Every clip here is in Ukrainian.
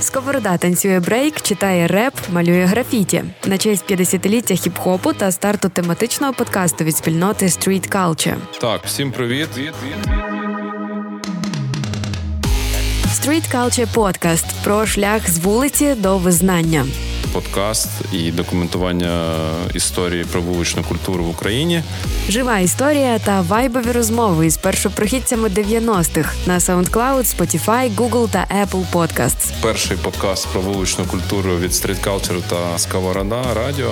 Сковорода танцює брейк, читає реп, малює графіті на честь 50-ліття хіп-хопу та старту тематичного подкасту від спільноти Street Culture. Так, всім привіт. Street Culture Podcast про шлях з вулиці до визнання. Подкаст і документування історії про вуличну культуру в Україні. Жива історія та вайбові розмови із першопрохідцями 90-х на SoundCloud, Spotify, Google та Apple Podcasts. Перший подкаст про вуличну культуру від Street Culture та Сковорода Радіо.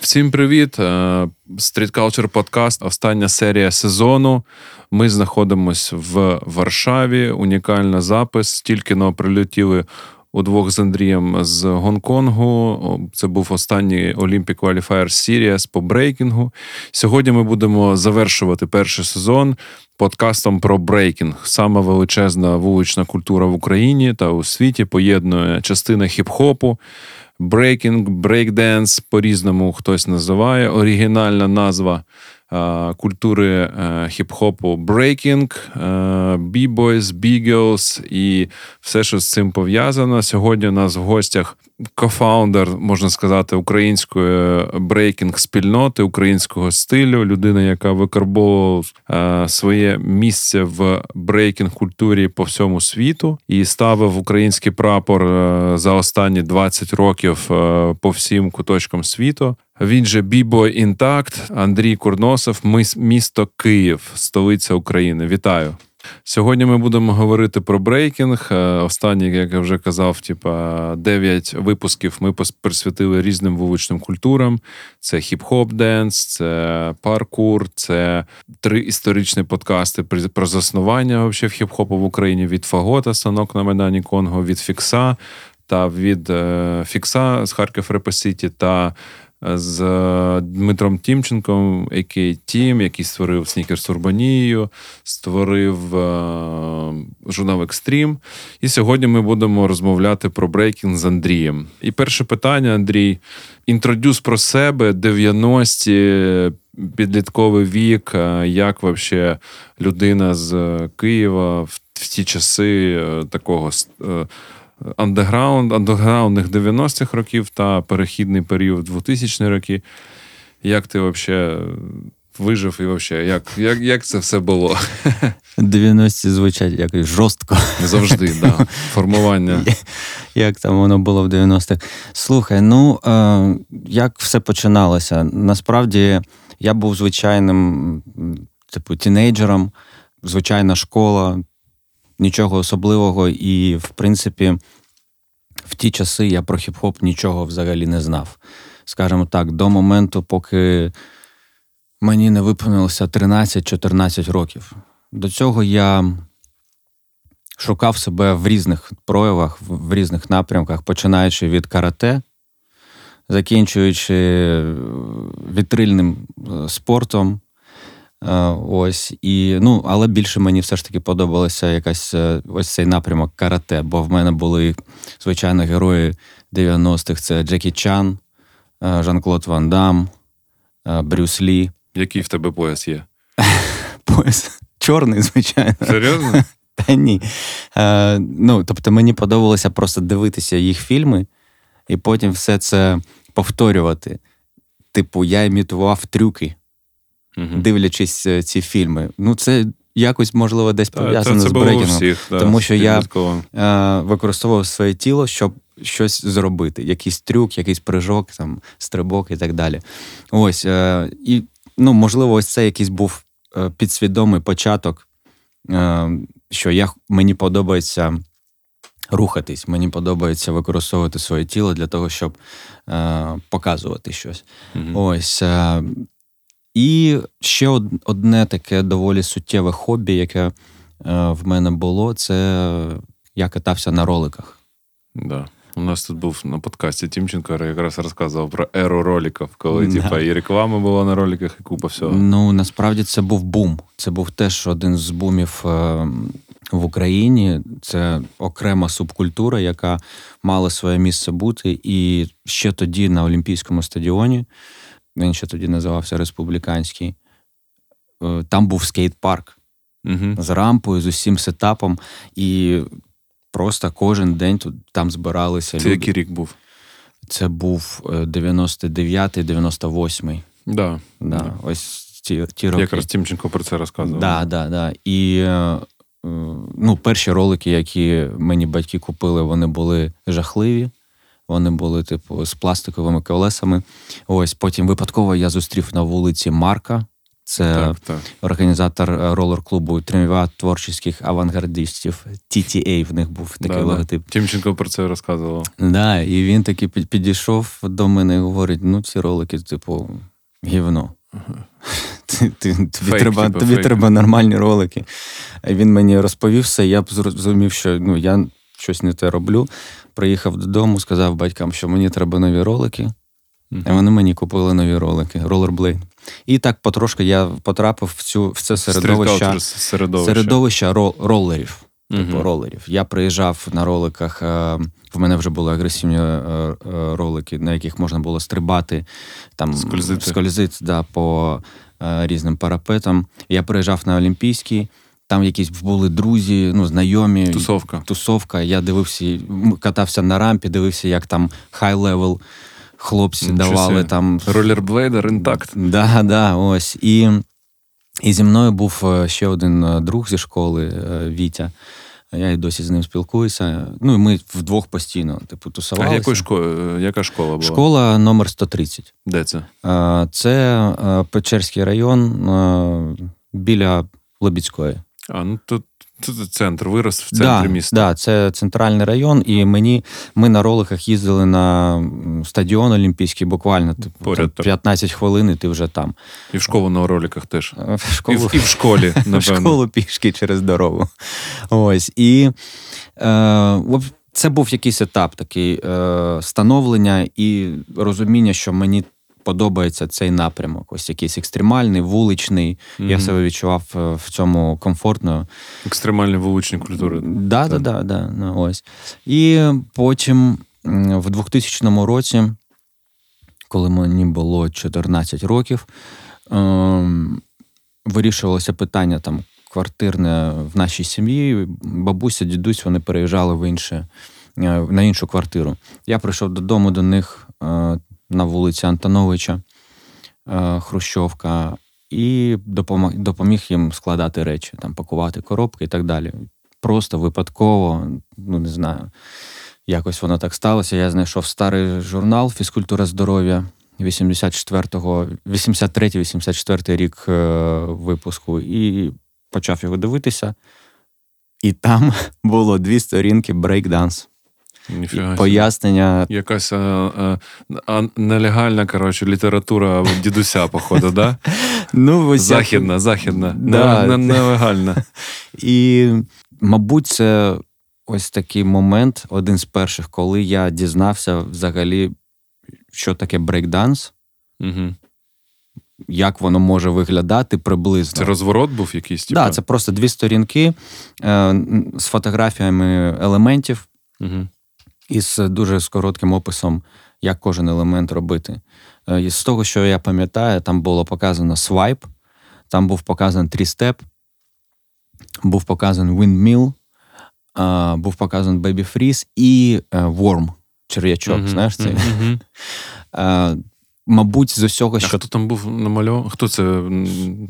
Всім привіт! Е, Street Culture Podcast, остання серія сезону. Ми знаходимося в Варшаві. Унікальний запис. Тільки но прилетіли удвох з Андрієм з Гонконгу. Це був останній Olympic Qualifier Series по брейкінгу. Сьогодні ми будемо завершувати перший сезон подкастом про брейкінг. Саме величезна вулична культура в Україні та у світі поєднує частина хіп-хопу. Брейкінг, брейкденс, по-різному хтось називає оригінальна назва культури е, хіп-хопу брейкінг, b-boys, b-girls і все, що з цим пов'язано. Сьогодні у нас в гостях co-founder, можна сказати, української брейкінг-спільноти, українського стилю, людина, яка викарбовувала е, своє місце в брейкінг-культурі по всьому світу і ставив український прапор е, за останні 20 років по всім куточкам світу. Він же B-boy Intact, Андрій Курносов, місто Київ, столиця України. Вітаю! Сьогодні ми будемо говорити про брейкінг. Е, останні, як я вже казав, типа 9 випусків ми присвятили різним вуличним культурам: це hip-hop dance, це паркур, це три історичні подкасти про заснування вообще в хіп-хопу в Україні від Фагота, Танок на Майдані Конго, від Фікса та від е, Фікса з Харків Rap City та з Дмитром Тімченком, який Тім, який створив Снікерс Урбанію, створив е, журнал Екстрім. І сьогодні ми будемо розмовляти про брейкінг з Андрієм. І перше питання, Андрій: інтродюс про себе, 90-ті, підлітковий вік, е, як вообще людина з Києва в ті часи е, такого андеграунд, андеграундних 90-х років та перехідний період 2000-ні роки. Як ти взагалі вижив і взагалі, як як, як це все було? 90-ті звучать якось жорстко. Завжди, так. Да. Формування. Як там воно було в 90-х? Слухай, ну е, як все починалося? Насправді я був звичайним, типу, тінейджером, звичайна школа, нічого особливого, і, в принципі, в ті часи я про хіп-хоп нічого взагалі не знав. Скажімо так, до моменту, поки мені не виповнилося 13-14 років. До цього я шукав себе в різних проявах, в різних напрямках, починаючи від карате, закінчуючи вітрильним е, спортом, Е, ось і ну, але більше мені все ж таки подобалося якась е, ось цей напрямок карате, бо в мене були звичайно герої 90-х: це Джекі Чан, е, Жан-Клод Ван Дам, Брюс Лі. Який в тебе пояс є? Пояс чорний, звичайно. Серйозно? Та ні. Е, Ну, тобто мені подобалося просто дивитися їх фільми і потім все це повторювати. Типу, я імітував трюки угу. дивлячись е, ці фільми. Ну, це якось можливо десь пов'язано з брейкінгом, всіх, да, тому що я е, використовував своє тіло, щоб щось зробити, якийсь трюк, якийсь прыжок, там стрибок і так далі. Ось е, і ну, можливо, ось це якийсь був е, підсвідомий початок, е, що я мені подобається. Рухатись, мені подобається використовувати своє тіло для того, щоб е, показувати щось. Mm-hmm. Ось е, і ще одне таке доволі суттєве хобі, яке е, в мене було, це я катався на роликах. Да. У нас тут був на подкасті Тімченко, якраз розказував про еру роликів, коли да. типа, і реклама була на роликах, і купа всього. Ну насправді це був бум. Це був теж один з бумів е, в Україні. Це окрема субкультура, яка мала своє місце бути. І ще тоді на Олімпійському стадіоні він ще тоді називався Республіканський. Е, там був скейт-парк. Угу. з рампою, з усім сетапом. І просто кожен день тут там збиралися Це люди. який рік був? Це був е, 99-й, 98-й. Да. Да. Ось ті, ті роки. Якраз Тімченко про це розказував. Да, да, да. І е, е, ну, перші ролики, які мені батьки купили, вони були жахливі. Вони були, типу, з пластиковими колесами. Ось потім випадково я зустрів на вулиці Марка. Це Так, так. організатор е, ролер-клубу Тремвіат творчих авангардистів. TTA в них був такий Да, да. логотип. Тімченко про це розказував. Да, і він таки підійшов до мене і говорить: ну, ці ролики, типу, гівно. Ти, ти, тобі Фейк, треба, типу, тобі фейк. треба нормальні ролики. Він мені розповів все, я б зрозумів, що ну, я щось не те роблю. Приїхав додому, сказав батькам, що мені треба нові ролики. І вони мені купили нові ролики, Rollerblade. І так потрошки я потрапив в цю в це середовище, середовище. середовище ро- ролерів. Типу Мгм. ролерів. Я приїжджав на роликах. е, В мене вже були агресивні е, е, ролики, на яких можна було стрибати, там Скользити. скользити да, по різним парапетам. Я приїжджав на Олімпійський, там якісь були друзі, ну, знайомі. Тусовка. Тусовка. Я дивився, катався на рампі, дивився, як там high-level хлопці Нічого давали собі. там Rollerblader Intact. Да, да, ось. І, і зі мною був е, ще один е, друг зі школи, е, Вітя. Я і досі з ним спілкуюся. Ну, і ми вдвох постійно, типу, А тусувалися. якої школи, яка школа була? Школа номер 130. Де це? Це Печерський район біля Либідської. А, ну тут, тут центр, вирос в центрі да, міста. Да, це центральний район, і мені ми на роликах їздили на стадіон Олімпійський, буквально типу, Поряд там, так. 15 хвилин, і ти вже там. І в школу на роликах теж. Е, В І в, і в школі, в школу пішки через дорогу. Ось. І е, це був якийсь етап такий е, становлення і розуміння, що мені подобається цей напрямок. Ось якийсь екстремальний, вуличний. Я себе відчував е, в цьому комфортно. Екстремальні вуличні культури. Да, да, Так. да, да, ну, ось. І потім в 2000 році, коли мені було 14 років, ем, вирішувалося питання там квартирне в нашій сім'ї. Бабуся, дідусь, вони переїжджали в інше, е, на іншу квартиру. Я прийшов додому до них е, на вулиці Антоновича, е, Хрущовка, і допоміг їм складати речі, там, пакувати коробки і так далі. Просто випадково, ну не знаю, якось воно так сталося. Я знайшов старий журнал Фізкультура здоров'я 84-го, 83-84 рік е, випуску, і почав його дивитися. І там було дві сторінки брейкданс. Ніфіга. Пояснення. Якась а, а, а, нелегальна, коротше, література дідуся, походу, да? Ну, Західна, західна. Да. Не- не- Нелегальна. І, мабуть, це ось такий момент, один з перших, коли я дізнався взагалі, що таке брейкданс, Угу. як воно може виглядати приблизно. Це розворот був якийсь? Так, да, це просто дві сторінки е, з фотографіями елементів Угу. І з дуже з коротким описом, як кожен елемент робити. Е, І з того, що я пам'ятаю, там було показано swipe, там був показаний three-step, був показаний windmill, е, був показаний baby freeze і е, worm, черв'ячок. Знаєш це? Е, Мабуть, з усього, А хто там був намальований? Хто це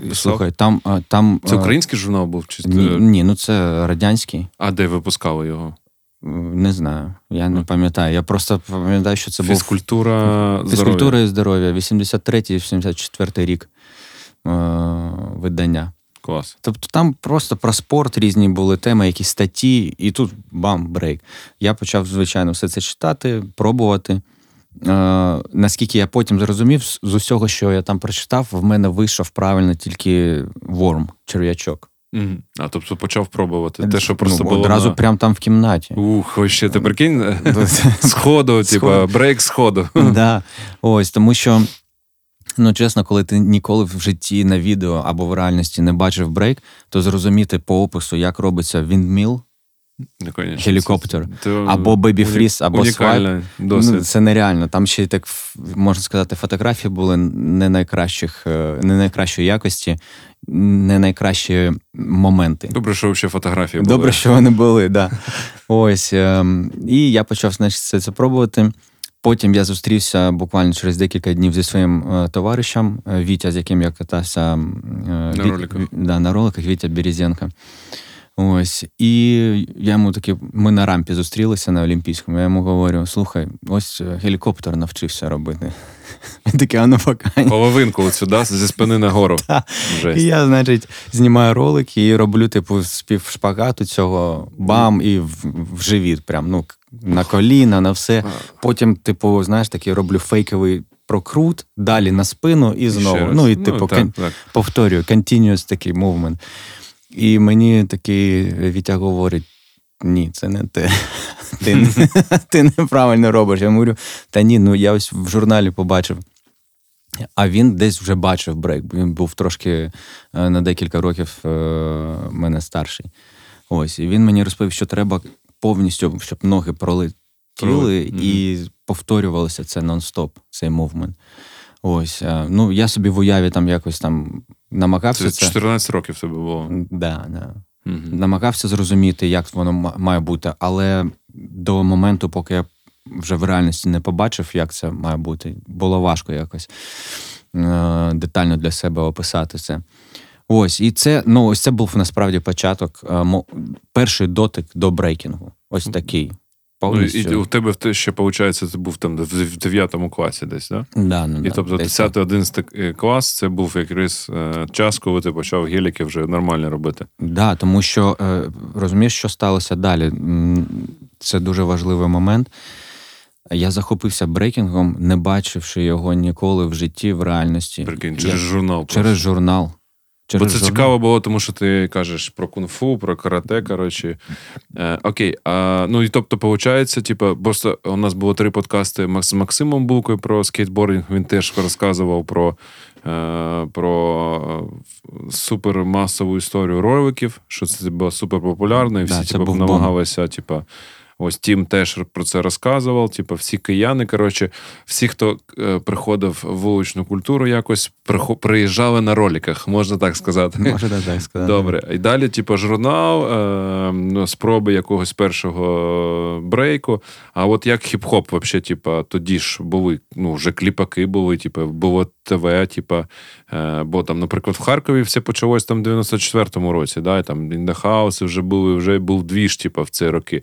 писав? слухай, там, е, там Це е, український журнал був? Чи... Ні, ні, ну це радянський. А де випускали його? Не знаю, я не пам'ятаю. Я просто пам'ятаю, що це був Фізкультура здоров'я. фізкультура і здоров'я, 83-84 рік е, видання. Клас. Тобто там просто про спорт різні були теми, якісь статті, і тут бам, брейк. Я почав, звичайно, все це читати, пробувати. Е, наскільки я потім зрозумів, з усього, що я там прочитав, в мене вийшов правильно тільки ворм, черв'ячок. А тобто почав пробувати. Те, що просто ну, було. одразу на... прямо там в кімнаті. Ух, ось ще ти прикинь, сходу, типа брейк сходу. да. Ось, тому що, ну чесно, коли ти ніколи в житті на відео або в реальності не бачив брейк, то зрозуміти по опису, як робиться windmill, Ну. Гелікоптер. Це- Або Freeze, або унікальний досвід. ну, це нереально. Там ще так можна сказати, фотографії були не найкращих, е, не найкращої якості. Не найкращі моменти. Добре, що ще фотографії були. Добре, що вони були, да. Ось. Ем, і я почав значить, це, це пробувати. Потім я зустрівся буквально через декілька днів зі своїм е, товаришем е, Вітя, з яким я катався е, на роликах. Ві- Да, на роликах Вітя Березенко. Ось. І я йому таки, ми на рампі зустрілися на Олімпійському. Я йому говорю: слухай, ось гелікоптер навчився робити. Він такий, а ну покань. Половинку оцю, да, зі спини нагору. І я, значить, знімаю ролик і роблю, типу, спів шпагату цього бам і в, в живіт, прям, ну, на коліна, на все. Потім, типу, знаєш, такий роблю фейковий прокрут, далі на спину і знову. ще. Ну, і типу, так, кон- так. повторюю, continuous такий movement. І мені такий Вітя говорить: ні, це не те. Ти, ти неправильно робиш. Я говорю, та ні, ну я ось в журналі побачив. А він десь вже бачив брейк, бо він був трошки е, на декілька років е, мене старший. Ось, і він мені розповів, що треба повністю, щоб ноги пролетіли і повторювалося це нон-стоп, цей мувмент. Ось, е, ну я собі в уяві там якось там намагався Це це. 14 років тобі було. Да, да. Мгм. Намагався зрозуміти, як воно має бути, але до моменту, поки я вже в реальності не побачив, як це має бути, було важко якось е- детально для себе описати це. Ось, і це, ну, ось це був насправді початок, е, перший дотик до брейкінгу. Ось такий. Ну, і у тебе в те ще, виходить, ти був там в в 9 класі десь, да? да, ну, І да, тобто 10-11 клас це був якраз е, час, коли ти почав геліки вже нормально робити. Да, тому що е, розумієш, що сталося далі. Це дуже важливий момент. Я захопився брейкінгом, не бачивши його ніколи в житті, в реальності. Прикинь, Я- через журнал. Через. Бо це журнал. цікаво було, тому що ти кажеш про кунг-фу, про карате, коротше. Е, окей, а, ну і тобто, виходить, типу, просто у нас було три подкасти з Максимом Булкою про скейтбординг. Він теж розказував про, е, про е, супермасову історію роликів, що це було суперпопулярно, і всі це типу, намагалися, типу, Ось Тім теж про це розказував. Типу, всі кияни, коротше, всі, хто е, приходив в вуличну культуру, якось приїжджали на роликах, можна так сказати. Може, да, так сказати. Добре. І далі, типу, журнал, е, ну, спроби якогось першого брейку. А от як хіп-хоп, взагалі, типу, тоді ж були, ну, вже кліпаки були, типу, було ТВ, типу, е, бо там, наприклад, в Харкові все почалось там в 94-му році, да, і там In Da House и вже були, вже був двіж, типу, в ці роки.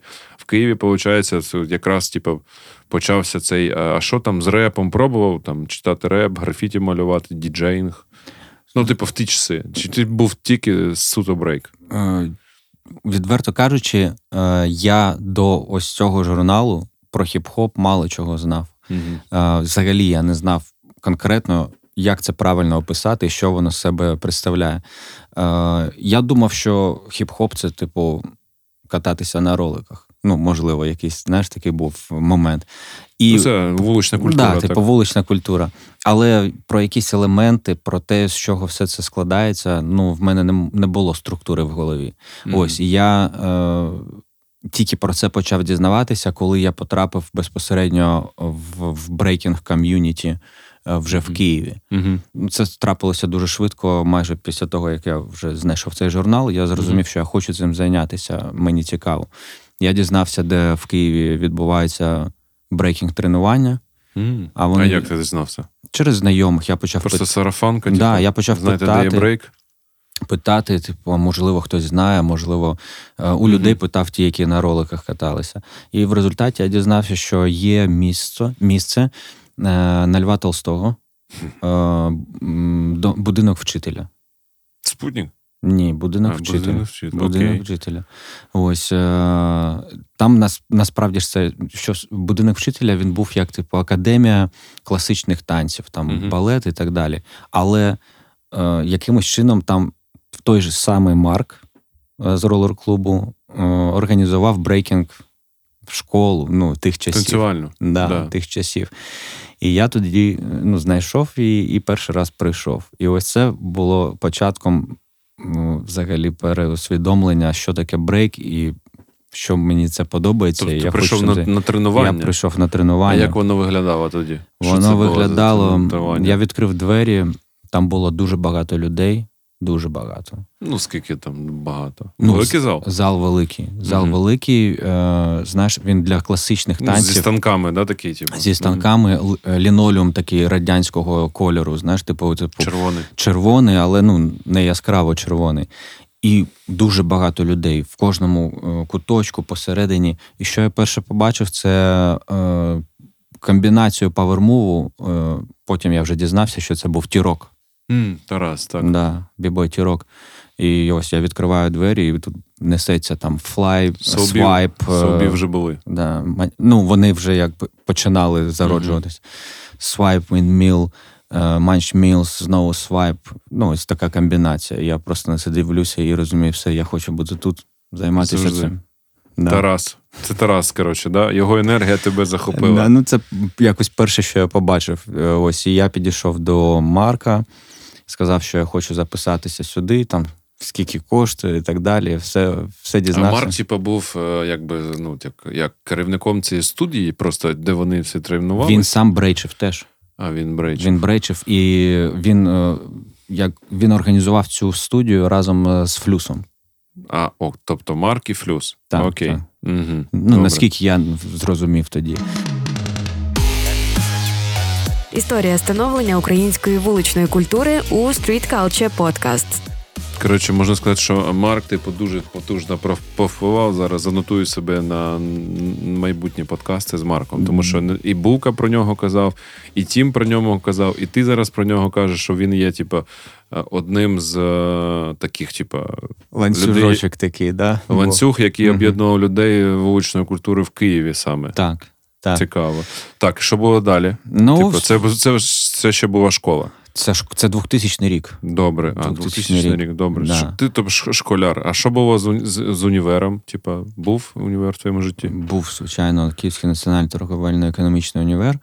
Києві, виходить, якраз, типу, почався цей. А що там з репом пробував? Там читати реп, графіті малювати, діджеїнг. Ну, типу, в ті часи. Чи ти був тільки суто брейк? Е, Відверто кажучи, е, я до ось цього журналу про хіп-хоп мало чого знав. Угу. Е, Взагалі я не знав конкретно, як це правильно описати і що воно з себе представляє. Я думав, що хіп-хоп це, типу, кататися на роликах. Ну, можливо, якийсь, знаєш, такий був момент. І Ну, це вулична культура. Да, так. типу вулична культура. Але про якісь елементи, про те, з чого все це складається, ну, в мене не, не було структури в голові. Мгм. Ось і я е, тільки про це почав дізнаватися, коли я потрапив безпосередньо в, в брейкінг ком'юніті вже в Києві. Ну, Це трапилося дуже швидко, майже після того, як я вже знайшов цей журнал. Я зрозумів, Мгм. що я хочу цим зайнятися. Мені цікаво. Я дізнався, де в Києві відбуваються брейкінг тренування. А вони- а як ти дізнався? Через знайомих я почав Просто пит- сарафанка, Да, типу, я почав знаєте, де є питати. брейк? питати, типу, можливо, хтось знає, можливо, е, у Мгм. людей питав ті, які на роликах каталися. І в результаті я дізнався, що є місце, місце е, на Льва Толстого, е, будинок вчителя. Спутник? Ні, будинок А, вчителя. будинок вчителя, Будинок окей. вчителя. Ось е, там нас, насправді ж це що будинок вчителя він був як типу академія класичних танців, там Мгм. балет і так далі. Але е, якимось чином там в той же самий Марк е, з ролер-клубу е, організував брейкінг в школу, ну, тих часів. Танцювально. Да, Да. тих часів. І я тоді ну, знайшов і, і перший раз прийшов. І ось це було початком взагалі переусвідомлення, що таке брейк, і що мені це подобається. Тобто я ти прийшов хочу на, на тренування. Я прийшов на тренування. а як воно виглядало тоді? Воно виглядало. Я відкрив двері, там було дуже багато людей. Дуже багато. Ну, скільки там багато. Ну, Великий зал? Зал великий. Зал Мгм. великий. Е, знаєш, він для класичних Ну, зі станками, да, такі, типу. Зі станками л- е, лінолеум такий радянського кольору, знаєш, типу, типу Червоний. червоний, але ну не яскраво червоний. І дуже багато людей в кожному е, куточку посередині. І що я перше побачив, це е, комбінацію power move у. Потім я вже дізнався, що це був тірок. М, Тарас, так. Да, бібой тірок. І ось я відкриваю двері, і тут несеться там flare, Собі, swipe. е, собі вже були. Да, ну, вони вже якби починали зароджуватись. Swipe, windmill, munch mills, знову swipe. Ну, ось така комбінація. Я просто на це дивлюся і розумію, все, я хочу бути тут, займатися Завжди. цим. Да. Тарас. Це Тарас, коротше, да? його енергія тебе захопила. Да, ну, це якось перше, що я побачив. Е, Ось і я підійшов до Марка, сказав, що я хочу записатися сюди, там скільки коштує і так далі. Все, все А. Марк, типа, був е, якби ну, як, як керівником цієї студії, просто де вони всі тренувалися. Він сам брейчив теж. А він брейч. Він брейчив, і він, е, як, він організував цю студію разом е, з Флюсом. А, о, тобто Марк і Флюс. Так, Окей. так. Угу. Ну, наскільки я зрозумів тоді. Історія становлення української вуличної культури у Street Culture Podcast. Коротше, можна сказати, що Марк, типу, дуже потужно повпливав. Зараз занотую себе на майбутні подкасти з Марком. Тому що не- і Булка про нього казав, і Тім про нього казав, і ти зараз про нього кажеш, що він є, типу, е, одним з е, таких, типу, Ланцюжочок такий, да? ланцюг, який Мгм. об'єднував людей вуличної культури в Києві саме. Так. Так. Цікаво. Так, що було далі? Ну, Типу, це, це, це ще була школа. це, це 2000 рік. Добре, а 2000 2000 рік, рік. добре. Да. Ти тобто школяр. А що було з, з, з універом? Типа, був універ в твоєму житті? Був, звичайно, Київський національний торговельно-економічний універ.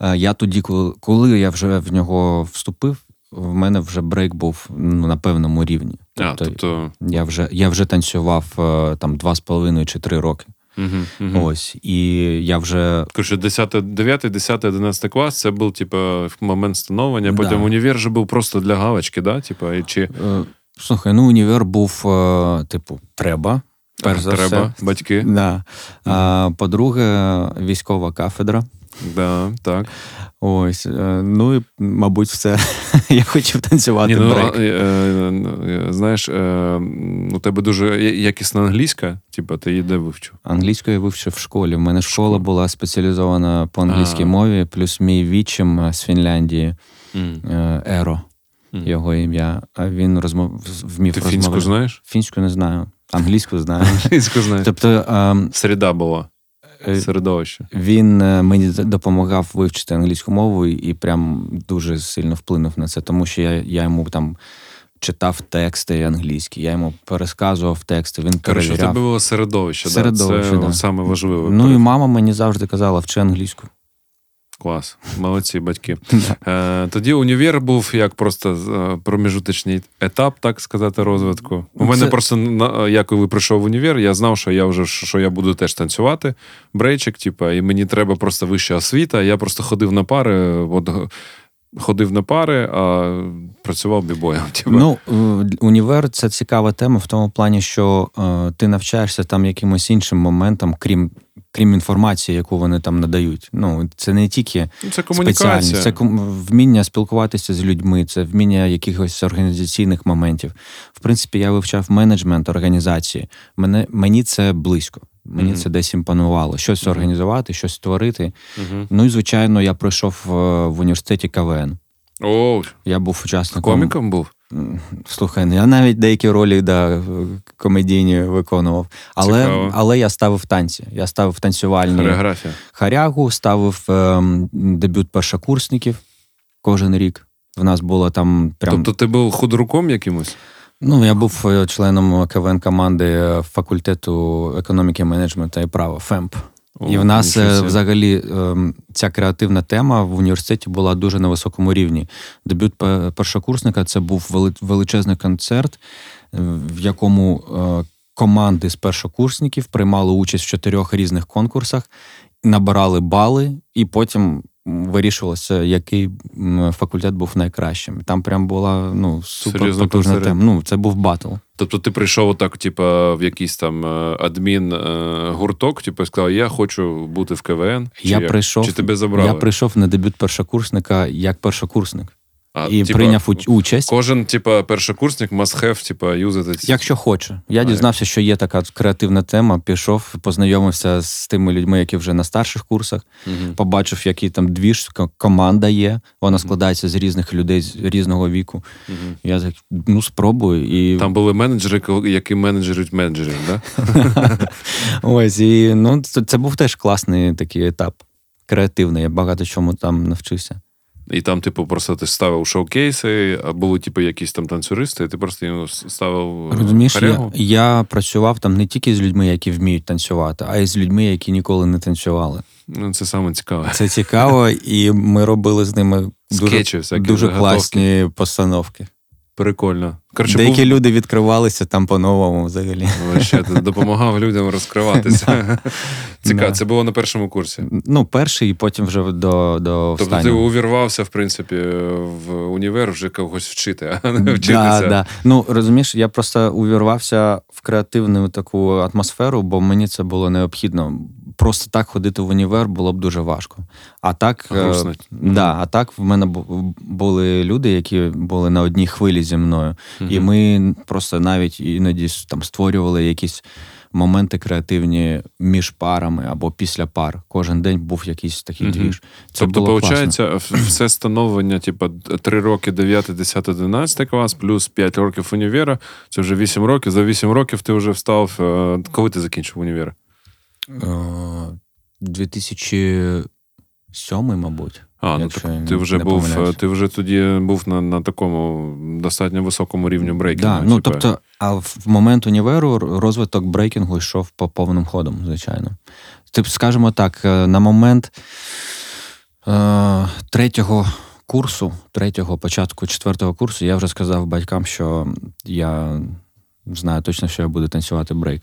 Е, Я тоді, коли, коли я вже в нього вступив, в мене вже брейк був ну, на певному рівні. а, тобто, Я вже, я вже танцював е, там два з половиною чи три роки. Угу, угу. Ось. І я вже Коротше, 10, 9, 10, 11 клас це був, типу, момент становлення, Да. потім універ же був просто для галочки, да? Типу, і чи Е, Слухай, ну універ був, е, типу, треба. Перш за треба, все. батьки. Да. А, по-друге, військова кафедра. Да, так. Ось. е, Ну і, мабуть, все. Я хотів танцювати Ні, ну, брейк. а, е, е, е, знаєш, у тебе дуже якісна англійська, типа, ти її де вивчив? Англійською я вивчив в школі. У мене школа була спеціалізована по англійській А. мові, плюс мій вічим з Фінляндії Еро, Мгм. його ім'я. А він розмов... вмів Ти розмовляти. фінську знаєш? Фінську не знаю. Англійську знаю. Фінську знаєш. Тобто ем, Середа була. е, Середовище. він е, мені допомагав вивчити англійську мову і, прям дуже сильно вплинув на це, тому що я, я йому там читав тексти англійські, я йому пересказував тексти, він Коротше, тебе було середовище, Середовище, да? це да. саме важливе. Ну і мама мені завжди казала, вчи англійську. Клас, молодці батьки. Е, тоді універ був як просто е, проміжуточний етап, так сказати, розвитку. У мене Це- просто я коли прийшов в універ, я знав, що я вже що я буду теж танцювати, брейчик, типа, і мені треба просто вища освіта. Я просто ходив на пари, от ходив на пари, а працював бібоєм. Типа. Ну, е, універ це цікава тема в тому плані, що е, ти навчаєшся там якимось іншим моментам, крім. Крім інформації, яку вони там надають. Ну, це не тільки Ну, це комунікація. спеціальність, це вміння спілкуватися з людьми, це вміння якихось організаційних моментів. В принципі, я вивчав менеджмент організації. Мене, мені це близько. Мені Мгм. це десь імпонувало. Щось організувати, щось створити. Угу. Ну і звичайно, я пройшов е, в університеті КВН. О, Я був учасником. коміком був? Слухай, ну, я навіть деякі ролі да, комедійні виконував. Але, Цікаво. але я ставив танці. Я ставив танцювальні Хореографія. харягу, ставив ем, дебют першокурсників кожен рік. В нас було там прям. Тобто ти був худруком якимось? Ну, я був е, членом КВН команди е, факультету економіки, менеджменту і права ФЕМП. І в нас е, взагалі ем, ця креативна тема в університеті була дуже на високому рівні. Дебют першокурсника це був величезний концерт, е, в якому е, команди з першокурсників приймали участь в чотирьох різних конкурсах, набирали бали, і потім вирішувалося, який факультет був найкращим. Там прям була ну, супер Серйозно потужна тема. Ну, це був батл. Тобто ти прийшов отак, типу, в якийсь там е, адмін е, гурток, типу, і сказав, я хочу бути в КВН. Чи Я як? прийшов, Чи тебе забрали? я прийшов на дебют першокурсника як першокурсник А, і типа, прийняв участь. Кожен, типа, першокурсник must have, типа, юзати. Якщо хоче. Я А, дізнався, що є така креативна тема, пішов, познайомився з тими людьми, які вже на старших курсах, Мгм. побачив, який там двіж, ко- команда є. Вона складається з різних людей з різного віку. Мгм. Я так, ну, спробую. І Там були менеджери, які менеджерять менеджерів, да? ось, і ну, це був теж класний такий етап. Креативний. Я багато чому там навчився. І там, типу, просто ти ставив шоукейси, а були, типу, якісь там танцюристи, і ти просто їм ставив е, Розумієш, я, я працював там не тільки з людьми, які вміють танцювати, а й з людьми, які ніколи не танцювали. Ну, це саме цікаве. Це цікаво, і ми робили з ними дуже, Скетчі всякі, дуже заготовки. класні постановки. Прикольно. Коротше, Деякі був... люди відкривалися там по-новому взагалі. Ще ти допомагав людям розкриватися. Цікаво, це було на першому курсі. Ну, перший, і потім вже до, до Тобто ти увірвався, в принципі, в універ вже когось вчити, а не вчитися. Да, да. Ну розумієш, я просто увірвався в креативну таку атмосферу, бо мені це було необхідно. Просто так ходити в універ було б дуже важко. А так, е, да, а так в мене бу- були люди, які були на одній хвилі зі мною. І ми просто навіть іноді там створювали якісь моменти креативні між парами або після пар. Кожен день був якийсь такий Мгм. двіж. Це Тобто, було класно. виходить, все становлення, типу, 3 роки, 9, 10, 11 клас, плюс 5 років універа, це вже 8 років. За 8 років ти вже встав. е, Коли ти закінчив універ? Е, 2007, мабуть. А, ну так ти вже був, помиляюсь. ти вже тоді був на, на такому достатньо високому рівню брейкінгу. Да, ну, тобто, а в момент універу розвиток брейкінгу йшов по повним ходом, звичайно. Тип, скажімо так, е, на момент е, третього курсу, третього початку четвертого курсу, я вже сказав батькам, що я знаю точно, що я буду танцювати брейк.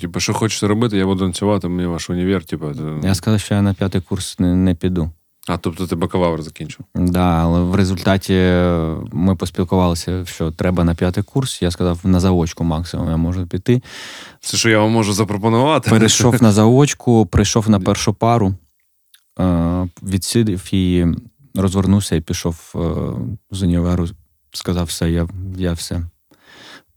Типу, що хочете робити, я буду танцювати, мені ваш універ, типу. Я сказав, що я на п'ятий курс не, не піду. А, тобто ти бакалавр закінчив. Да, але в результаті ми поспілкувалися, що треба на п'ятий курс. Я сказав, на заочку максимум я можу піти. Це що я вам можу запропонувати? Перейшов на заочку, прийшов на першу пару, е, відсидів і розвернувся і пішов е, з універу. Сказав, все, я, я все.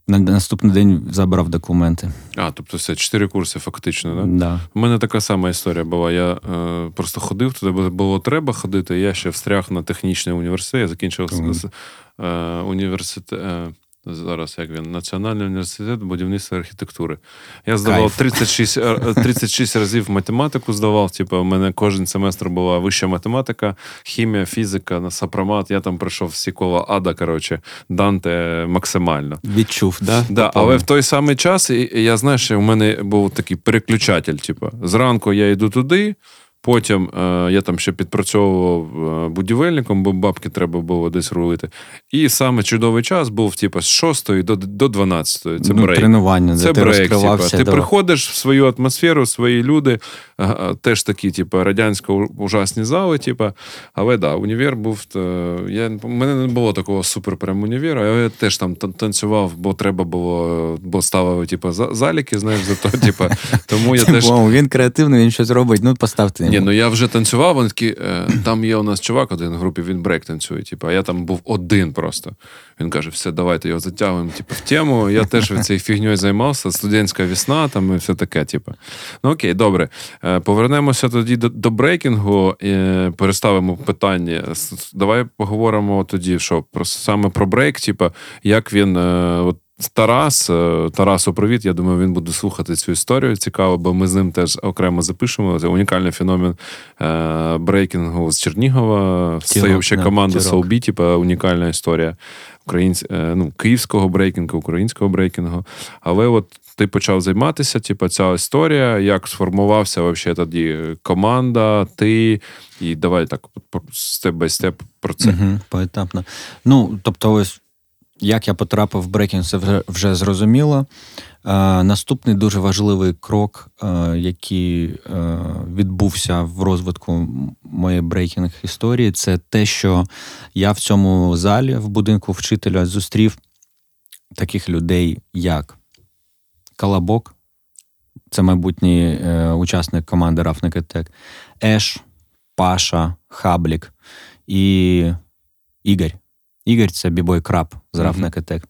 На наступний день забрав документи. А, тобто все, чотири курси фактично, так? Да? Да. У мене така сама історія була. Я е, просто ходив туди, бо було треба ходити. Я ще встряг на технічний університет. Я закінчив mm. е, університет. Е, Зараз як він Національний університет будівництва і архітектури. Я здавав 36, е, 36 разів математику здавав. Типу, у мене кожен семестр була вища математика, хімія, фізика, на сапромат. Я там пройшов всі кола ада, коротше, Данте максимально. Відчув, да? Да, але в той самий час я знаю, що у мене був такий переключатель. Типу, зранку я йду туди, потім е, я там ще підпрацьовував е, будівельником, бо бабки треба було десь рулити. І саме чудовий час був типу, з 6 до, до 12. Це ну, брейк. тренування, де Це ти брейк. Типу. Ти приходиш в свою атмосферу, свої люди, теж такі, типу, радянсько ужасні зали, типу. Але да, універ був. е, Я, у мене не було такого супер прям універа, але я теж там танцював, бо треба було, бо ставили, типу, заліки, знаєш, за то, типу. Тому я теж. Він креативний, він щось робить. Ну, поставте Ні, ну я вже танцював, вони такі, е, там є у нас чувак один в групі, він брейк танцює. Типу, а я там був один просто. Він каже: все, давайте його затягуємо типу, в тему. Я теж цією фігньою займався, студентська весна там і все таке. Типу. Ну окей, добре. Е, Повернемося тоді до, до брейкінгу, і переставимо питання. Давай поговоримо тоді, що про саме про брейк, типу, як він. е, От, Тарас, е, Тарасу, привіт. Я думаю, він буде слухати цю історію. Цікаво, бо ми з ним теж окремо запишемо. Це унікальний феномен е, брейкінгу з Чернігова. Це ще команда Тірок. Соулбі, типу, унікальна історія українсь, е, ну, київського брейкінгу, українського брейкінгу. Але от ти почав займатися, типу, ця історія, як сформувався вообще тоді команда, ти. І давай так, step by step про це. Угу, поетапно. Ну, тобто, ось як я потрапив в брейкінг, це вже, вже зрозуміло. Наступний дуже важливий крок, який відбувся в розвитку моєї брейкінг історії, це те, що я в цьому залі в будинку вчителя зустрів таких людей, як Калабок, це майбутній е, учасник команди Ruffneck Attack, Еш, Паша, Хаблік і Ігор. Ігор це бібой краб з Ruffneck Attack.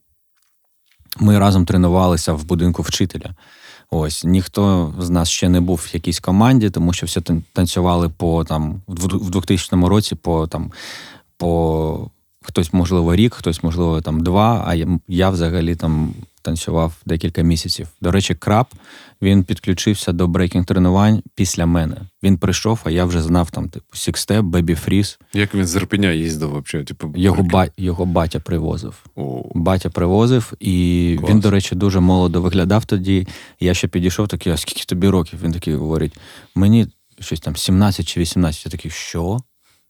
Ми разом тренувалися в будинку вчителя. Ось ніхто з нас ще не був в якійсь команді, тому що всі танцювали по там в 2000 році по там по хтось, можливо, рік, хтось, можливо, там два. А я, я взагалі там танцював декілька місяців. До речі, краб він підключився до брейкінг тренувань після мене. Він прийшов, а я вже знав там, типу, Six-step, Baby Freeze. Як він з Ірпеня їздив взагалі? Типу, його ба... його батя привозив. О. Батя привозив, і Клас. він, до речі, дуже молодо виглядав тоді. Я ще підійшов такий, а скільки тобі років? Він такий говорить: мені щось там 17 чи 18. Я такий, що?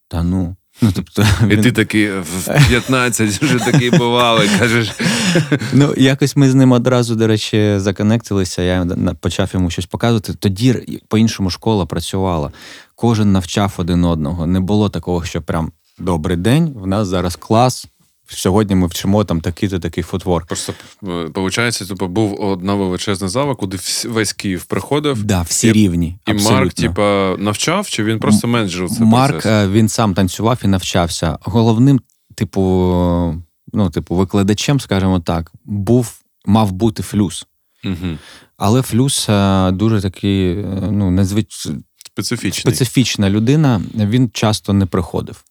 Та ну. Ну, тобто, він... І ти такий в 15 вже такий бувалий, кажеш. Ну, якось ми з ним одразу, до речі, законектилися. Я почав йому щось показувати. Тоді по-іншому школа працювала. Кожен навчав один одного. Не було такого, що прям добрий день, в нас зараз клас. Сьогодні ми вчимо там такий-то такий футворк. Просто виходить, типу, був одна величезна зала, куди весь Київ приходив. Да, всі і, рівні. І абсолютно. Марк, типа, навчав, чи він просто менеджер це Марк процес? Е, він сам танцював і навчався. Головним, типу, ну, типу, викладачем, скажімо так, був, мав бути флюс. Угу. Але флюс е, дуже такий, е, ну. Специфічний. специфічна людина. Він часто не приходив.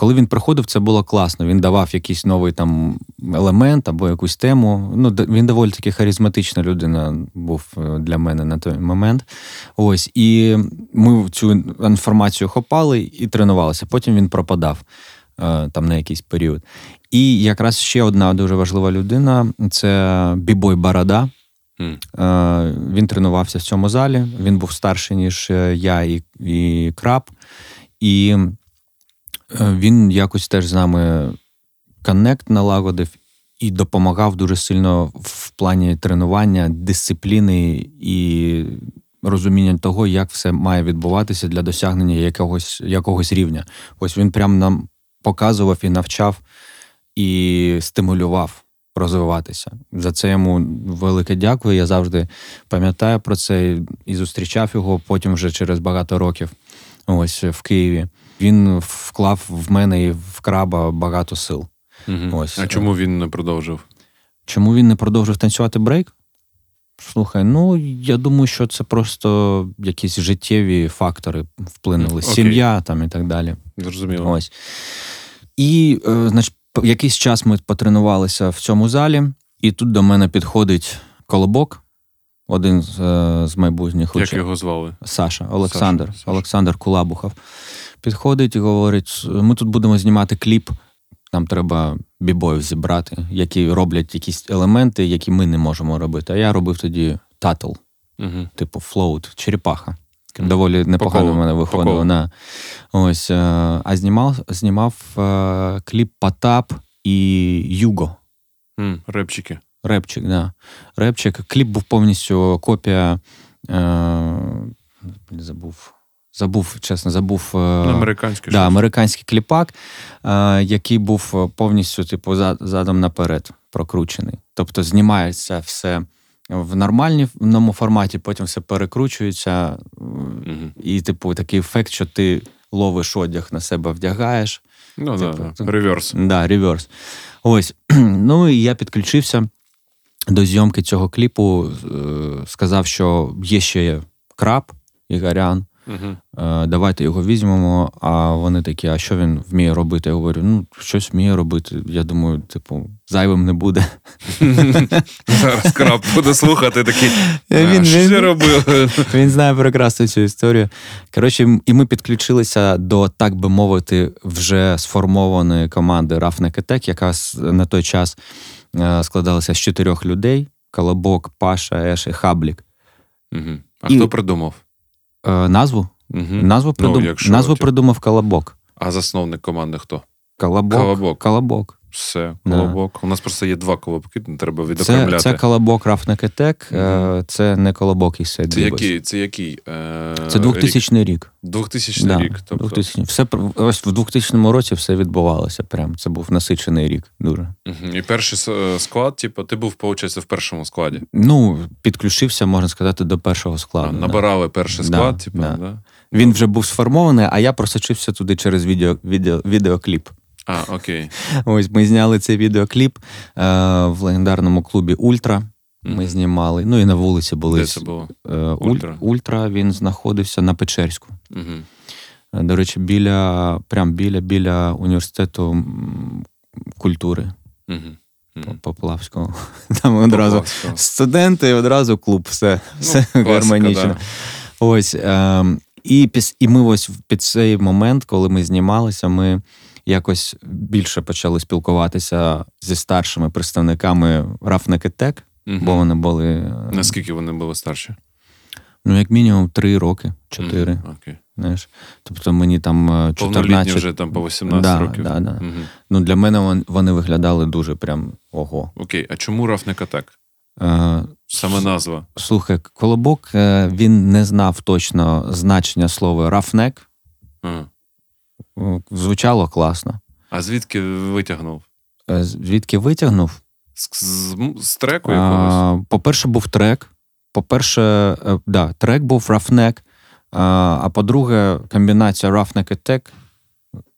Коли він приходив, це було класно. Він давав якийсь новий там елемент або якусь тему. Ну, Він доволі таки харизматична людина був е, для мене на той момент. Ось, І ми цю інформацію хопали і тренувалися. Потім він пропадав е, там на якийсь період. І якраз ще одна дуже важлива людина це Бібой Барада. Mm. Він тренувався в цьому залі. Він був старший, ніж я і, і Краб. І він якось теж з нами connect налагодив і допомагав дуже сильно в плані тренування, дисципліни і розуміння того, як все має відбуватися для досягнення якогось якогось рівня. Ось він прям нам показував і навчав і стимулював розвиватися. За це йому велике дякую. Я завжди пам'ятаю про це і зустрічав його потім вже через багато років. Ось в Києві він вклав в мене і в краба багато сил. Угу. Ось. А чому він не продовжив? Чому він не продовжив танцювати брейк? Слухай, ну я думаю, що це просто якісь життєві фактори вплинули. Окей. Сім'я там і так далі. Зрозуміло. Ось. І, е, значить, якийсь час ми потренувалися в цьому залі, і тут до мене підходить колобок, один з е, з майбутніх Як його звали? Саша, Олександр. Саша, Саша. Олександр Кулабухов підходить і говорить: ми тут будемо знімати кліп, нам треба бібоїв зібрати, які роблять якісь елементи, які ми не можемо робити. А я робив тоді turtle, угу. типу float, черепаха. Доволі непогано в мене виходило. На, ось, е, А знімав знімав е, кліп Потап і Юго. Mm, репчики. Репчик, да. Репчик. Кліп був повністю копія. Е, Забув забув, чесно, забув е, американський да, американський кліпак, е, який був е, повністю типу, задом наперед прокручений. Тобто знімається все в нормальному форматі, потім все перекручується, і, типу, такий ефект, що ти ловиш одяг на себе вдягаєш. Ну, типу, да, реверс. Да, реверс. Ось. Ну і я підключився до зйомки цього кліпу, сказав, що є ще краб Ігорян, Угу. Давайте його візьмемо. А вони такі, а що він вміє робити? Я говорю, ну, щось вміє робити. Я думаю, типу, зайвим не буде. Зараз краб буде слухати такий. Він що робив? Він знає прекрасно цю історію. Коротше, і ми підключилися до, так би мовити, вже сформованої команди Roughneck Attack, яка на той час е, складалася з чотирьох людей: Колобок, Паша, Еш і Хаблік. Угу. А і... хто придумав? Е, назву? Угу. Назву ну, придум... ну, якщо, назву придумав Колобок. А засновник команди хто? Колобок. Калабок. Колобок. Все, Да. колобок. У нас просто є два колобки, треба відокремляти. це колобок Roughneck Attack, Мгм. е, це не колобок Sad Це який? Це який? Е, Це 2000 рік. 2000 Да, рік. Тобто. 2000. Все, ось в 2000 році все відбувалося. Прям. Це був насичений рік дуже. Мгм. І перший е, склад, типу, ти був, виходить, в першому складі. Ну, підключився, можна сказати, до першого складу. А, да. Набирали перший Да, склад, типу, да. да. Він вже був сформований, а я просочився туди через відео, відео, відеокліп. А, окей. Ось ми зняли цей відеокліп е, в легендарному клубі Ультра. Ми Мгм. знімали. Ну і на вулиці були. Де це було? Е, Ультра? Ультра він знаходився на Печерську. Е, До речі, біля, прям біля, біля університету культури Угу. Поплавського. Там одразу студенти і одразу клуб, все, все Ну, класика, гармонічно. да. Ось. Е, і, і ми ось під цей момент, коли ми знімалися, ми якось більше почали спілкуватися зі старшими представниками Attack, Мгм. бо вони були, е, Наскільки вони були старші? ну, як мінімум, три роки, чотири. Окей. Знаєш. Тобто мені там е, 14... Повнолітні вже там по 18 Да, років. да, да. Мгм. Ну, для мене вони виглядали дуже прям ого. Окей, а чому Рафник Атак? Е, Саме назва. Слухай, Колобок е, він не знав точно значення слова roughneck. Ага. Звучало класно. А звідки витягнув? Е, Звідки витягнув? З, з, з треку якогось? А, По-перше, був трек. По-перше, е, да, трек був roughneck. А, а по-друге, комбінація roughneck attack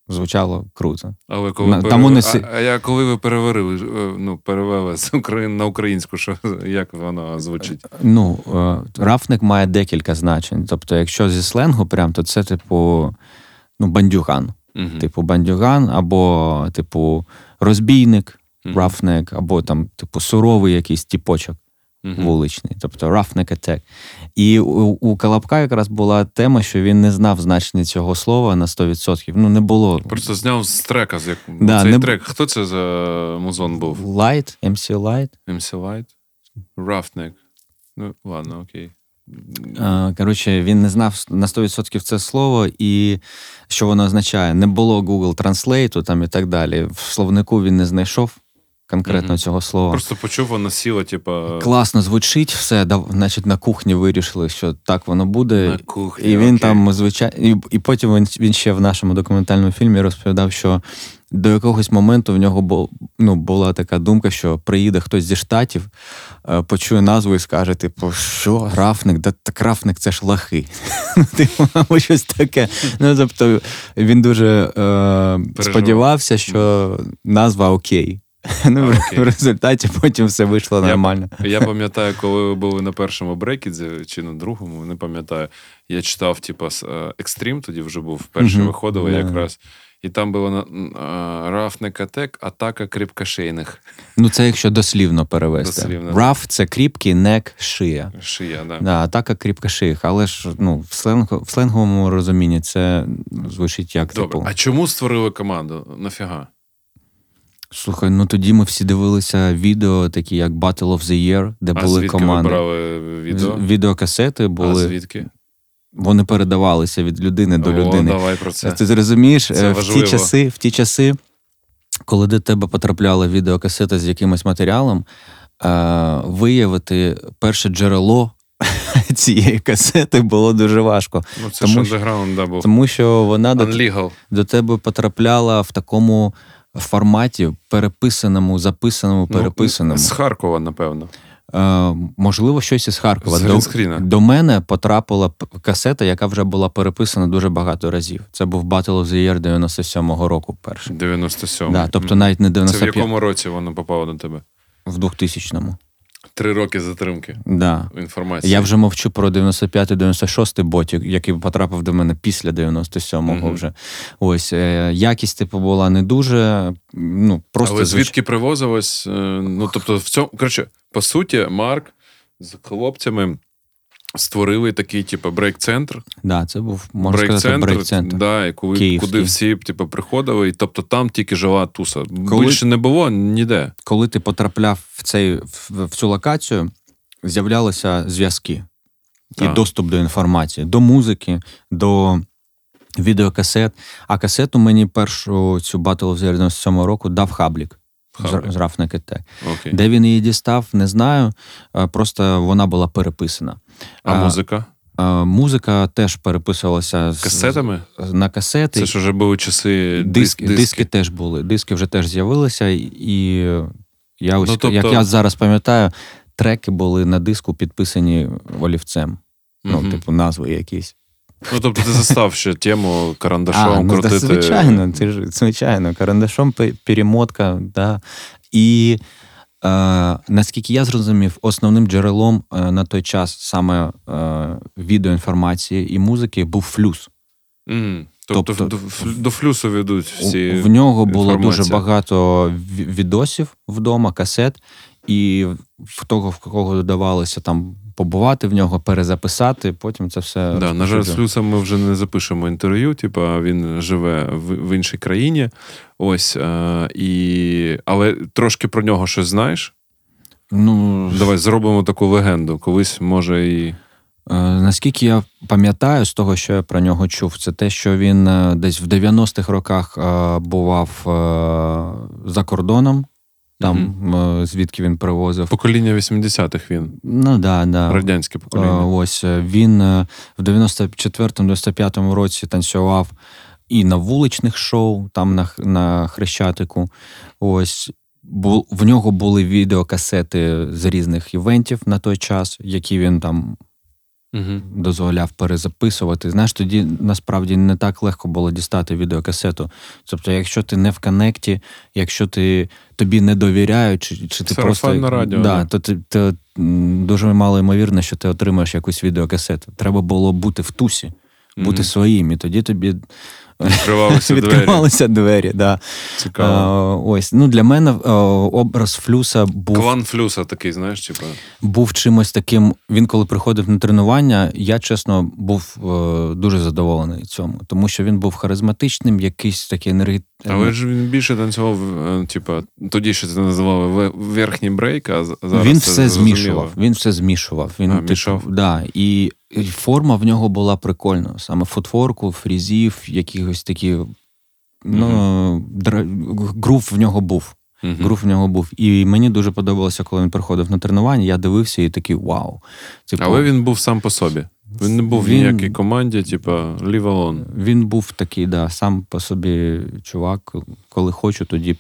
звучало круто. Але коли на- перев... там вони а, а я коли ви переварили, е, ну, перевели з Україн на українську, що як воно звучить? Ну, рафник має декілька значень. Тобто, якщо зі сленгу, прям, то це, типу, ну, бандюган. Мгм. Типу, бандюган, або, типу, розбійник, Мгм. рафник, або там, типу, суровий якийсь тіпочок Мгм. вуличний, тобто roughneck attack. І у, у Колобка якраз була тема, що він не знав значення цього слова на 100%. Ну, не було. Просто зняв з трека, з як... Да, цей не- трек. Хто це за музон був? Light, MC Light. MC Light? Roughneck. Ну, ладно, окей. Коротше, він не знав на 100% це слово і що воно означає. Не було Google Translate там і так далі. В словнику він не знайшов конкретно Мгм. цього слова. Просто почув, воно сіло, типа. Класно звучить, все, значить, на кухні вирішили, що так воно буде. На кухні. І він окей. там звичайно, і, і потім він, він ще в нашому документальному фільмі розповідав, що до якогось моменту в нього бу, ну, була така думка, що приїде хтось зі штатів, е, почує назву і скаже: типу, що рафник? Да так рафник це ж лахи. Ну, Типу, або щось таке. Ну, тобто він дуже е, сподівався, що назва окей. Ну, окей. в результаті потім все вийшло Я- нормально. Я пам'ятаю, коли ви були на першому брекідзі чи на другому, не пам'ятаю. Я читав, типа, Екстрім, тоді вже був, перший Мгм, виходили да. якраз. І там було на Roughneck Attack, атака кріпкошейних. Ну, це якщо дослівно перевести. Дослівно. Rough це кріпкий, neck, шия. Шия, да. Да, атака кріпкошеїх. але ж ну, в, сленгу, в сленговому розумінні це звучить як Добре. типу. А чому створили команду? Нафіга? Слухай, ну тоді ми всі дивилися відео, такі як Battle of the Year, де а були звідки команди. ви брали відео? Відеокасети А були, звідки? Вони передавалися від людини до О, людини. давай про це. Ти зрозумієш, Це е, в ті, часи, в ті часи, коли до тебе потрапляла відеокасета з якимось матеріалом, е, виявити перше джерело цієї касети було дуже важко. Ну, це тому ж да, був. Тому що вона до, до тебе потрапляла в такому форматі, переписаному, записаному, переписаному. Ну, з Харкова, напевно. Е, можливо, щось із Харкова. До, до мене потрапила касета, яка вже була переписана дуже багато разів. Це був Battle of the Year 97-го року перший. 97. Да, тобто навіть не Це в якому році воно попало до тебе? в 2000-му. Три роки затримки Да. інформації. Я вже мовчу про 95-96 ботік, який потрапив до мене після 97-го угу. вже. Ось е, якість типу була не дуже. Ну просто Але звич- звідки привозилось? е, Ну, тобто, в цьому, коротше, по суті, Марк з хлопцями створили такий, типу, брейк-центр. Да, це був можна сказати брейк-центр. Да, і коли, Київський. куди всі типу, приходили, і тобто там тільки жила туса. Коли- Більше не було ніде. Коли ти потрапляв в цей в, в цю локацію, з'являлися зв'язки і Так. доступ до інформації, до музики, до відеокасет. А касету мені першу цю Battle of the Year 97 року дав Хаблік. З Roughneck'и, так. Окей. Де він її дістав, не знаю. Просто вона була переписана. А, музика? Музика теж переписувалася з касетами на касети. Це ж вже були часи. Диски диски. диски теж були. Диски вже теж з'явилися, і я ось, ну, тобто... як я зараз пам'ятаю, треки були на диску підписані олівцем. Ну, типу, назви якісь. Ну, тобто, ти застав ще тему карандашом а, ну, крутити. Звичайно, ти ж, звичайно, карандашом перемотка, да. І е, наскільки я зрозумів, основним джерелом е, на той час саме е, відеоінформації і музики був флюс. Mm. Тобто, тобто до, до флюсу ведуть всі. В нього було дуже багато відосів вдома, касет, і в того, в кого додавалося там побувати в нього, перезаписати, потім це все. Да, На жаль, з Флюсом ми вже не запишемо інтерв'ю, типу, він живе в, в іншій країні. Ось. А, і... Але трошки про нього щось знаєш. Ну, Давай зробимо таку легенду. Колись може і. Е, наскільки я пам'ятаю з того, що я про нього чув, це те, що він е, десь в 90-х роках е, бував за кордоном, там mm-hmm. звідки він привозив. Покоління 80-х він. Ну да, да. Радянське покоління. Ось він в 94-95 році танцював і на вуличних шоу, там на на Хрещатику. Ось. В нього були відеокасети з різних івентів на той час, які він там угу. дозволяв перезаписувати. Знаєш, тоді насправді не так легко було дістати відеокасету. Тобто, якщо ти не в коннекті, якщо ти тобі не довіряють, чи, чи ти просто радіо, да, то ти то, дуже мало ймовірно, що ти отримаєш якусь відеокасету. Треба було бути в тусі, бути угу. своїм, і тоді тобі Відкривалися двері. Відкривалися двері, да. Цікаво. А, ось. Ну, Для мене а, образ Флюса був. Клан Флюса такий, знаєш, типу. Був чимось таким. Він, коли приходив на тренування, я чесно був е, дуже задоволений цьому, тому що він був харизматичним, якийсь такий енергетичний. Але ж він більше танцював, е, типу, тоді ще це називали верхній брейк, а зараз. Він все змішував. Він все змішував. Він, а, типу, да, І форма в нього була прикольна. Саме футворку, фрізів, якихось такі. Ну, mm-hmm. грув в нього був. Uh-huh. Грув в нього був. І мені дуже подобалося, коли він приходив на тренування. Я дивився і такий вау. Типу, Але він був сам по собі. Він не був він, в ніякій команді, типу, leave alone. Він був такий, да, сам по собі чувак. Коли хочу, тоді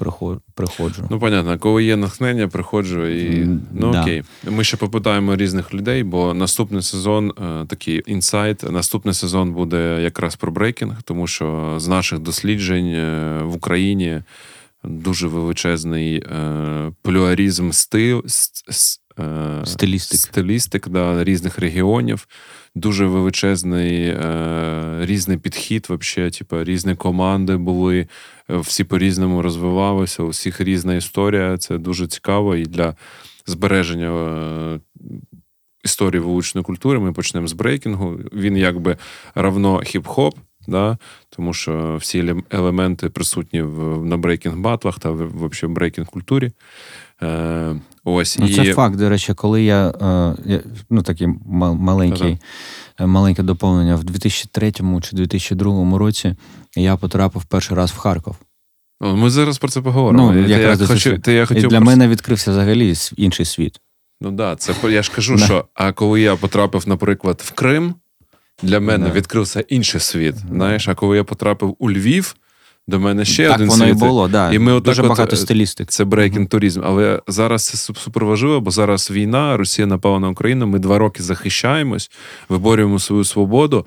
приходжу. Ну, понятно, коли є натхнення, приходжу і. Ну да. окей. Ми ще попитаємо різних людей, бо наступний сезон е, такий інсайт. Наступний сезон буде якраз про брейкінг, тому що з наших досліджень е, в Україні дуже величезний е, плюарізм стил. Е, стилістик стилістик да, різних регіонів, дуже величезний е, різний підхід, вообще, типу, різні команди були, е, всі по-різному розвивалися, у всіх різна історія. Це дуже цікаво і для збереження е, історії вуличної культури ми почнемо з брейкінгу. Він якби равно хіп-хоп. Да? Тому що всі елементи присутні в на брейкінг батлах та в, в брейкінг культурі. Е, ось, ну, Це і... факт, до речі, коли я, е, я ну такий маленький, Та-та. маленьке доповнення, в 2003 чи 2002 році я потрапив перший раз в Харків. Ми зараз про це поговоримо. Ну, я хочу, ти, я хотів Для про... мене відкрився взагалі інший світ. Ну так, да, це я ж кажу, що а коли я потрапив, наприклад, в Крим, для мене відкрився інший світ. Знаєш, а коли я потрапив у Львів, до мене ще так, один воно світ. і було, да. І ми Дуже отак багато стилістик. Це брейкінг туризм. Але зараз це супер важливо, бо зараз війна, Росія напала на Україну. Ми два роки захищаємось, виборюємо свою свободу.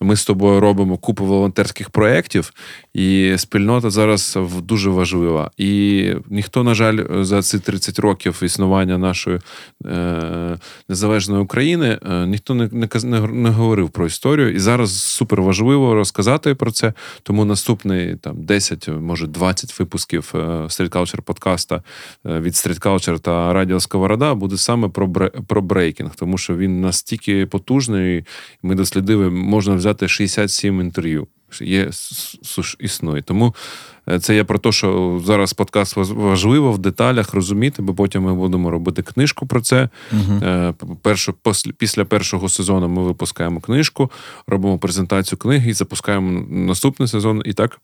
Ми з тобою робимо купу волонтерських проєктів, і спільнота зараз дуже важлива. І ніхто, на жаль, за ці 30 років існування нашої е, незалежної України е, ніхто не, не, не говорив про історію. І зараз супер важливо розказати про це. Тому наступний там 10, може 20 випусків Culture подкаста е, від Culture та Радіо Сковорода буде саме про про брейкінг, тому що він настільки потужний, ми дослідили, можна взяти взяти 67 інтерв'ю. Є існує. Тому е, це я про те, що зараз подкаст важливо в деталях розуміти, бо потім ми будемо робити книжку про це. Угу. Першу, Після першого сезону ми випускаємо книжку, робимо презентацію книги і запускаємо наступний сезон. І так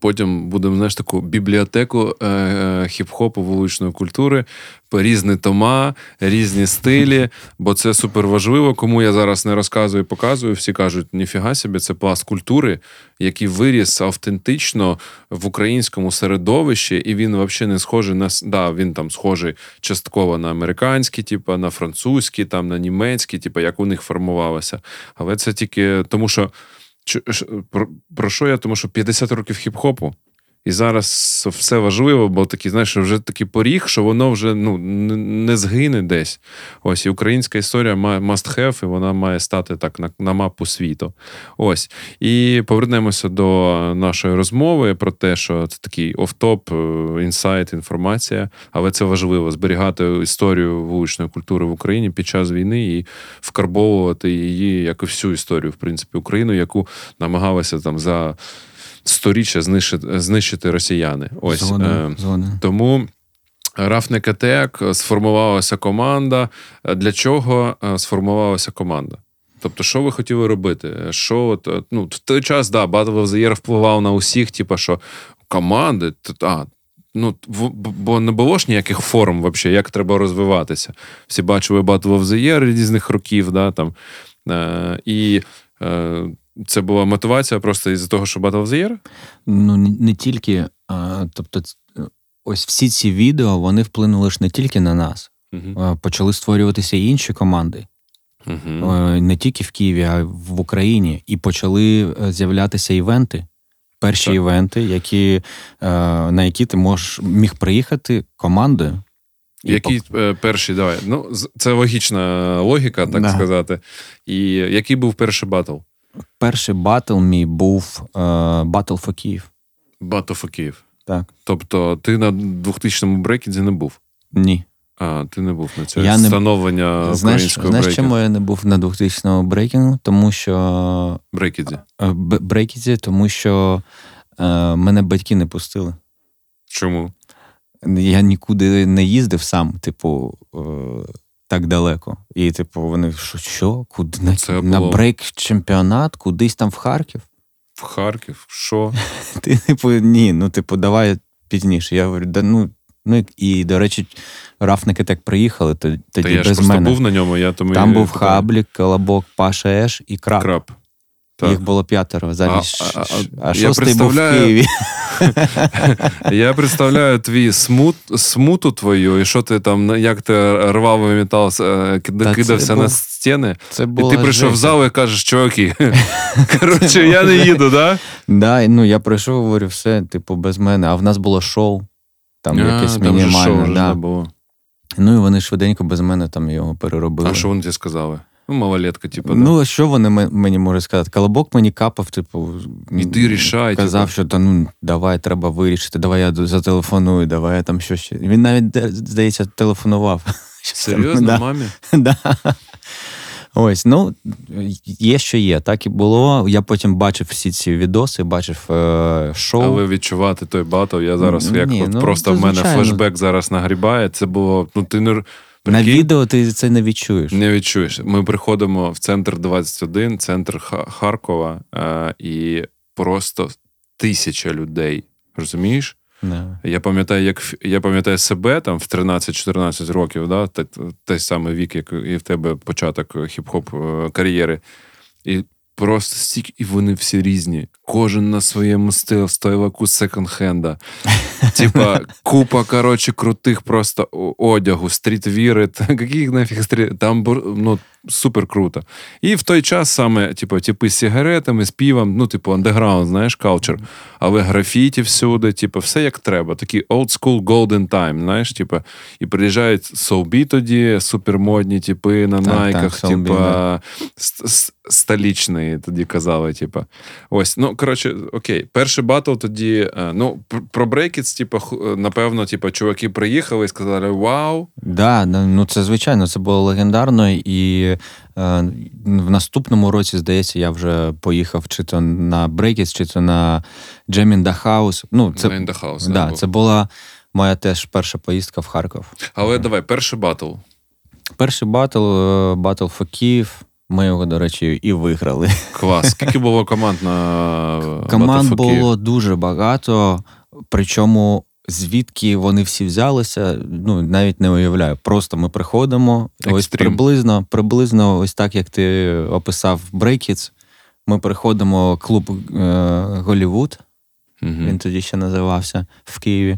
Потім будемо знаєш, таку бібліотеку е, хіп-хопу вуличної культури, різні тома, різні стилі, бо це супер важливо. Кому я зараз не розказую і показую, всі кажуть, ніфіга собі, це пласт культури, який виріс автентично в українському середовищі, і він взагалі не схожий на да, він там схожий частково на американський, типу, на французький, там на німецький, типу, як у них формувалося. Але це тільки тому, що. Про, про що я? Тому що 50 років хіп-хопу, і зараз все важливо, бо такий, знаєш, вже такий поріг, що воно вже ну, не згине десь. Ось і українська історія must have, і вона має стати так на на мапу світу. Ось. І повернемося до нашої розмови про те, що це такий офтоп, інсайт, інформація, але це важливо зберігати історію вуличної культури в Україні під час війни і вкарбовувати її, як і всю історію, в принципі, України, яку намагалися там за сторіччя знищити знищити росіяни. Ось згоден, е, згоден. тому. Рафник Атек, сформувалася команда. Для чого е, сформувалася команда? Тобто, що ви хотіли робити? Що от, е, ну, В той час, да, Battle of the Year впливав на усіх, типу, що команди, а, ну, бо не було ж ніяких форм, взагалі, як треба розвиватися. Всі бачили Battle of the Year різних років, да, там, е, і е, це була мотивація просто із-за того, що Battle of the Year? Ну, не, тільки. А, Тобто, ось всі ці відео вони вплинули ж не тільки на нас. uh Почали створюватися і інші команди. uh Не тільки в Києві, а й в Україні. І почали е, з'являтися івенти. Перші так. івенти, які, е, на які ти можеш міг приїхати командою. Який. Е, перший, давай. Ну, це логічна логіка, так да. сказати. І який був перший батл? Перший батл мій був Battle for Київ. Battle for Київ. Так. Тобто ти на 2000-му брекіді не був? Ні. А, ти не був на це я встановлення не... знаєш, Знаєш, чому я не був на 2000-му брейкінгу? Тому що. Брейкіді. Брейкіді, тому що е, мене батьки не пустили. Чому? Я нікуди не їздив сам, типу, е, так далеко. І, типу, вони що, що? Куди на, було... на брейк-чемпіонат, кудись там в Харків? В Харків? Що? Ти, типу, ні, ну, типу, давай пізніше. Я говорю, да ну. Ну і, до речі, roughneck'и так приїхали, тоді Та я без ж просто мене. був на ньому, я тому Там був Хаблік, Колобок, Паша Еш і Краб. Краб. Так. Їх було п'ятеро. Замість, а, а, а, шостий був в Києві. Я представляю твій смут, смуту твою, і що ти там, як ти рвав метал, е, кидався на стіни. Це і ти прийшов в зал і кажеш, чуваки. Коротше, я не їду, так? Да, ну я прийшов, говорю, все, типу, без мене. А в нас було шоу. Там якесь мінімальне. Ну і вони швиденько без мене там його переробили. А що вони тобі сказали? Ну, малолетка, типу. Ну, да. що вони мені можуть сказати? Колобок мені капав, типу, Іди рішай. Казав, типу. що та ну давай треба вирішити, давай я зателефоную, давай я там що ще. Він навіть, здається, телефонував. Серйозно, да. мамі? Да. Ось, ну є, що є. Так і було. Я потім бачив всі ці відоси, бачив е, шоу. Але відчувати той батл, я зараз як Ні, от ну, просто в мене звичайно. флешбек зараз нагрібає. Це було. ну ти не Прикинь? На відео ти це не відчуєш. Не відчуєш. Ми приходимо в центр 21, центр Харкова, е, і просто тисяча людей. Розумієш? Yeah. Я пам'ятаю, як я пам'ятаю себе там в 13-14 років, да, той самий вік, як і в тебе початок хіп-хоп е, кар'єри. І Просто стільки, і вони всі різні. Кожен на своєму стилі, стойлаку секонд-хенда. Типа, купа, коротше, крутих просто одягу, стрітвіри, яких нафіг стріт. Там ну, супер круто. І в той час саме, типу, типи з сигаретами, з півом, ну, типу, андеграунд, знаєш, калчер. Але графіті всюди, типу, все як треба. Такий old school golden time, знаєш, типу, і приїжджають Соубі тоді, супермодні, типи на так, найках, так, типу, да. столічний, тоді казали, типу. Ось, ну, коротше, окей, перший батл тоді, е, ну, про Breakіс, типу, напевно, типу, чуваки приїхали і сказали: Вау! Да, ну це звичайно, це було легендарно і. Е, в наступному році, здається, я вже поїхав чи то на Брейкіс, чи то на the House. Ну, це, the House, да, це була моя теж перша поїздка в Харків. Але давай, перший батл. Перший батл, е, Battle for Київ. Ми його, до речі, і виграли. Клас. Скільки було команд на команд for Kyiv? було дуже багато, причому звідки вони всі взялися, ну навіть не уявляю. Просто ми приходимо ось приблизно, приблизно, ось так як ти описав Breakits. Ми приходимо клуб е, Голівуд, Мгм. він тоді ще називався в Києві.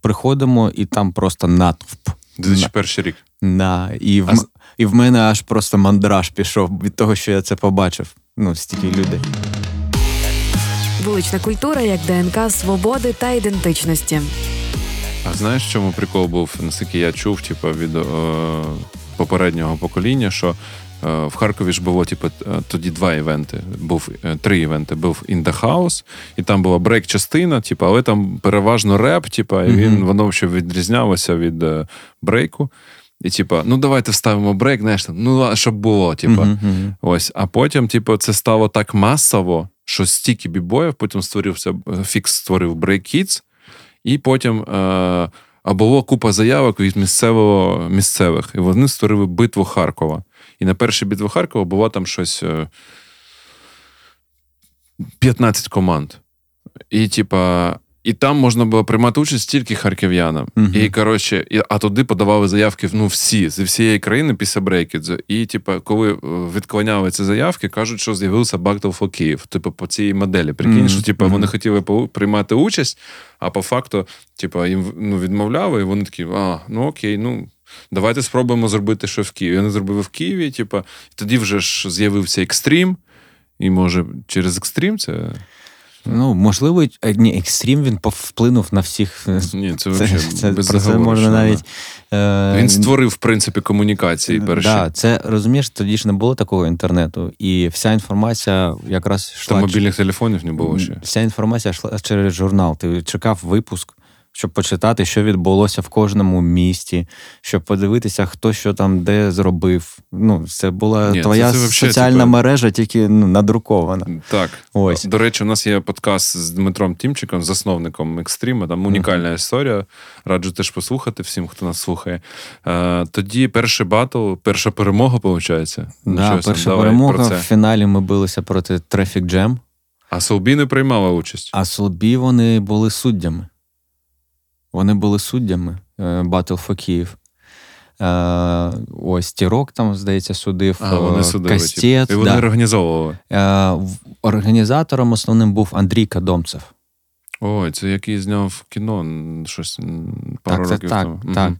Приходимо, і там просто натовп. 2001 рік. На, і, в, А і в мене аж просто мандраж пішов від того, що я це побачив. Ну, стільки людей. Вулична культура як ДНК свободи та ідентичності. А знаєш, в чому прикол був, наскільки я чув, типу, від е, попереднього покоління, що е, в Харкові ж було типу, е, тоді два івенти. Був е, три івенти. Був In the House, і там була брейк-частина, типу, але там переважно реп, типу, і він Мгм. воно ще відрізнялося від е, брейку. І, типа, ну давайте вставимо брейк, знаєш, там, ну щоб було, типа. Мгм. Ось, а потім, типу, це стало так масово, що стільки бібоїв, потім створився фікс створив Break Kids, і потім е, а було купа заявок від місцевого місцевих. І вони створили битву Харкова. І на першій битві Харкова було там щось е, 15 команд. І, типа, і там можна було приймати участь тільки харків'янам. Мгм. І коротше, і, а туди подавали заявки ну, всі зі всієї країни після Брейкідзу. І, типа, коли е, відклоняли ці заявки, кажуть, що з'явився Battle for Kyiv. Типу, по цій моделі. Прикинь, Мгм. що типу, Мгм. вони хотіли приймати участь, а по факту, типу, їм ну, відмовляли, і вони такі, а, ну окей, ну. Давайте спробуємо зробити, що в Києві. Вони зробили в Києві, типу, тоді вже ж з'явився екстрім, і може через екстрім це. Ну, можливо, е, ні, екстрім він повплинув на всіх. е, Ні, це, Це, взагалі це, про це можна навіть. Е, Він створив, в принципі, комунікації перші. Да, це розумієш, тоді ж не було такого інтернету, і вся інформація якраз Та мобільних телефонів не було ще. Вся інформація йшла через журнал. Ти чекав випуск, щоб почитати, що відбулося в кожному місті, щоб подивитися, хто що там де зробив. Ну, це була Ні, твоя це вообще, соціальна типа- мережа, тільки ну, надрукована. Так. Ось. До речі, у нас є подкаст з Дмитром Тімчиком, засновником Екстріма. Там унікальна історія. Раджу теж послухати всім, хто нас слухає. Е, тоді перший батл, перша перемога, виходить. Да, перша перемога в фіналі ми билися проти Traffic Jam, А Солбі не приймала участь. а Солбі вони були суддями. Вони були суддями е, Battle for Kyiv. Е, ось Тірок там, здається, судив. А, вони е, судили. типу. Кастєт, І вони да. організовували. Е, Організатором основним був Андрій Кадомцев. Ой, це який зняв кіно щось пару так, років так, тому. Так.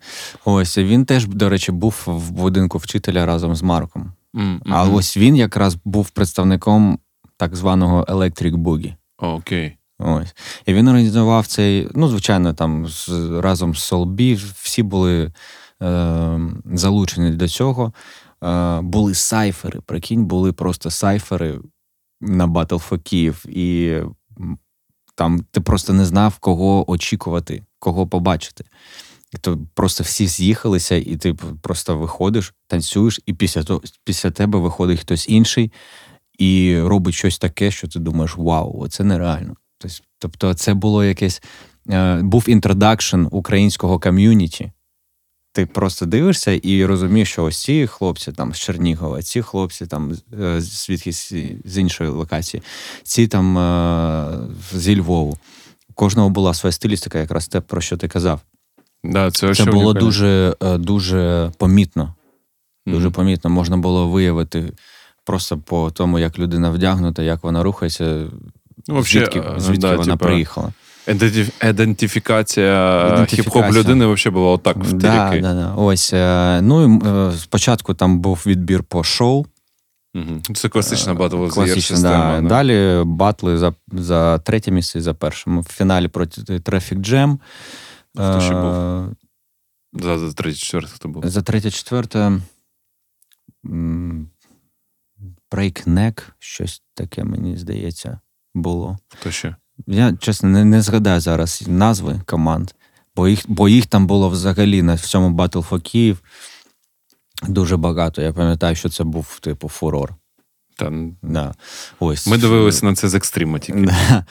Ось він теж, до речі, був в будинку вчителя разом з Марком. М, А ось він якраз був представником так званого Electric Boogie. О, Окей. Ось. І він організував цей, ну, звичайно, там з, разом з Солбі всі були е, залучені до цього. Е, були сайфери, прикинь, були просто сайфери на Battle for Kyiv. І там ти просто не знав, кого очікувати, кого побачити. І то просто всі з'їхалися, і ти просто виходиш, танцюєш, і після, того, після тебе виходить хтось інший і робить щось таке, що ти думаєш, вау, це нереально. Тобто, тобто це було якесь. Е, був introduction українського ком'юніті. Ти просто дивишся і розумієш, що ось ці хлопці там з Чернігова, ці хлопці там е, звідки з іншої локації, ці там е, зі Львову. У кожного була своя стилістика, якраз те, про що ти казав. Да, це Це було унікально. дуже, дуже помітно. Дуже Мгм. помітно. Можна було виявити просто по тому, як людина вдягнута, як вона рухається, вообще, звідки, е, звідки да, вона типа, приїхала. Ідентиф- Ідентифікація хіп-хоп людини вообще була отак в Да, тиряки. да, да. Ось, е, ну, е, спочатку там був відбір по шоу. Мгм. Це класична Battle of the Year система. да. Далі батли за, за третє місце і за перше. В фіналі проти Traffic Jam. Хто ще був? Е, За, за третій, четвертий хто був. За третє, четверте. Breakneck, щось таке, мені здається, було. Хто ще? Я чесно не, не згадаю зараз назви команд, бо їх, бо їх там було взагалі на всьому Battle for Kyiv дуже багато. Я пам'ятаю, що це був типу фурор. Та, Да. Ось. ми дивилися на це з екстріма тільки. Да.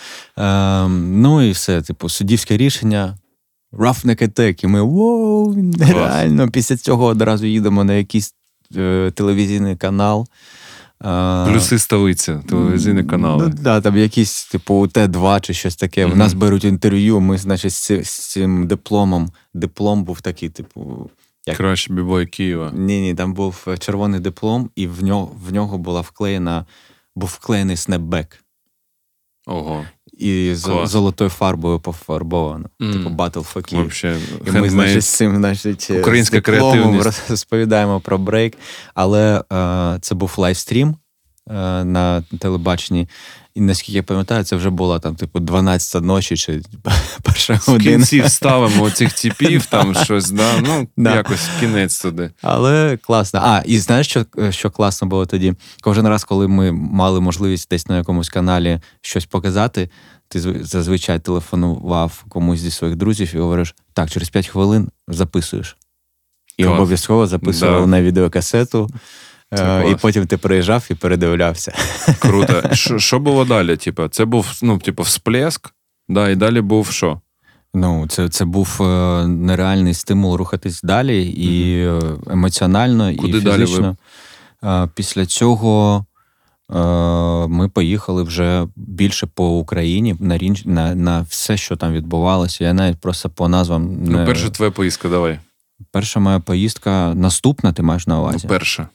Ем, ну і все, типу, суддівське рішення. Roughneck Attack. І ми воу, нереально. Після цього одразу їдемо на якийсь е, телевізійний канал. Плюси столиці, телевізійні канали. Ну, да, там якісь, типу, Т2 чи щось таке. Mm-hmm. В нас беруть інтерв'ю, ми, значить, з, з цим дипломом. Диплом був такий, типу. Як... Краще бібой Києва. Ні, ні, там був червоний диплом, і в нього в нього була вклеєна, був вклеєний снепбек. Ого. І з золотою фарбою пофарбовано. Mm. Типу Battle for Kyiv. Вообще, і ми, значить, з цим значить, Українська креативність. розповідаємо про брейк. Але е, це був лайвстрім е, на телебаченні. І наскільки я пам'ятаю, це вже була там, типу, 12 ночі чи перша година. В кінці вставимо цих типів, там щось, да, ну, да. якось кінець туди. Але класно. А, і знаєш, що що класно було тоді? Кожен раз, коли ми мали можливість десь на якомусь каналі щось показати, ти зазвичай телефонував комусь зі своїх друзів і говориш: так, через 5 хвилин записуєш. І Клас. обов'язково записував да. на відеокасету. Е, і потім ти приїжджав і передивлявся. Круто. Що було далі? Типу, Це був ну, типу, всплеск, да, і далі був що? Ну, це це був е, нереальний стимул рухатись далі і mm емоціонально, Куди і фізично. Далі ви? Після цього ми поїхали вже більше по Україні на на, на все, що там відбувалося. Я навіть просто по назвам. Ну, не... Ну, перша твоя поїздка, давай. Перша моя поїздка наступна, ти маєш на увазі? Ну, перша.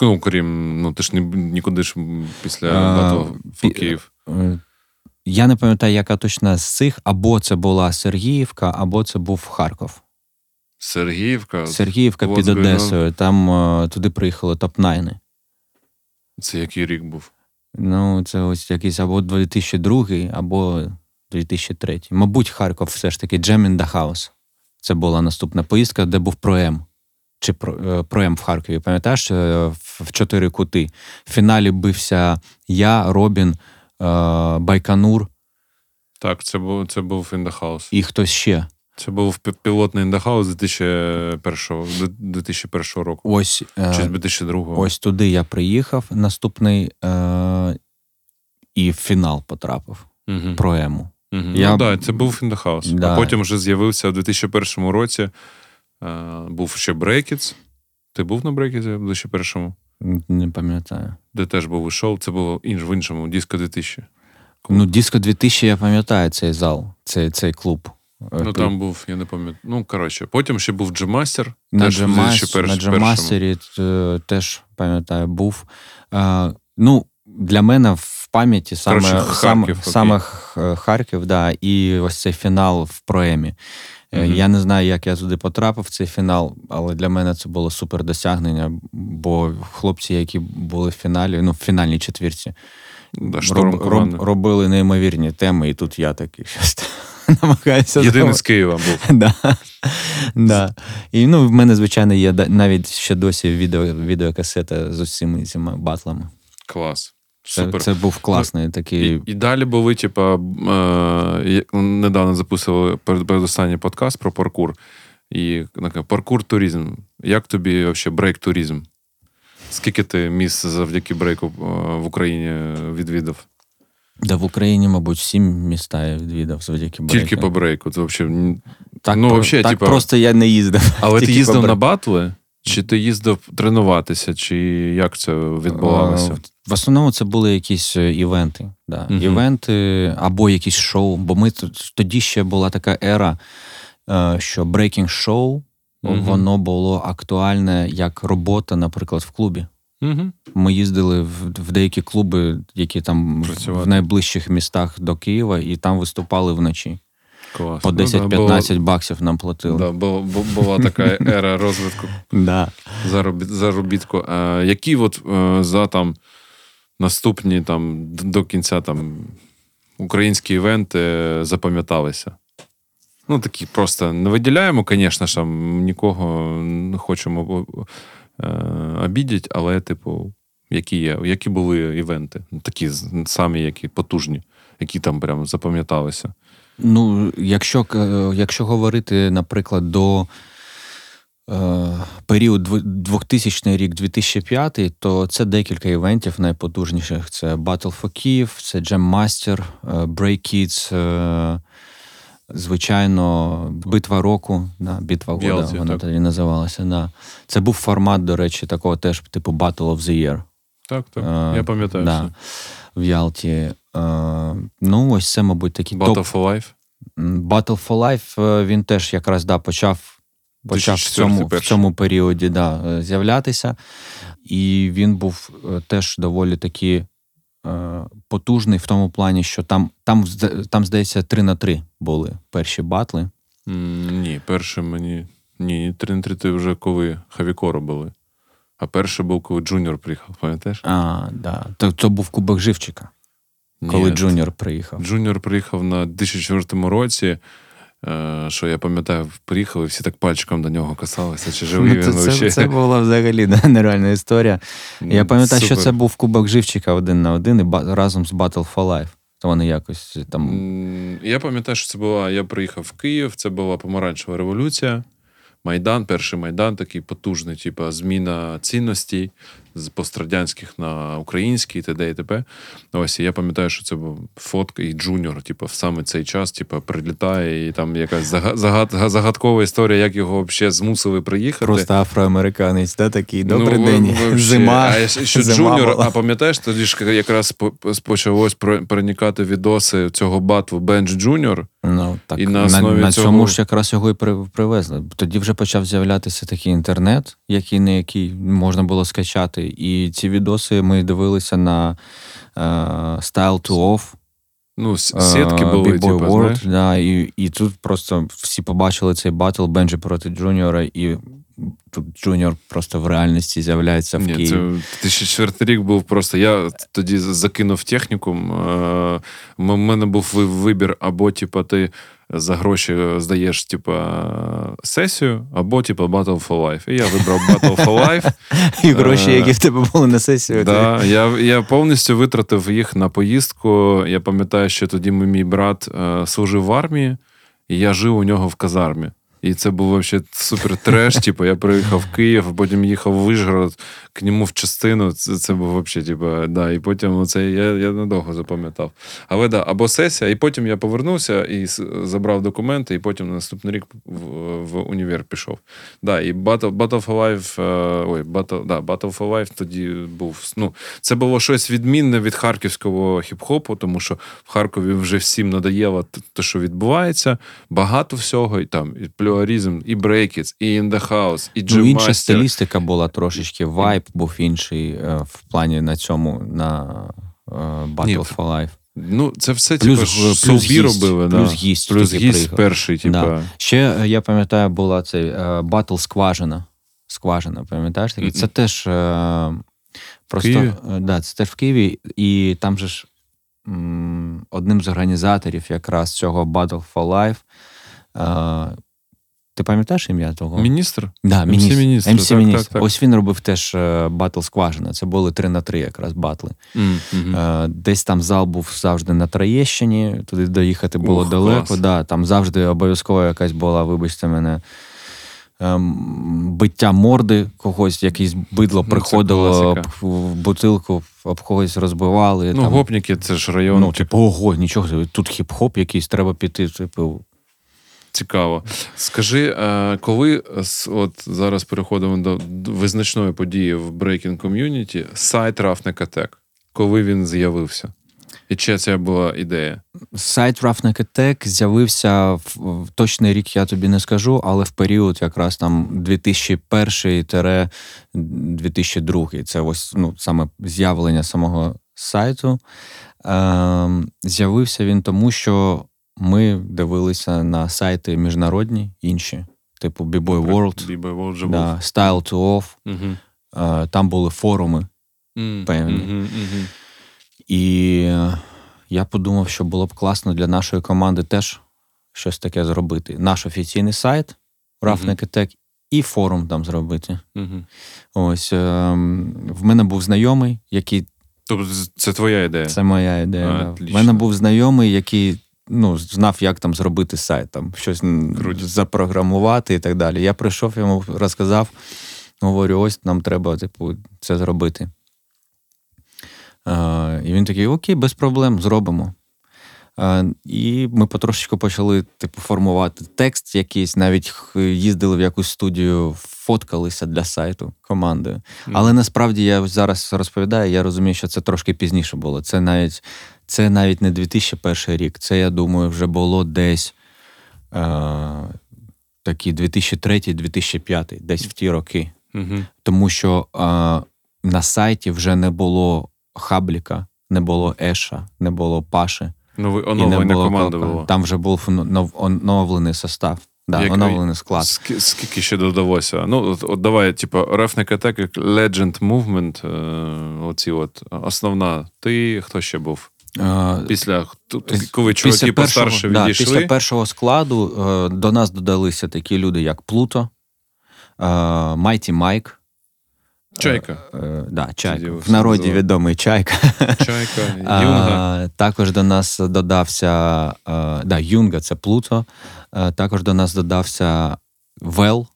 Ну, крім, ну ти ж нікуди ж після НАТО в Київ. Е, я не пам'ятаю, яка точна з цих, або це була Сергіївка, або це був Харков. Сергіївка? Сергіївка під Одесою. Там е, туди приїхали топ-найни. Це який рік був? Ну, це ось якийсь або 2002, або 2003. Мабуть, Харков все ж таки the House. Це була наступна поїздка, де був проем чи е, проем в Харкові. Пам'ятаєш е, в чотири кути. В фіналі бився я, Робін, е, Байканур. Так, це був це був In the House. І хтось ще. Це був пілотний the 2001 2001 року. Ось, Чи 2002 Ось туди я приїхав наступний е- і в фінал потрапив. Угу. Проему. Угу. Я... Ну, да, Це був In. Да. А потім вже з'явився в 2001 році був ще Брекіц. Ти був на Брекіці в 2001-му? Не пам'ятаю. Де теж був шоу, це було в іншому, Диско 2000. Ну, Диско 2000, я пам'ятаю цей зал, цей цей клуб. Е, ну, там був, я не пам'ятаю. Ну, коротше, потім ще був Джемастер. На Джемастері е, теж пам'ятаю, був. А, Ну, для мене в пам'яті саме коротше, Харків, саме, саме Харків, да, і ось цей фінал в проемі. Mm-hmm. Я не знаю, як я туди потрапив в цей фінал, але для мене це було супер досягнення, бо хлопці, які були в фіналі, ну в фінальній четвірці, да, роб, роб, робили неймовірні теми, і тут я такий щось намагаюся. Єдиний з Києва був. да. да. І ну, в мене, звичайно, є навіть ще досі відео, відеокасета з усіма цими батлами. Клас. Супер. Це, це був класний такий. І, і далі були, типа, е, недавно записували передостанній подкаст про паркур. І паркур туризм. Як тобі взагалі брейк туризм? Скільки ти місць завдяки брейку е, в Україні відвідав? Да, в Україні, мабуть, сім міста я відвідав завдяки брейку. Тільки по брейку. Це взагалі... Так, ну, вообще, так типа... просто я не їздив. Але ти їздив на батли? Чи ти їздив тренуватися, чи як це відбувалося? Е, в основному це були якісь е, івенти. Да. uh Івенти або якісь шоу. Бо ми тоді ще була така ера, е, що брейкінг шоу uh воно було актуальне як робота, наприклад, в клубі. uh Ми їздили в в деякі клуби, які там Працювати. в найближчих містах до Києва, і там виступали вночі. Клас. По 10-15 ну, да, баксів нам платили. Да, Була така ера розвитку да. заробітку. А, Які от за там наступні там до кінця там українські івенти запам'яталися. Ну, такі просто не виділяємо, звісно ж, нікого не хочемо е, обідати, але, типу, які є, які були івенти, такі самі, які потужні, які там прям запам'яталися. Ну, якщо якщо говорити, наприклад, до період 2000 рік 2005, то це декілька івентів найпотужніших. Це Battle for Kyiv, це Jam Master, е, Break Kids, е, звичайно, битва року, да, битва года, Ялці, вона так. тоді називалася. Да. Це був формат, до речі, такого теж, типу Battle of the Year. Так, так. Е, Я пам'ятаю. да, все. в Ялті. Е, ну, ось це, мабуть, такі топ. Battle for Life. Battle for Life е, він теж якраз да, почав, почав в, цьому, в цьому періоді да, е, з'являтися. І він був е, теж доволі таки е, потужний в тому плані, що там, там, там здається, 3 на 3 були перші батли. Ні, перше мені. Ні, 3 на 3 ти вже коли Хавікоро були. А перший був, коли Джуніор приїхав, пам'ятаєш? А, да. То, то був Кубок Живчика, коли Ні, Джуніор приїхав. Джуніор приїхав на 2004 році. Е, Що я пам'ятаю, приїхали, всі так пальчиком до нього касалися, чи живий Ну, він це, вообще. це була взагалі нереальна історія. Я пам'ятаю, що це був Кубок Живчика один на один і разом з Battle for Life. То вони якось там. Я пам'ятаю, що це була. Я приїхав в Київ, це була помаранчева революція. Майдан, перший майдан, такий потужний, типу, зміна цінностей з пострадянських на українські, і т.д. і т.п. Ось і я пам'ятаю, що це був фотка і джуніор, типу, в саме цей час, типу, прилітає, і там якась зага- загад- загадкова історія, як його взагалі змусили приїхати. Просто афроамериканець, да, такий. Ну, Добрий во- день. вообще. Зима. А що зима Джуніор, була. а пам'ятаєш, тоді ж якраз по- почалось про- проникати відоси цього батлу Бендж Джуніор. Ну, так, І на на, основі на цього- цьому ж якраз його і привезли. Тоді вже почав з'являтися такий інтернет, який не який можна було скачати. І ці відоси ми дивилися на е, Style 2 Ouf. Ну, с- сітки були, типу, World, знаєш. да, і, і тут просто всі побачили цей батл Бенджі проти Джуніора, і тут Джуніор просто в реальності з'являється в Ні, Києві. це 2004 рік був просто. Я тоді закинув технікум. е, У мене був вибір, або, типу, ти за гроші здаєш, типу, сесію, або, типу, Battle for Life. І я вибрав Battle for Life. І гроші, е, які в тебе були на сесію. Да, я, я повністю витратив їх на поїздку. Я пам'ятаю, що тоді мій брат е, служив в армії, і я жив у нього в казармі. І це був вообще супер треш. Типу, я приїхав в Київ, потім їхав в Вишгород к ньому в частину. Це, це був вообще, типу, да, і потім це я, я надовго запам'ятав. Але да, або сесія, і потім я повернувся і забрав документи, і потім на наступний рік в, в універ пішов. Да, і Battle, Battle for Life, е, ой, Battle, да, Battle for Life тоді був. Ну, це було щось відмінне від харківського хіп-хопу, тому що в Харкові вже всім т- те, що відбувається. Багато всього, і там і плюарізм, і брейкіц, і House, і Ну, інша стилістика була трошечки, вайб був інший е, в плані на цьому, на е, Battle Ні, for Life. Ну, це все Плюс типу, плюс собі гість, робили. плюс да. гість плюс гість перший, типу. Да. Ще е, я пам'ятаю, була цей Battle Скважина. Скважина, пам'ятаєш такий? Це теж просто Києві? да, це теж в Києві, і там же ж одним з організаторів якраз цього Battle for Life. Ти пам'ятаєш ім'я того? Міністр? Да, міністр. Міністр, MC так, Міністр. так, так. Ось він робив теж е, батл скважина. Це були 3 на 3 якраз батли. Е, Десь там зал був завжди на Троєщині, туди доїхати було Ух, далеко. клас. Да, там завжди обов'язково якась була, вибачте мене. ем, Биття морди когось, якесь бидло Ну, приходило в бутилку, об когось розбивали. Ну, там. гопніки, це ж район. ну, типу, ого, нічого, тут хіп-хоп якийсь, треба піти. Типу, Цікаво. Скажи, е, коли от зараз переходимо до визначної події в Breaking Community, сайт Attack, коли він з'явився? І чи це була ідея? Сайт Attack з'явився в точний рік, я тобі не скажу, але в період якраз там 2001-2002. Це ось ну, саме з'явлення самого сайту. Ем, з'явився він тому, що ми дивилися на сайти міжнародні інші, типу B-Boy World, B-Boy World да, Style to Off. Угу. Е, там були форуми. Певні. Угу, угу. І е, я подумав, що було б класно для нашої команди теж щось таке зробити. Наш офіційний сайт Roughneck Attack і форум там зробити. Угу. Ось ем, в мене був знайомий, який Тобто це твоя ідея? це моя ідея. А, да. В мене був знайомий, який ну, знав, як там зробити сайт, там щось м, Круто. запрограмувати і так далі. Я прийшов йому, розказав, говорю: ось нам треба, типу, це зробити. Е, і він такий: Окей, без проблем, зробимо. І ми потрошечку почали типу, формувати текст якийсь, навіть їздили в якусь студію, фоткалися для сайту командою. Mm. Але насправді я зараз розповідаю, я розумію, що це трошки пізніше було. Це навіть це навіть не 2001 рік. Це, я думаю, вже було десь е, такі 2003-2005, десь в ті роки. Mm-hmm. Тому що е, на сайті вже не було Хабліка, не було Еша, не було Паши. Новий оновлення команди було. Там вже був оновлений состав. Да, Як, оновлений склад. Ск- скільки ще додалося? Ну, от, от давай, типу, Refnik Attack, Legend Movement, е, оці от основна. Ти хто ще був? Е, після коли чуваки постарше да, відійшли? Після першого складу е, до нас додалися такі люди, як Плуто, Майті Майк. Чайка. Е, да, чайка. В народі відомий чайка. Чайка, Юнга. Також до нас додався да, Юнга, це Плуто. Також до нас додався Вел.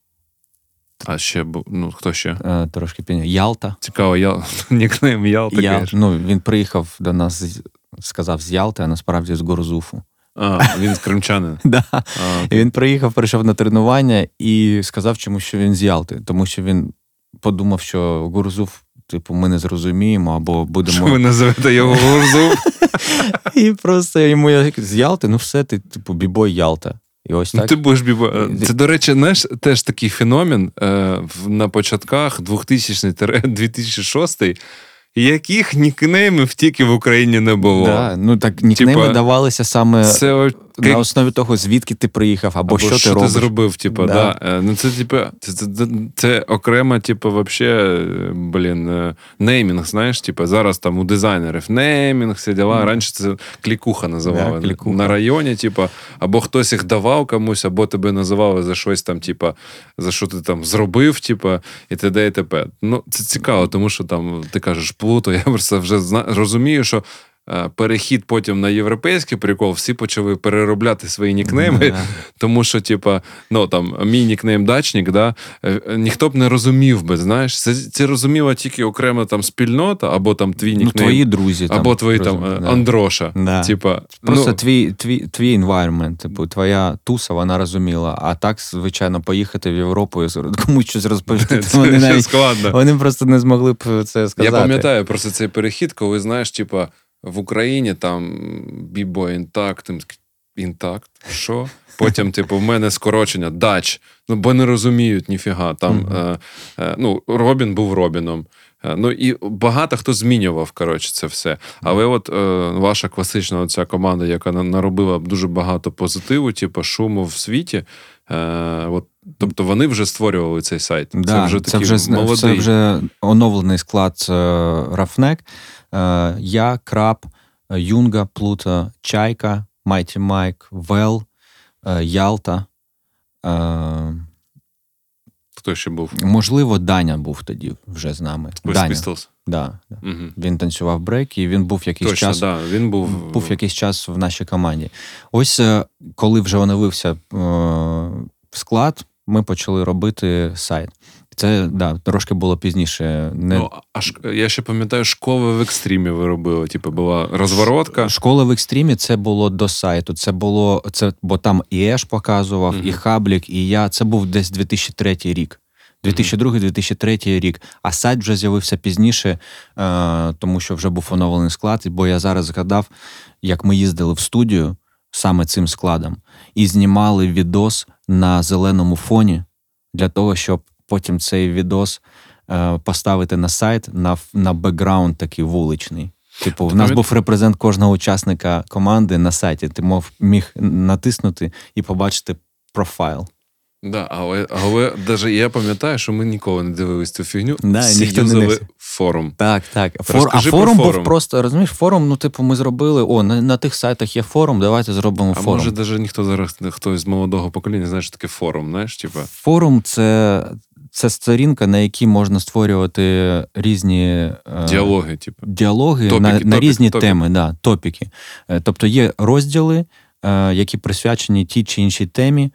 А ще ну, хто ще? Трошки пізніше. Ялта. Цікаво, я... нікнейм Ялта. Я, ну, Він приїхав до нас, сказав з Ялти, а насправді з Горзуфу. А, він з кримчанин. да. а, Він приїхав, прийшов на тренування і сказав, чому що він з Ялти, тому що він подумав, що Гурзув, типу, ми не зрозуміємо, або будемо. Що ви називаєте його Гурзув? І просто йому я з Ялти, ну все, ти, типу, бібой Ялта. І ось ну. Ти будеш бібо. Це, до речі, знаєш, теж такий феномен е, на початках 2000-2006 яких нікнеймів тільки в Україні не було. Да, Ну так нікнейми Тіпа, давалися саме це, на основі того, звідки ти приїхав, або, або що, що ти робиш. ти зробив. Типу, да. да. Е, ну Це типу, це, це, це, це окрема, типу, вообще, блін, е, неймінг, знаєш, типу, зараз там у дизайнерів неймінг, всі діла. Mm. Раніше це клікуха називали. Да, клікуха. На районі, типу, або хтось їх давав комусь, або тебе називали за щось там, типу, за що ти там зробив, типу, і т.д. і т.п. Ну, це цікаво, тому що там ти кажеш, Плуто, я просто вже зна... розумію, що Е, перехід потім на європейський прикол, всі почали переробляти свої нікнейми, тому що, типа, ну там мій нікнейм дачник, да, е, ніхто б не розумів би, знаєш, це це розуміла тільки окремо там спільнота, або там твій ну, нікнейм, ну, твої друзі, або там, твої розумі, там да. Андроша. Да. Типа, Просто ну, твій твій, твій environment, типу, твоя туса, вона розуміла. А так, звичайно, поїхати в Європу і комусь щось розповісти. Вони навіть складно. Вони просто не змогли б це сказати. Я пам'ятаю просто цей перехід, коли знаєш, типа в Україні там бібо інтакт, інтакт, що? Потім, типу, в мене скорочення дач. Ну, бо не розуміють ніфіга. Там, mm-hmm. е, е, ну, Робін був Робіном. Е, ну і багато хто змінював коротше, це все. Але от е, ваша класична ця команда, яка наробила дуже багато позитиву, типу шуму в світі. Е, от, Тобто вони вже створювали цей сайт. Да, це вже такий це вже, молодий. Це вже оновлений склад Ruffneck. Е, я, Краб, Юнга, Плута, Чайка, Майті Майк, Вел, е, Ялта. Хто ще був? Можливо, Даня був тоді вже з нами. Даня. Pistols? Да. Угу. Він танцював брейк, і він був якийсь Точно, час да. Він був був якийсь час в нашій команді. Ось коли вже оновився склад, ми почали робити сайт. Це да, трошки було пізніше. Не... Ну, а ш... я ще пам'ятаю, школи в екстримі ви робили. Типу, була розворотка. Школа в екстримі це було до сайту. Це було це, бо там і Еш показував, uh і Хаблік, і я. Це був десь 2003 рік. 2002-2003 рік. А сайт вже з'явився пізніше, е, тому що вже був оновлений склад. Бо я зараз згадав, як ми їздили в студію саме цим складом, і знімали відос на зеленому фоні для того, щоб потім цей відос е, поставити на сайт на на бекграунд такий вуличний. Типу, в нас був репрезент кожного учасника команди на сайті. Ти мог міг натиснути і побачити профайл. Да, але але навіть я пам'ятаю, що ми ніколи не дивились цю фігню. Да, Всі юзали не форум. Так, так. Фор, а форум був просто, розумієш, форум, ну, типу, ми зробили, о, на на тих сайтах є форум, давайте зробимо а форум. А може, навіть ніхто зараз, хтось з молодого покоління знає, що таке форум, знаєш? Типу? Форум це це сторінка, на якій можна створювати різні е, діалоги, типу. діалоги топіки, на топіки, на різні топіки. теми, да, топіки. Е, тобто є розділи, е, які присвячені тій чи іншій темі,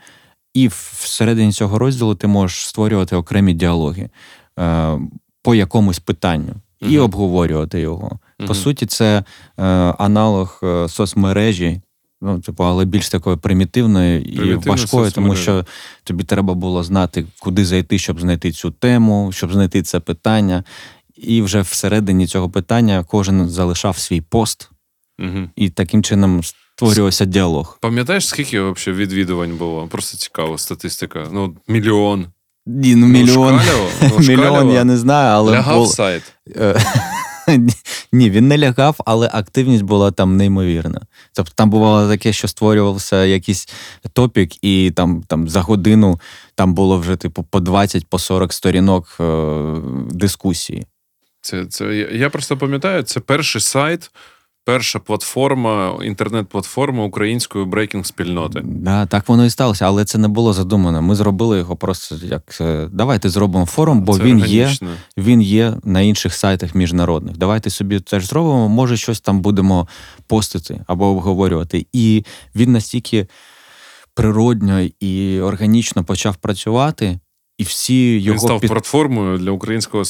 і всередині цього розділу ти можеш створювати окремі діалоги по якомусь питанню і uh обговорювати його. uh По суті, це аналог соцмережі Ну, типу, але більш такою примітивною і важкою, це тому що тобі треба було знати, куди зайти, щоб знайти цю тему, щоб знайти це питання. І вже всередині цього питання кожен залишав свій пост, Угу. і таким чином створювався діалог. Пам'ятаєш, скільки взагалі відвідувань було? Просто цікаво, статистика. Ну, мільйон. Ні, ну мільйон. Ну, Мільйон я не знаю, але Лягав було- сайт. Е, Ні, він не лягав, але активність була там неймовірна. Тобто там бувало таке, що створювався якийсь топік, і там, там за годину там було вже типу по 20 по 40 сторінок е, дискусії. Це, це, я просто пам'ятаю, це перший сайт, перша платформа, інтернет-платформа української брейкінг-спільноти. Да, так воно і сталося, але це не було задумано. Ми зробили його просто як е, давайте зробимо форум, бо Це він є. він є на інших сайтах міжнародних. Давайте собі теж зробимо, може, щось там будемо постити або обговорювати. І він настільки природньо і органічно почав працювати, і всі Він став під... платформою для українського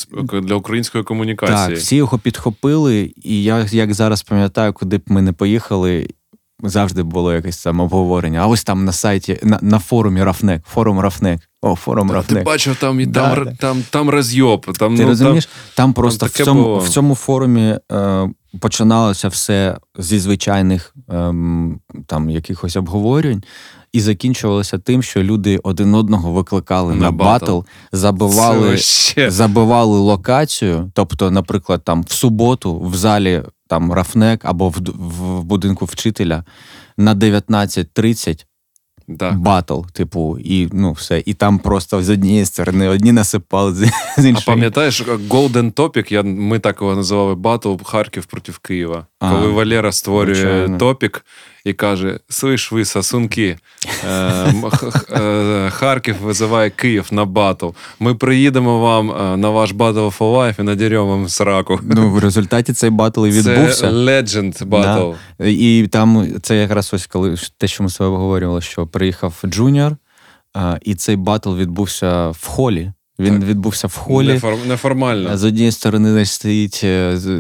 для української комунікації. так, всі його підхопили. І я як зараз пам'ятаю, куди б ми не поїхали. Завжди було якесь там обговорення. А ось там на сайті, на, на форумі Ruffneck, форум Ruffneck. О, форум Та, ти бачив, там, і Да, там, да. там, там розйоб. Там, Ти ну, розумієш, там просто в, цьому, було. в цьому форумі е, починалося все зі звичайних ем, там якихось обговорень, і закінчувалося тим, що люди один одного викликали На на, батл. батл, забивали, забивали локацію. Тобто, наприклад, там в суботу в залі там Ruffneck або в, в будинку вчителя на 19.30 Так. батл, типу, і ну все. І там просто з однієї сторони одні насипали, з, з А пам'ятаєш, Golden Topic, я, ми так його називали Батл Харків проти Києва. А, Коли Валера створює звичайно. топік і каже: Слиш ви, сосунки, е, е, Харків визиває Київ на батл. Ми приїдемо вам е, на ваш Battle for Life і надеремо вам сраку. Ну, в результаті цей батл і Це відбувся. Legend Battle. І там це якраз ось коли те, що ми з тобою обговорювали, що приїхав Джуніор, і цей батл відбувся в холі. Він Так. відбувся в холі. Нефор- Неформально. З однієї сторони стоїть,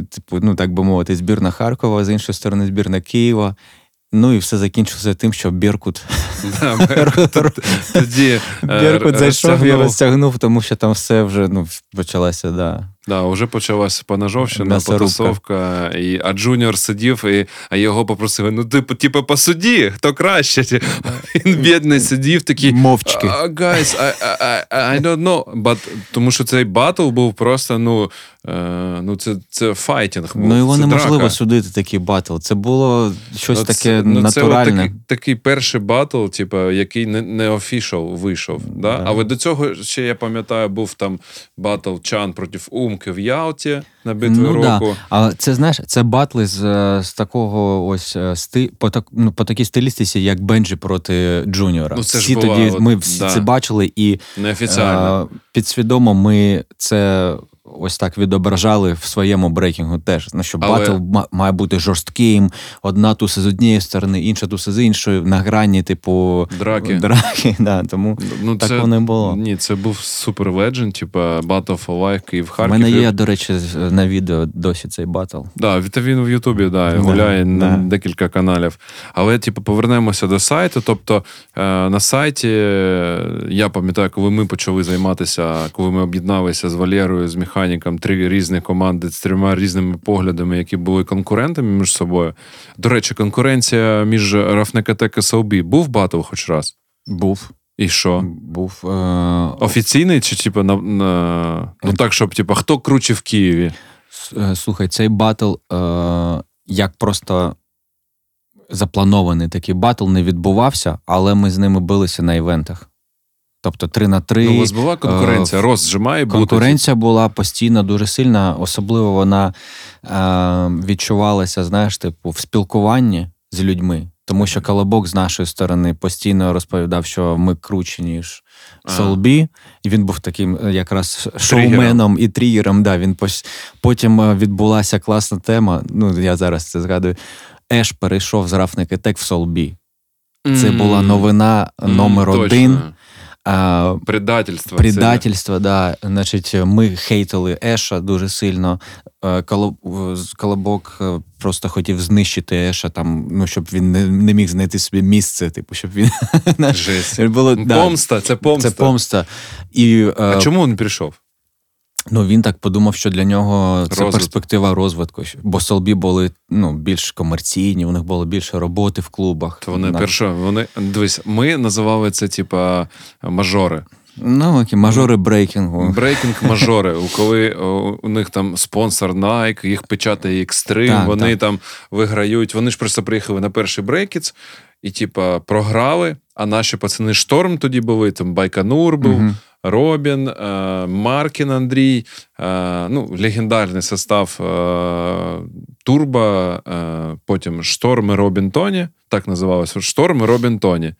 типу, ну так би мовити, збірна Харкова, з іншої сторони збірна Києва. Ну і все закінчилося тим, що Біркут, Тоді е, Біркут зайшов і розтягнув. тому що там все вже ну, почалося, да. Да, вже почалася М'ясорубка. потасовка. І, а Джуніор сидів, і, а його попросили: ну, типу, типу, посуді, хто краще. Він бідний сидів такий. Мовчки. «А, Guys, I, I, I don't know. But, тому що цей батл був просто, ну, е, ну це, це fighting. Був, Ну його це неможливо драка. судити такий батл. Це було щось Ну, таке ну, це такий, такий перший батл, типу, який не, не official вийшов. Да? Да. Але до цього ще я пам'ятаю, був там батл Чан проти Умки в Ялті на битві Ну, да. року. А це знаєш, це батли з, е, з такого ось е, сти, по, так, ну, по такій стилістиці, як Бенджі проти Джуніора. Ну, це ж всі була тоді от, ми всі да. це бачили, і Неофіціально. е, підсвідомо ми це. Ось так відображали в своєму брейкінгу теж. Ну, що Але- батл має бути жорстким, одна туса з однієї сторони, інша туса з іншої, на грані, типу, Драки. драки да, тому Ну, так це, воно і було. Ні, це був супер legend, типу Battle for Life Київ У мене є, до речі, на відео досі цей батл. Да, він в Ютубі да, Да, гуляє на декілька каналів. Але, типу, повернемося до сайту. Тобто е, на сайті я пам'ятаю, коли ми почали займатися, коли ми об'єдналися з Валєрою, з механіком, три різні команди з трьома різними поглядами, які були конкурентами між собою. До речі, конкуренція між Ruffneck та та SLB. Був батл хоч раз? Був. І що? Був е, Офіційний чи типу на, на ну так, щоб типу, хто круче в Києві? Е, Слухай, цей батл е, як просто запланований такий батл не відбувався, але ми з ними билися на івентах. Тобто 3 на 3. Ну, у вас була конкуренція, роз же бути. Конкуренція була постійно дуже сильна, особливо вона е, відчувалася, знаєш, типу, в спілкуванні з людьми. Тому що Колобок з нашої сторони постійно розповідав, що ми круче, ніж. Солбі. І він був таким е, якраз шоуменом і тригером. Да, він пос... Потім е, відбулася класна тема. Ну, я зараз це згадую. Еш перейшов з Рафник Тек в Солбі. Це була новина номер один. А, Предательство. Предательство, да. Значить, ми хейтили Еша дуже сильно. Е, Колобок е, просто хотів знищити Еша, там, ну, щоб він не не міг знайти собі місце, типу, щоб він. Жесть. Було, Помста, це помста. Це помста. І, А е, чому він прийшов? Ну, він так подумав, що для нього це Розвиток. перспектива розвитку. Бо Солбі були ну, більш комерційні, у них було більше роботи в клубах. То вони перше, вони дивись, ми називали це типа мажори. Ну, які мажори брейкінгу. Брейкінг-мажори. Коли у них там спонсор Nike, їх печатає так, вони так. там виграють. Вони ж просто приїхали на перший брейкіц і, типа, програли. А наші пацани Шторм тоді були, там Байконур був. Угу. Робін, е, Маркін Андрій, е, ну, легендарний состав е, Турбо, потім Шторм і Робін Тоні. Так називалося Шторм і Робін Тоні.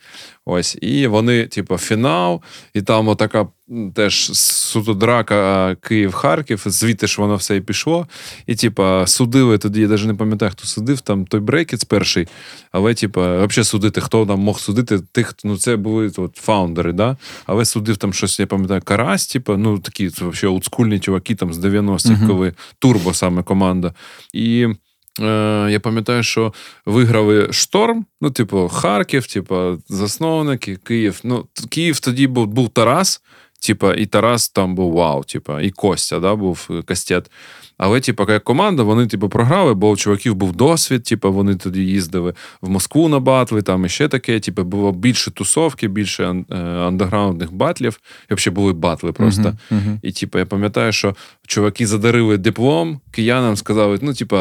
Ось, І вони, типу, фінал, і там отака теж суто драка Київ-Харків, звідти ж воно все і пішло. І, типу, судили тоді, я навіть не пам'ятаю, хто судив, там той брейкіц перший, але, типу, взагалі судити, хто там мог судити, тих, ну це були от, фаундери, да? але судив там щось, я пам'ятаю, Карась, типу, ну такі взагалі олдскульні чуваки там з 90-х, uh-huh. коли турбо саме команда. І Е, Я пам'ятаю, що виграли шторм. Ну, типу, Харків, типу, засновники, Київ. Ну, Київ тоді був був Тарас, типу, і Тарас там був вау, типу, і Костя да, був Кастет. Але, типу, як команда, вони типу, програли, бо у чуваків був досвід, типу, вони тоді їздили в Москву на батли, там і ще таке. Типу, було більше тусовки, більше е, андеграундних батлів. І взагалі були батли просто. Uh-huh, uh-huh. І, типу, я пам'ятаю, що чуваки задарили диплом, киянам сказали, ну, типу.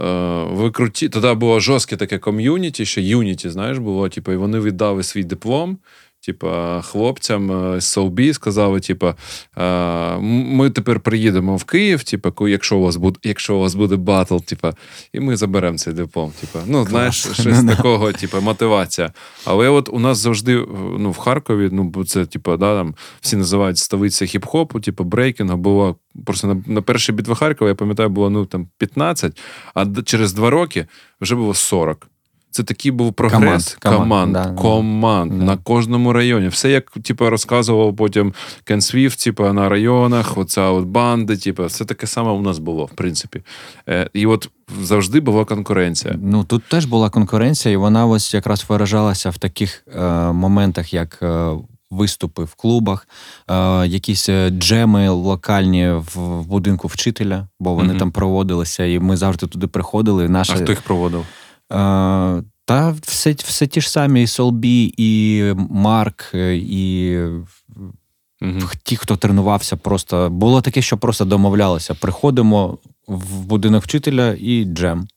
Е, ви круті. Тоді було жорстке таке ком'юніті, ще юніті, знаєш, було, типу, і вони віддали свій диплом. Типа, хлопцям з Соубі сказали, типа, ми тепер приїдемо в Київ, типа, якщо у вас буде якщо у вас буде батл, типа, і ми заберемо цей диплом. Типа, ну, Клас. знаєш, щось такого, типа, мотивація. Але от у нас завжди ну, в Харкові, ну, це, типа, да, там всі називають столиця хіп-хопу, типу, брейкінгу, було просто на на першій битві Харкова, я пам'ятаю, було ну, там 15, а через два роки вже було 40. Це такий був прогрес команд, команд, команд, да, команд да. на кожному районі. Все як типу, розказував потім Кен Свіфт, типу, на районах, оця от банди, типу, все таке саме у нас було, в принципі. Е, І от завжди була конкуренція. Ну тут теж була конкуренція, і вона ось якраз виражалася в таких е, моментах, як. Е, Виступи в клубах, е, якісь е, джеми локальні в будинку вчителя, бо вони mm-hmm. там проводилися, і ми завжди туди приходили. Наша... А хто їх проводив? Та все все ті ж самі, і Солбі, і Марк, і угу. ті, хто тренувався, просто було таке, що просто домовлялося. Приходимо в будинок вчителя і джем.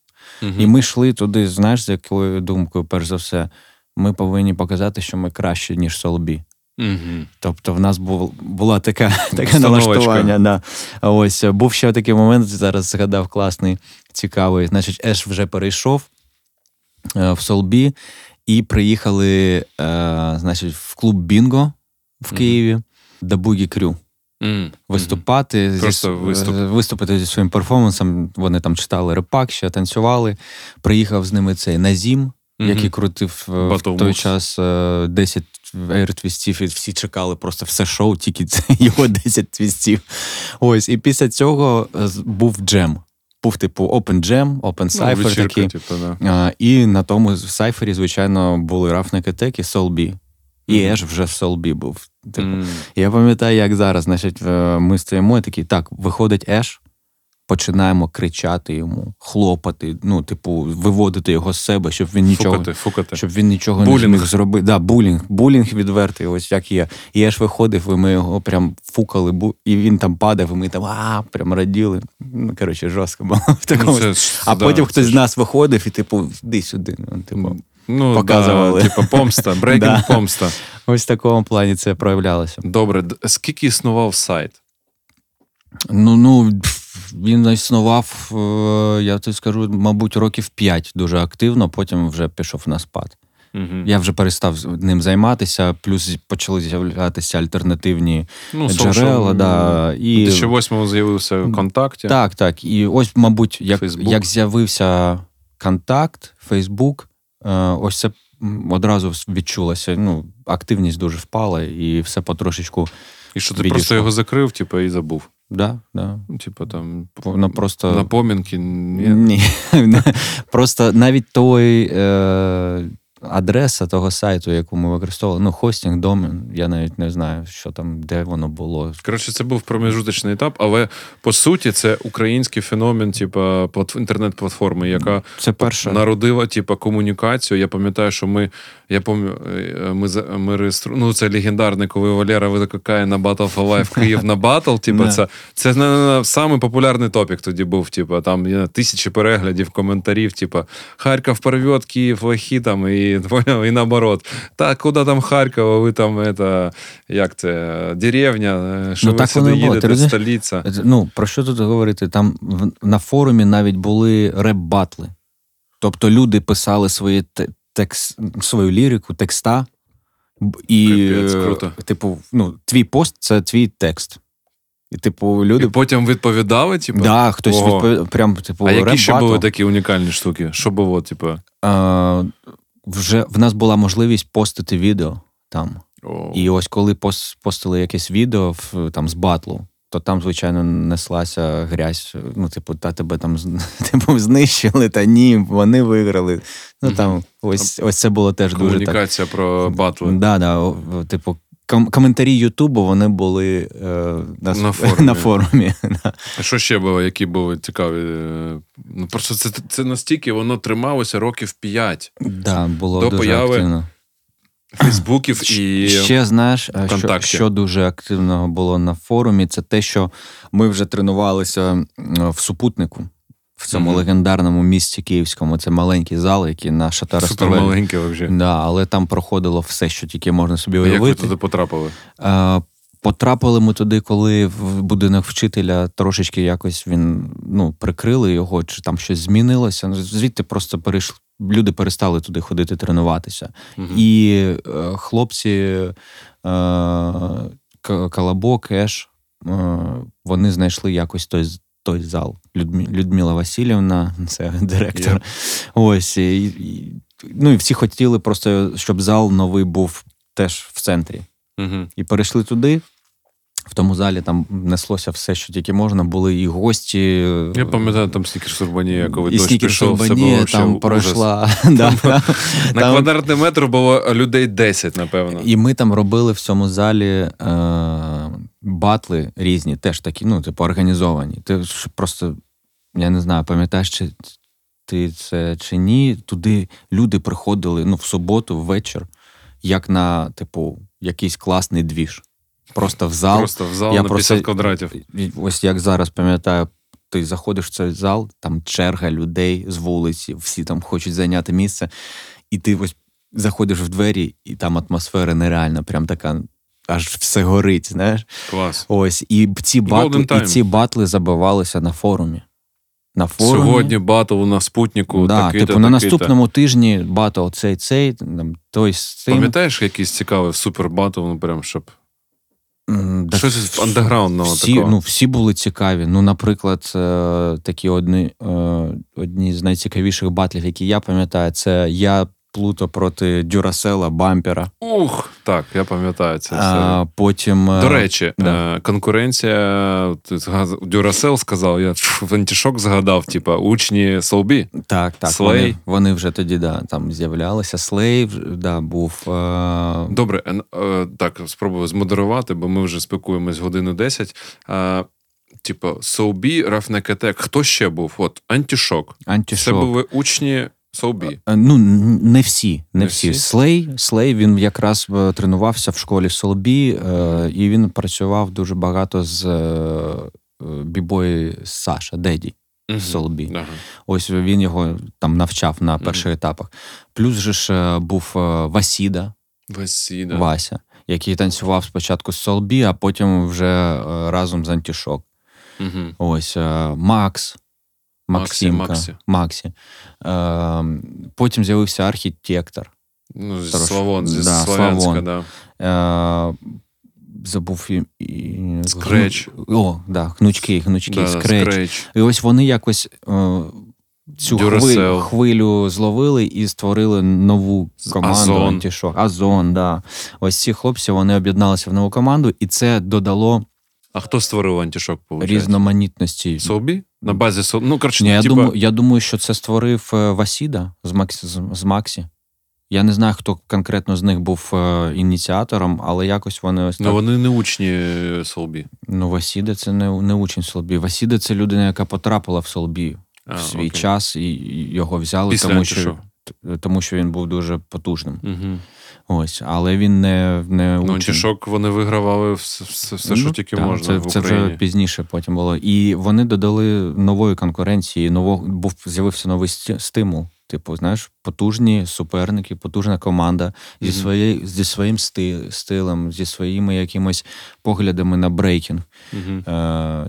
Угу. І ми йшли туди, знаєш, з якою думкою, перш за все, ми повинні показати, що ми краще, ніж Солбі. Угу. Тобто, в нас був, була така таке налаштування. Да. Ось був ще такий момент, зараз згадав класний, цікавий. Значить, Еш вже перейшов. Е, в Солбі і приїхали, е, значить, в клуб Бінго в Києві mm-hmm. до Бугі Крю. Mm-hmm. Виступати Просто зі, виступ. виступити зі своїм перформансом. Вони там читали репак, ще танцювали. Приїхав з ними цей Назім, mm-hmm. який крутив е, в той час 10 ейртвістів, і всі чекали просто все шоу, тільки це його 10 твістів. Ось, і після цього був джем був типу Open Jam, Open Cypher ну, такий. Типу, да. а, І на тому сайфері, звичайно, були Рафники Тек і Soul І Еш вже в Солбі був. Типу. Mm. Я пам'ятаю, як зараз, значить, е, ми стоїмо і такі, так, виходить Еш, починаємо кричати йому, хлопати, ну, типу, виводити його з себе, щоб він нічого фукати, фукати. щоб він нічого булінг. не зміг зробити. Да, Булінг, булінг відвертий, ось як є. І я ж виходив, і ми його прям фукали, і він там падав, і ми там а, прям раділи. Ну, коротше, жорстко було в такому. Ну, це, а да, потім хтось з нас виходив і, типу, йди сюди. Ну, типу, Ну, показували. Да, типу, помста, брейкінг помста. Ось в такому плані це проявлялося. Добре, скільки існував сайт? Ну, ну, він існував, е, я тобі скажу, мабуть, років 5 дуже активно, потім вже пішов на спад. Угу. Я вже перестав ним займатися, плюс почали з'являтися альтернативні ну, джерела. Да, і... У 2008-му з'явився контакті. Так, так. І ось, мабуть, як як з'явився контакт, Фейсбук, ось це одразу відчулося. Ну, активність дуже впала, і все потрошечку. І що ти відійшло. просто його закрив, типу, і забув. Да, да. Типу, там Воно просто... напомінки. Ні. Просто навіть той. Е адреса того сайту, яку ми використовували, ну, хостінг, домен, я навіть не знаю, що там, де воно було. Коротше, це був промежуточний етап, але по суті, це український феномен, типу, інтернет-платформи, яка це перша. народила типу, комунікацію. Я пам'ятаю, що ми я пам'ятаю, е, ми ми реєстру... Ну, це легендарне, коли Валера викликає на Battle for Life Київ на батл. Типу, це це самий популярний топік тоді був. Типу, там тисячі переглядів, коментарів, типу, Харків порвет, Київ лохи там і понял, і наоборот. Так, куди там Харкова, ви там, это, як це, деревня, що ну, ви так сюди їдете, столиця. Ну, про що тут говорити? Там на форумі навіть були реп-батли. Тобто люди писали свої текст, свою лірику, текста. І, Капець, круто. типу, ну, твій пост це твій текст. І, типу, люди... І потім відповідали, типу? Да, хтось відповідав. Прям, типу, а які ще були такі унікальні штуки? Що було, типу? А, вже в нас була можливість постити відео там. Oh. І ось коли постили якесь відео в, там з батлу, то там, звичайно, неслася грязь. Ну, типу, та тебе там типу, знищили, та ні, вони виграли. Ну там ось ось це було теж дуже. Комунікація про батли. Да, да, Типу, коментарі Ютубу вони були е, на, на форумі. На форумі. А що ще було, які були цікаві? Ну Просто це це настільки воно трималося років п'ять. Да, було до дуже появи активно. Фейсбуків і ще знаєш, що, що дуже активного було на форумі, це те, що ми вже тренувалися в супутнику. В цьому mm-hmm. легендарному місті Київському це маленький зал, який на Шатара Супер маленький взагалі. Да, але там проходило все, що тільки можна собі уявити. А Як ви туди потрапили? А, Потрапили ми туди, коли в будинок вчителя трошечки якось він ну, прикрили його, чи там щось змінилося. Звідти просто перейшли. Люди перестали туди ходити тренуватися. mm І е, хлопці е, Калабок, Еш, е, вони знайшли якось той той зал. Людмі, Людмила Васильівна, це директор. Yeah. Ось. І, і, ну і всі хотіли просто, щоб зал новий був теж в центрі. Угу. І перейшли туди. В тому залі там неслося все, що тільки можна, були і гості. Я пам'ятаю, там стікер Сурбанія, коли і дощ пішов, все було там пройшла. на квадратний метр було людей 10, напевно. І ми там робили в цьому залі е, батли різні, теж такі, ну, типу, організовані. Ти просто, я не знаю, пам'ятаєш, чи ти це чи ні. Туди люди приходили ну, в суботу, ввечір, як на, типу, якийсь класний двіж. Просто в зал. Просто в зал я на 50 квадратів. Ось як зараз пам'ятаю, ти заходиш в цей зал, там черга людей з вулиці, всі там хочуть зайняти місце, і ти ось заходиш в двері, і там атмосфера нереальна, прям така. Аж все горить, знаєш? Клас. Ось. І ці батли, і ці батли забивалися на форумі на форумі. Сьогодні батл на спутнику. Да, такий Типу, на наступному тижні батл цей цей, той з цим. Пам'ятаєш якийсь цікавий супер батл, ну прям щоб. Да, Щось андеграундного всі, такого. Ну, всі були цікаві. Ну, наприклад, е, такі одні е, одні з найцікавіших батлів, які я пам'ятаю, це я Плуто проти Дюрасела Бампера. Ух, так, я пам'ятаю це. А, Потім е, до речі, да. Е, конкуренція Дюрасел сказав. Я в антішок згадав, типа учні Солбі. Так, так. Слей. Вони, вони вже тоді да, там з'являлися. Слей да, був. А... Е, Добре, так спробую змодерувати, бо ми вже спілкуємось годину 10. Типу, Соубі, Рафнекетек, хто ще був? От антішок. Антішок. Це були учні Соубі. Е, ну, не всі. Не, не всі. всі. Слей Слей він якраз е, тренувався в школі Солбі, е, і він працював дуже багато з бібої Саша, Деді. Uh-huh. Солбі. Uh-huh. Ось він його там навчав на перших uh-huh. етапах. Плюс же ж був Васіда, Васіда. Вася, який танцював спочатку з Солбі, а потім вже разом з Антішок. Ось Макс. Максимка, Максі. Максі. Е, Потім з'явився архітектор. Ну, зі Славон, зі да, Славянська, да. Е, Забув і. Скреч. О, да, гнучки, гнучки, да, скреч. скреч. І ось вони якось е, цю Duracell. хвилю, зловили і створили нову команду антішок. Азон, да. Ось ці хлопці вони об'єдналися в нову команду, і це додало А хто створив антішок? Виходить? різноманітності. Собі? На базі Сол... Ну, коротше, Ні, я, типа... думаю, я думаю, що це створив е, Васіда з, Макс, з, Максі. Я не знаю, хто конкретно з них був е, ініціатором, але якось вони ось так. Ну, вони не учні Солбі. Ну, Васіда це не, не учень Солбі. Васіда це людина, яка потрапила в Солбі А, в свій окей. час, і і його взяли, Після тому що, тому що він був дуже потужним. Угу. Ось, але він не, не Ну, Тішок вони вигравали все, все, все що Ну, тільки так, можна Це, в це вже пізніше потім було. І вони додали нової конкуренції, нового був з'явився новий стимул. Типу, знаєш, потужні суперники, потужна команда зі, Мгм. своєю, зі своїм стилем, зі своїми якимось поглядами на брейкінг. Угу. Е,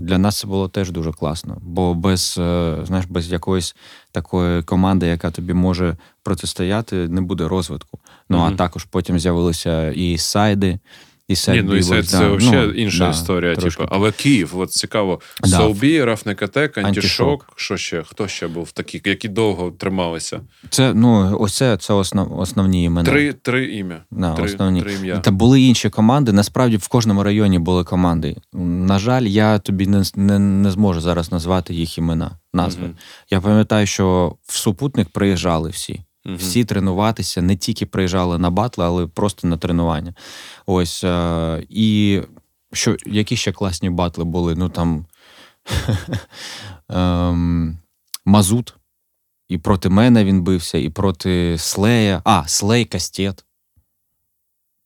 для нас це було теж дуже класно. Бо без, е, знаєш, без якоїсь такої команди, яка тобі може протистояти, не буде розвитку. Ну а також потім з'явилися і сайди, і Ні, ну і це, це да. взагалі Ну, інша да, історія. Типу. Але Київ, от цікаво. Да. Солбі, Рафнекатек, Антішок. Що ще? Хто ще був такі, які довго трималися? Це ну ось це, це основ, основні імена. Три, три ім'я. Да, три, основні. три ім'я. Та були інші команди. Насправді в кожному районі були команди. На жаль, я тобі не, не, не зможу зараз назвати їх імена, назви. Мгм. Я пам'ятаю, що в супутник приїжджали всі. Мгм. Всі тренуватися, не тільки приїжджали на батли, але просто на тренування. Ось. Е, і що, які ще класні батли були? Ну там ем, Мазут. І проти мене він бився, і проти Слея. А, Слей Кастет.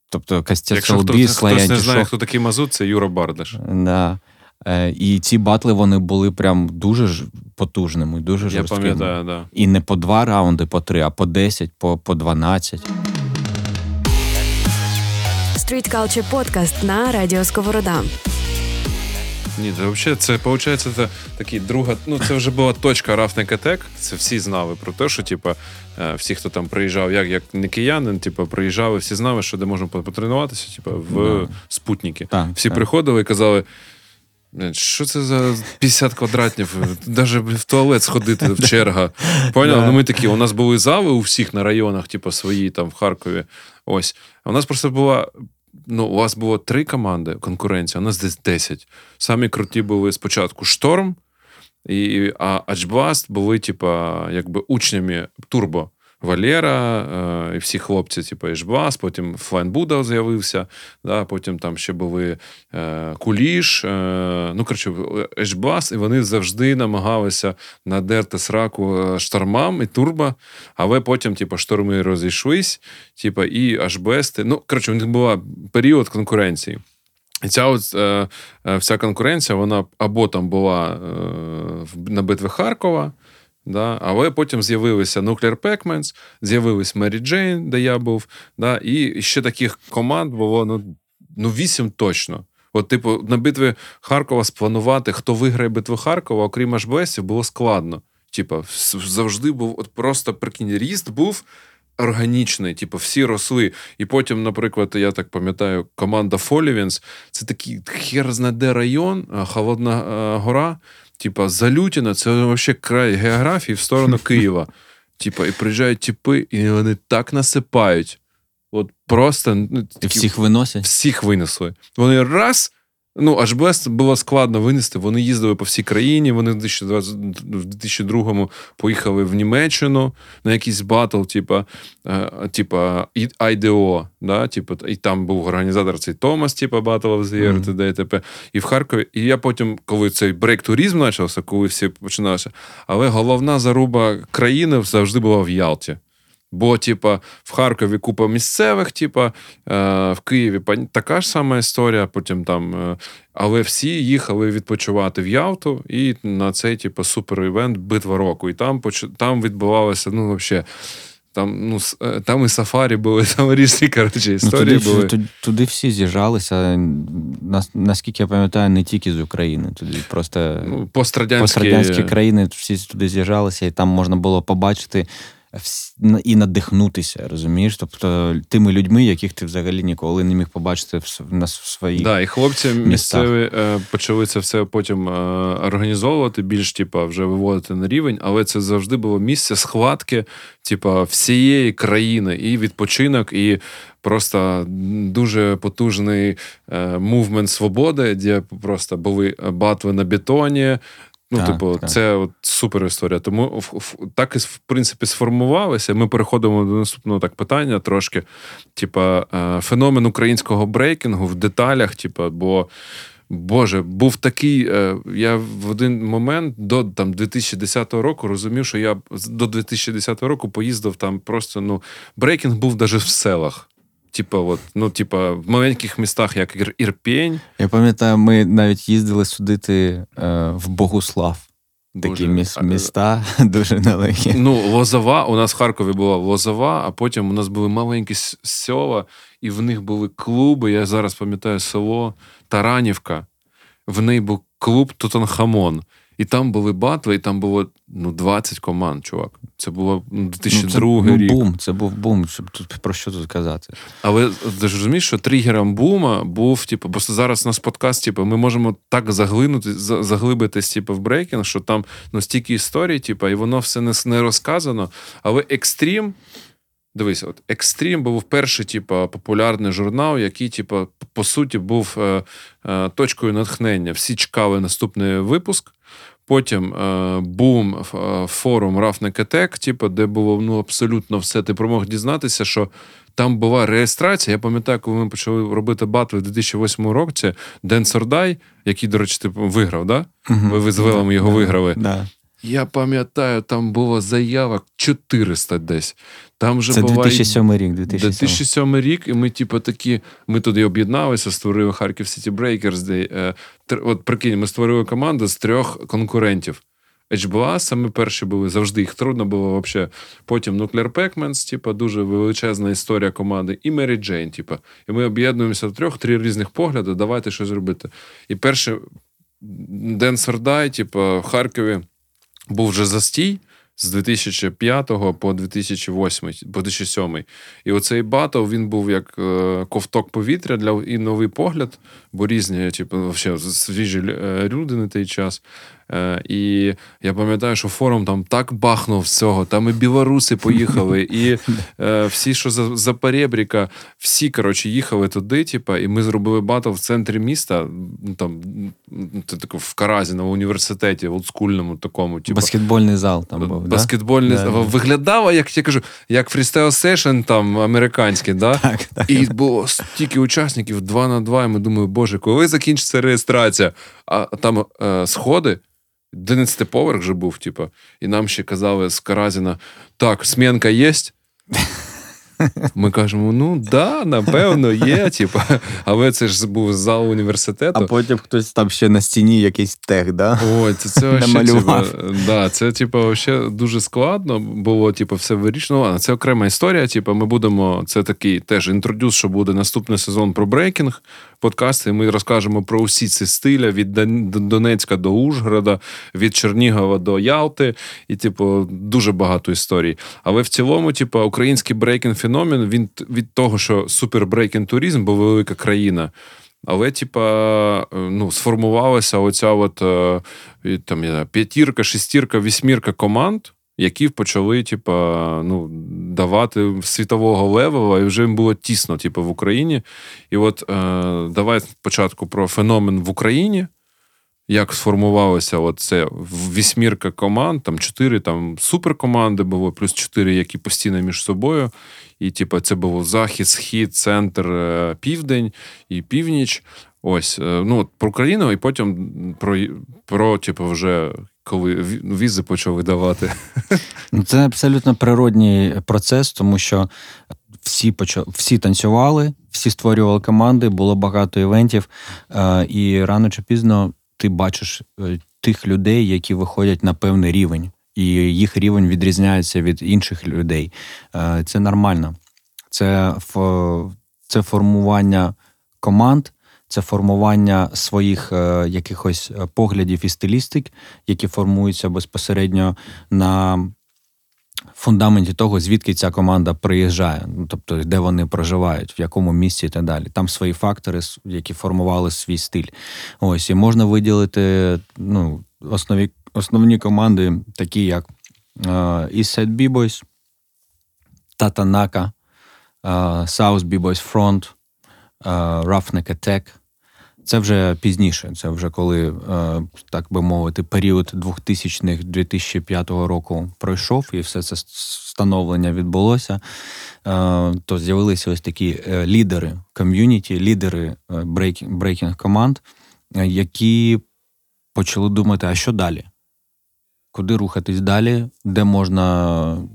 Тобто Кастет Якщо Солбі, хтось, Слей хтось не знає, хто такий Мазут, це Юра Бардаш. Да. Е, і ці батли вони були прям дуже ж потужними, дуже Я пам'ятаю, да. І не по два раунди, по три, а по 10, по, по 12. Street Culture Podcast на Радіо Сковорода. Ні, це взагалі це виходить, це такий друга. Ну це вже була точка Рафнекатек. Це всі знали про те, що типа е, всі, хто там приїжджав, як як не киянин, типу, приїжджали, всі знали, що де можна потренуватися, типу, в Да. спутники. Так, Всі так. приходили і казали. «Блін, Що це за 50 квадратів? Навіть в туалет сходити в черга. Поняв? Да. Ну ми такі, у нас були зали у всіх на районах, типу, свої там в Харкові. Ось. А у нас просто була. Ну, у вас було три команди конкуренція, у нас десь 10. Самі круті були спочатку Шторм, і, а Ачбласт були, типа, якби учнями Турбо. Валера, е, і всі хлопці, типу, Ешблас, потім Флайн Буда з'явився, да, потім там ще були е, Куліш, е, ну, коротше, Ешблас, і вони завжди намагалися надерти сраку е, штормам і турбо, але потім, типу, шторми розійшлись, типу, і Ашбести. Ну, коротше, у них був період конкуренції. І ця от, е, е, вся конкуренція, вона або там була е, на битві Харкова, да, але потім з'явилися Nuclear Pac-Mans, з'явились Mary Jane, де я був, да, і ще таких команд було ну, ну 8 точно. От, типу, на битві Харкова спланувати, хто виграє битву Харкова, окрім Ашбесів, було складно. Типа, завжди був от просто прикинь, ріст був органічний, типу, всі росли. І потім, наприклад, я так пам'ятаю, команда Фолівінс це такий хер знаде район, Холодна гора, типа Залютіна, це взагалі край географії в сторону Києва. Типа, і приїжджають типи, і вони так насипають. От просто ну, такі- всіх виносять. всіх винесли. Вони раз. Ну, аж без було складно винести. Вони їздили по всій країні. Вони в 2020, в 2002-му поїхали в Німеччину на якийсь батл, типа, е, типа IDO, да, типа, і там був організатор цей Томас, типа Battle of the Year, Мгм. т.д. і т.п. І в Харкові. І я потім, коли цей брейк-туризм почався, коли всі починалися, але головна заруба країни завжди була в Ялті. Бо, типа, в Харкові купа місцевих, типа, е, в Києві така ж сама історія, потім там. Е, але всі їхали відпочивати в Ялту і на цей, типу, супер-івент Битва року. І там, там відбувалося, ну, взагалі. Там, ну, е, там і сафарі були, там різні коротше, Ну, туди, були. туди, туди всі з'їжджалися. Нас- Наскільки я пам'ятаю, не тільки з України. Туди просто Ну, пострадянські, пострадянські країни всі туди з'їжджалися, і там можна було побачити і надихнутися, розумієш? Тобто тими людьми, яких ти взагалі ніколи не міг побачити в своїх Да, і хлопці місцеві е, почали це все потім е, організовувати, більш типа вже виводити на рівень, але це завжди було місце схватки, типа всієї країни, і відпочинок, і просто дуже потужний е, мувмент свободи, де просто були батви на бетоні. Ну, так, типу, так. це от супер історія. Тому так і в принципі сформувалося. Ми переходимо до наступного так питання трошки. Типа, е, феномен українського брейкінгу в деталях, типа, бо. Боже, був такий. Е, я в один момент до там 2010 року розумів, що я до 2010 року поїздив там просто ну брейкінг був навіть в селах. Типа, от, ну, типа, в маленьких містах, як Ір- Ірпінь. Я пам'ятаю, ми навіть їздили судити е, в Богуслав. Такі міс- міста дуже далекі. Ну, Лозова, у нас в Харкові була Лозова, а потім у нас були маленькі села, і в них були клуби. Я зараз пам'ятаю село Таранівка. В неї був клуб Тутанхамон. І там були батли, і там було ну, 20 команд, чувак. Це було 2002 ну, це, рік. Ну, бум, це був бум. Щоб тут про що тут казати? Але ти ж розумієш, що тригером бума був, типу, просто зараз у нас подкаст, типу, ми можемо так заглинути, заглибитись, типу, в брейкінг, що там ну, стільки історій, типу, і воно все не, не розказано. Але екстрім. Дивись, от Екстрім був перший, типу, популярний журнал, який, типу, по суті, був е, е, точкою натхнення. Всі чекали наступний випуск. Потім е, бум е, форум Ruffneck Attack, типу, де було ну, абсолютно все. Ти промог дізнатися, що там була реєстрація. Я пам'ятаю, коли ми почали робити батли в 2008 році, Dance or Die, який, до речі, типу, виграв, да? Ви з Велом його виграли. Да. Я пам'ятаю, там було заявок 400 десь. Там же Це була... 2007 рік. 2007. 2007 рік, і ми, типу, такі, ми туди об'єдналися, створили Харків Сіті Брейкерс. Де, е, от прикинь, ми створили команду з трьох конкурентів. HBA саме перші були, завжди їх трудно було взагалі. Потім Nuclear Pac-Mans, типу, дуже величезна історія команди, і Mary Jane, типу. І ми об'єднуємося в трьох, три різних погляди, давайте щось робити. І перший Dance or Die, типу, в Харкові був вже застій з 2005 по 2008, по 2007. І оцей батл він був як е, ковток повітря для і новий погляд, бо різні, типу, свіжі е, люди на той час. Е, і я пам'ятаю, що форум там так бахнув всього. Там і білоруси поїхали, і е, всі, що за за поребріка, всі коротше, їхали туди. Типа, і ми зробили батл в центрі міста. Ну там в Каразіна університеті, олдскульному такому. Типу, Баскетбольний зал там був. Баскетбольний да? виглядало, як я кажу, як Freestyle Session там американський. да? Так, так. І було стільки учасників, два на два. І ми думаємо, боже, коли закінчиться реєстрація? А там е, сходи. 11 поверх же був, типу, і нам ще казали з Каразіна: так, смінка є. Ми кажемо, ну да, напевно, є. Типу. Але це ж був зал університету. А потім хтось там ще на стіні якийсь тег, да? Ой, це це намалював. Типу, да, це, типу, ще дуже складно було, типу, все вирішено. Ну, це окрема історія. Типу, ми будемо. Це такий теж introduce, що буде наступний сезон про брейкінг подкасти. Ми розкажемо про усі ці стиля від Донецька до Ужгорода, від Чернігова до Ялти, і, типу, дуже багато історій. Але в цілому, типу, український брейкінг феномен він від того, що супербрейкінг туризм, бо велика країна. Але, типа, ну, сформувалася оця от е, там, я п'ятірка, шестірка, вісьмірка команд, які почали, типа, ну, давати світового level а, і вже їм було тісно, типу, в Україні. І от е, давай спочатку про феномен в Україні. Як сформувалося оце вісьмірка команд, там чотири там суперкоманди було, плюс чотири, які постійно між собою. І, типу, це було захід, схід, центр, е, південь і північ. Ось, е, ну, про Україну, і потім про, про типу, вже коли візи почав видавати. Ну, це абсолютно природній процес, тому що всі почали, всі танцювали, всі створювали команди, було багато івентів, е, і рано чи пізно ти бачиш е, тих людей, які виходять на певний рівень, і їх рівень відрізняється від інших людей. Е, це нормально. Це це формування команд, це формування своїх е, якихось поглядів і стилістик, які формуються безпосередньо на фундаменті того, звідки ця команда приїжджає, ну тобто де вони проживають, в якому місці і так далі. Там свої фактори, які формували свій стиль. Ось і можна виділити ну, основі, основні команди, такі як Eastside B-Boys, Татанака, South B-Boys Front, uh, Roughneck Attack. Це вже пізніше, це вже коли, е, так би мовити, період 2000-2005 року пройшов, і все це становлення відбулося. Е, то з'явилися ось такі е, лідери ком'юніті, лідери брейкінг команд, які почали думати, а що далі? Куди рухатись далі, де можна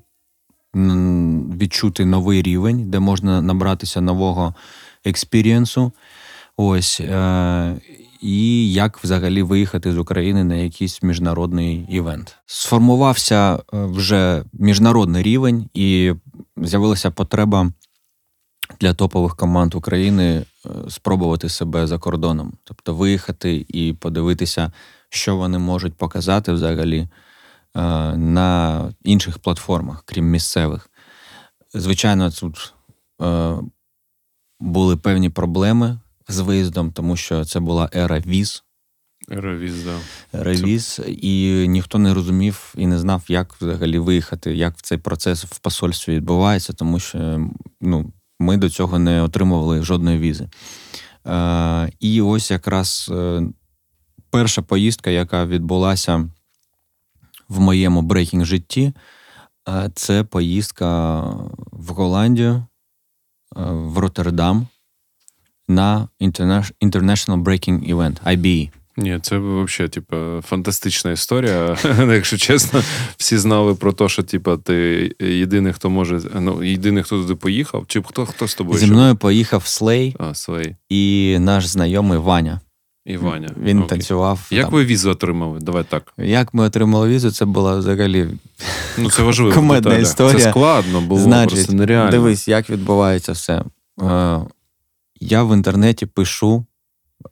відчути новий рівень, де можна набратися нового experience у. Ось е, і як взагалі виїхати з України на якийсь міжнародний івент. Сформувався е, вже міжнародний рівень, і з'явилася потреба для топових команд України е, спробувати себе за кордоном, тобто виїхати і подивитися, що вони можуть показати взагалі е, на інших платформах, крім місцевих. Звичайно, тут були певні проблеми з виїздом, тому що це була ера віз. Ера віз, да. Ера віз, і ніхто не розумів і не знав, як взагалі виїхати, як цей процес в посольстві відбувається, тому що ну, ми до цього не отримували жодної візи. Е, І ось якраз е, перша поїздка, яка відбулася в моєму брейкінг житті, е, це поїздка в Голландію, е, в Роттердам на International Breaking Event, IBE. Ні, це взагалі, типу, фантастична історія. Якщо чесно, всі знали про те, що типу, ти єдиний, хто може. Ну, єдиний, хто туди поїхав, чи хто хто з тобою? Зі мною поїхав Слей а, Слей. і наш знайомий Ваня. І Ваня. Він Окей. танцював. Як там. ви візу отримали? Давай так. Як ми отримали візу, це була взагалі ну, це важливо. Комедна історія. Це складно, було Значить, просто нереально. Дивись, як відбувається все. Е, я в інтернеті пишу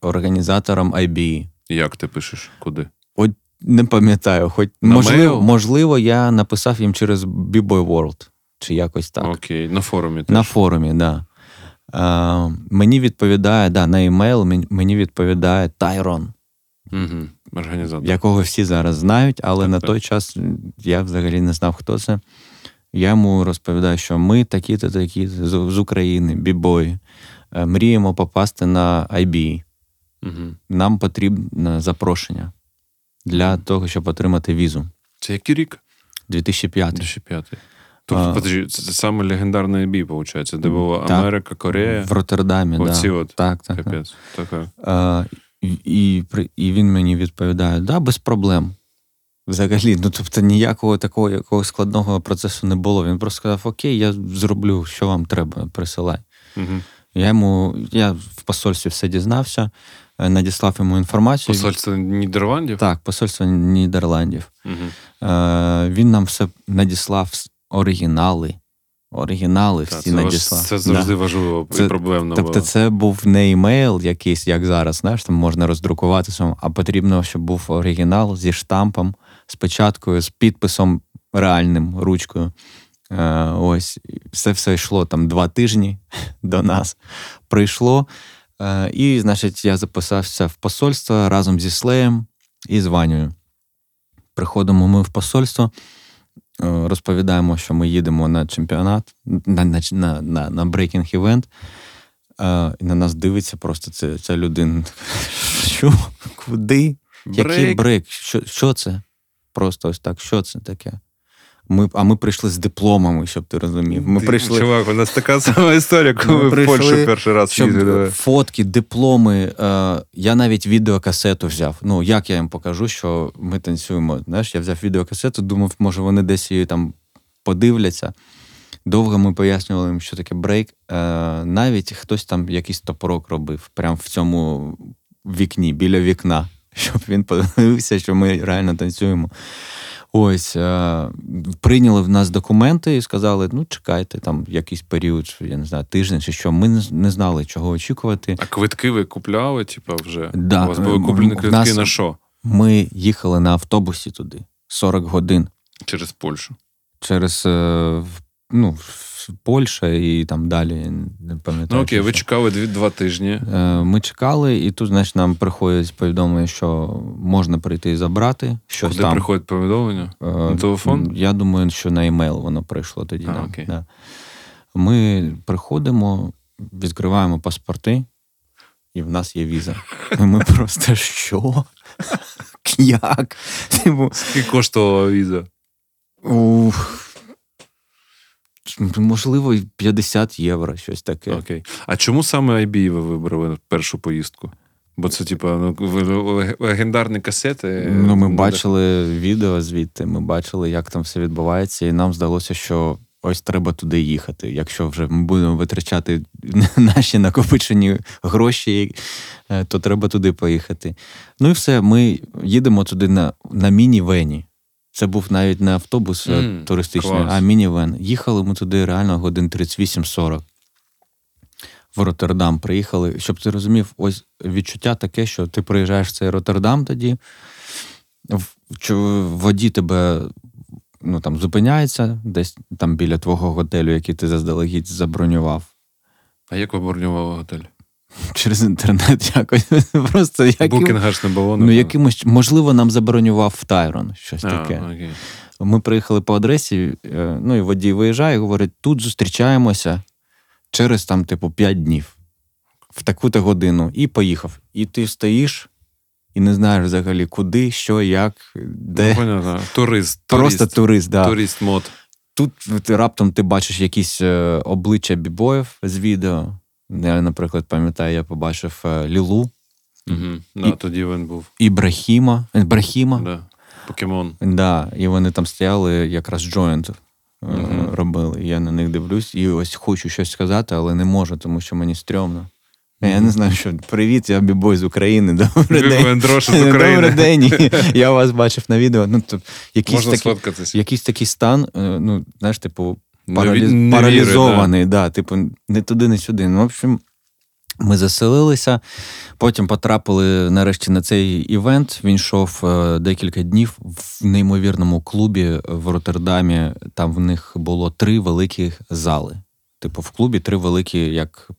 організаторам IBE. Як ти пишеш? Куди? От не пам'ятаю, хоч на можливо, можливо, я написав їм через B-Boy World, чи якось так. Окей, на форумі. теж. На форумі, так. Да. А, Мені відповідає, да, на емейл мені відповідає Тайрон. Угу, Організатор. Якого всі зараз знають, але так, на так. той час я взагалі не знав, хто це. Я йому розповідаю, що ми такі-то такі з України, бібої. Е, мріємо попасти на IB. Угу. Нам потрібне запрошення для того, щоб отримати візу. Це який рік? 2005. 2005. Тобто, подожди, це саме легендарний бій, виходить, де була так. Америка, Корея. В Роттердамі, Оці да. от. Так, так. Капець. Так. А, і, і він мені відповідає: да, без проблем. Взагалі, ну тобто ніякого такого якого складного процесу не було. Він просто сказав: Окей, я зроблю, що вам треба, присилай. Угу. Я йому, я в посольстві все дізнався, е, надіслав йому інформацію. Посольство Нідерландів? Так, посольство Нідерландів. Угу. Він нам все надіслав оригінали. Оригінали так, всі це надіслав. Це завжди да. важливо і проблемно. Тобто, було. це був не імейл якийсь, як зараз, знаєш, там можна роздрукувати, а потрібно, щоб був оригінал зі штампом, з печаткою, з підписом реальним ручкою. Е, ось це все йшло там два тижні до нас. Прийшло. Е, і, значить, я записався в посольство разом зі Слеєм і з Ванею. Приходимо ми в посольство, е, розповідаємо, що ми їдемо на чемпіонат, на на, на, на брейкінг івент. І на нас дивиться просто ця, ця людина. Що? Куди? Брейк. Який брейк? Що, Що це? Просто ось так, що це таке? Ми, А ми прийшли з дипломами, щоб ти розумів. Ми ти, прийшли... Чувак, у нас така сама історія, коли ми в Польщу перший раз щоб їздили. Фотки, дипломи. Е, Я навіть відеокасету взяв. Ну, як я їм покажу, що ми танцюємо. Знаєш, Я взяв відеокасету, думав, може вони десь її там подивляться. Довго ми пояснювали їм, що таке брейк. Е, Навіть хтось там якийсь топорок робив, прямо в цьому вікні, біля вікна, щоб він подивився, що ми реально танцюємо. Ось е, прийняли в нас документи і сказали: ну, чекайте, там якийсь період, я не знаю, тиждень чи що. Ми не знали, чого очікувати. А квитки ви купляли, типа, вже? Да. У вас були куплені квитки нас, на що? Ми їхали на автобусі туди 40 годин. Через Польщу. через е, ну, Польща і там далі. не пам'ятаю. Ну окей, ви що. чекали дві, два тижні. Е, Ми чекали, і тут, значить, нам приходять повідомлення, що можна прийти і забрати щось Куди там. приходить повідомлення? Е, На телефон? Я думаю, що на емейл воно прийшло тоді. А, да. окей. Да. Ми приходимо, відкриваємо паспорти, і в нас є віза. І ми просто що? Як? Типу, Скільки коштувала віза? ух, можливо, 50 євро, щось таке. Окей. А чому саме IB ви вибрали першу поїздку? Бо це, типа, ну, легендарні касети. Ну, ми Ну, бачили відео звідти, ми бачили, як там все відбувається, і нам здалося, що ось треба туди їхати. Якщо вже ми будемо витрачати наші накопичені гроші, е, то треба туди поїхати. Ну і все, ми їдемо туди на, на міні-вені. Це був навіть не автобус М, туристичний, клас. а міні-вен. Їхали ми туди реально годин 38-40. В Роттердам приїхали. Щоб ти розумів, ось відчуття таке, що ти приїжджаєш в цей Роттердам тоді, в, в воді тебе ну, там, зупиняється, десь там біля твого готелю, який ти заздалегідь забронював. А як ви бронювали готель? Через інтернет якось. Просто яким, Booking'а ж не було. ну, якимось, можливо, нам забронював в Тайрон щось А, таке. окей. Ми приїхали по адресі, е, ну і водій виїжджає і говорить: тут зустрічаємося через там, типу, 5 днів в таку-то годину. І поїхав. І ти стоїш і не знаєш взагалі, куди, що, як, де. Ну, понятно. Турист. Просто турист. турист, да. Турист mode. Тут ти раптом ти бачиш якісь е, обличчя бібоїв з відео. Я, наприклад, пам'ятаю, я побачив е, Лілу, Угу. Да, тоді він був. Ібрахіма. Ібрахіма. Да. Покемон. Да, і вони там стояли, якраз джойнт е, Мгм. робили. Я на них дивлюсь і ось хочу щось сказати, але не можу, тому що мені стрьомно. Я не знаю, що привіт, я бібой з України. Добрий день. З України. Добрий день. Я вас бачив на відео. Ну, то, якийсь, Можна такий, сфоткатись. якийсь такий стан, е, ну, знаєш, типу, параліз... не паралізований, да. типу, не туди, не сюди. Ну, в общем, ми заселилися, потім потрапили нарешті на цей івент. Він йшов е, декілька днів в неймовірному клубі в Роттердамі. Там в них було три великі зали. Типу, в клубі три великі як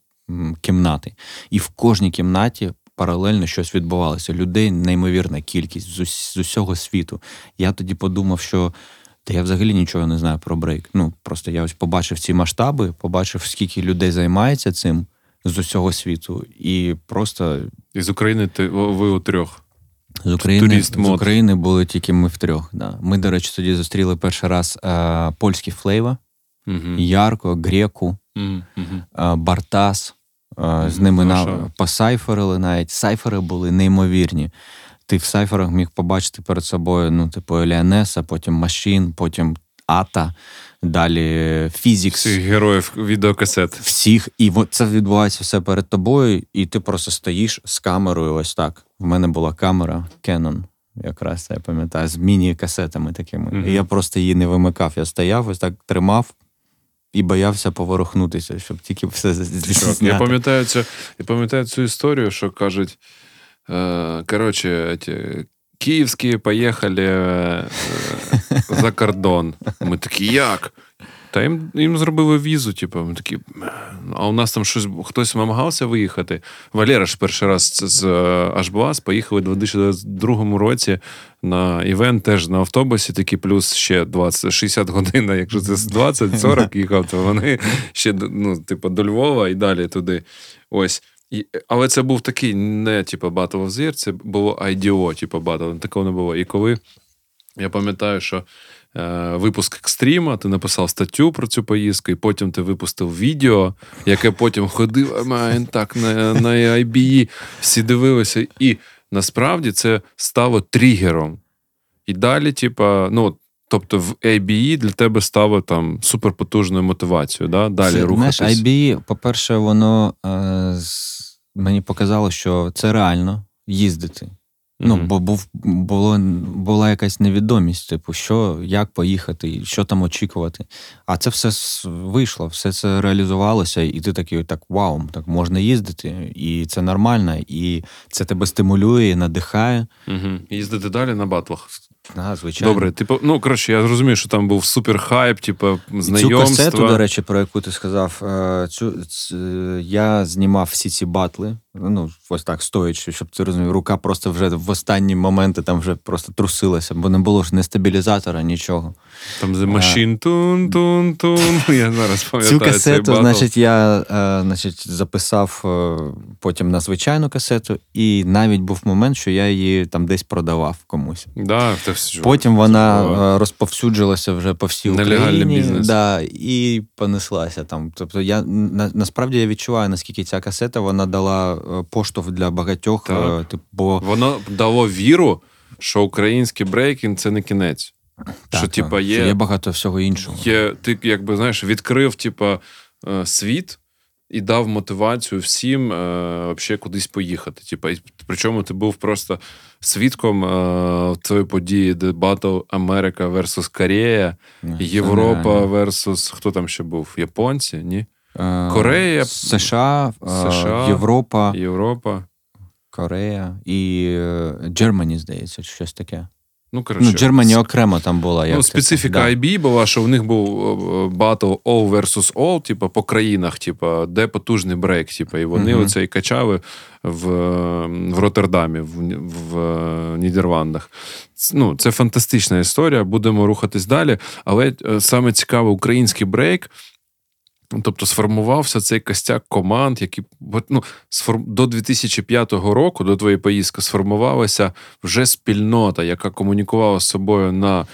кімнати. І в кожній кімнаті. Паралельно щось відбувалося. Людей неймовірна кількість з усього світу. Я тоді подумав, що та я взагалі нічого не знаю про брейк. Ну просто я ось побачив ці масштаби, побачив, скільки людей займається цим з усього світу, і просто І з України ти, ви у трьох. з України, Турист з. України були тільки ми втрьох. Да. Ми, до речі, тоді зустріли перший раз е, польські флейва, Угу. Ярко, Греку, Угу. е, Бартас. Е, з ними на, посайферили навіть. Сайфери були неймовірні. Ти в сайферах міг побачити перед собою, ну, типу, Еліанеса, потім Машин, потім Ата, далі Фізікс. Всіх героїв відеокасет. всіх, і це відбувається все перед тобою, і ти просто стоїш з камерою. Ось так. В мене була камера Canon, якраз я пам'ятаю, з міні-касетами такими. Мгм. І я просто її не вимикав. Я стояв, ось так тримав і боявся поворухнутися, щоб тільки все зняти. Я пам'ятаю цю, я пам'ятаю цю історію, що кажуть. Е, коротше, ті, київські поїхали е, за кордон. Ми такі, як? Та їм, їм зробили візу, типу, ми такі. А у нас там щось хтось намагався виїхати. Валера ж перший раз з- Ашбуас поїхали у 2022 році на івент теж на автобусі, такі плюс ще 20, 60 годин. Якщо це з 20-40 їхав, то вони ще ну, типу, до Львова і далі туди. Ось. І, але це був такий не типу Battle of the це було IDO, типу Battle, такого не було. І коли я пам'ятаю, що е, випуск екстріма, ти написав статтю про цю поїздку, і потім ти випустив відео, яке потім ходив «Амайн, так на, на IBE, всі дивилися. І насправді це стало тригером. І далі, типа, ну. Тобто в ABE для тебе стало там суперпотужною мотивацією, да? далі Це, рухатись. Знаєш, IBE, по-перше, воно е, з- мені показало, що це реально їздити. Ну, бо був, було, була якась невідомість, типу, що, як поїхати, що там очікувати. А це все вийшло, все це реалізувалося, і ти такий, так, вау, так можна їздити, і це нормально, і це тебе стимулює, надихає. Угу. Їздити далі на батлах. Да, звичайно. Добре, типу, ну коротше, я зрозумію, що там був супер хайп, типу, знайомства. Цю касету, до речі, про яку ти сказав, е, цю, цю я знімав всі ці батли. Ну, ось так стоячи, щоб ти розумів, рука просто вже в останні моменти там вже просто трусилася, бо не було ж не стабілізатора, нічого. Там The Machine тун тун тун Я зараз пам'ятаю. Цю касету, цей значить, я е, значить, записав е, потім на звичайну касету, і навіть був момент, що я її там десь продавав комусь. Да, це все. Потім вона е, розповсюджилася вже по всій Нелегальний Україні бізнес. Да, і понеслася там. Тобто, я на, насправді я відчуваю, наскільки ця касета вона дала поштовх для багатьох. Так. Типу, бо Воно дало віру, що український брейкінг це не кінець. Так, що, типа, що є, є багато всього іншого. є, ти якби знаєш, відкрив, типа, е, світ і дав мотивацію всім е, вообще кудись поїхати. Типа, і причому ти був просто свідком е, тої події, де батл Америка versus Корея, Ну, Європа versus хто там ще був? Японці? Ні? Е, Корея, США, е, США, Європа, Європа. Корея і е, здається, щось таке. Ну, коротше, Ну, Germany окремо там була. Як Ну, специфіка да. IB була, що в них був е, батл all versus all, типу, по країнах, типу, де потужний брейк, типу, і вони оце і качали в, в Роттердамі, в, в е, Нідерландах. Ну, це фантастична історія, будемо рухатись далі. Але е, саме цікаве, український брейк. Тобто сформувався цей костяк команд, які ну, до 2005 року, до твоєї поїздки, сформувалася вже спільнота, яка комунікувала з собою на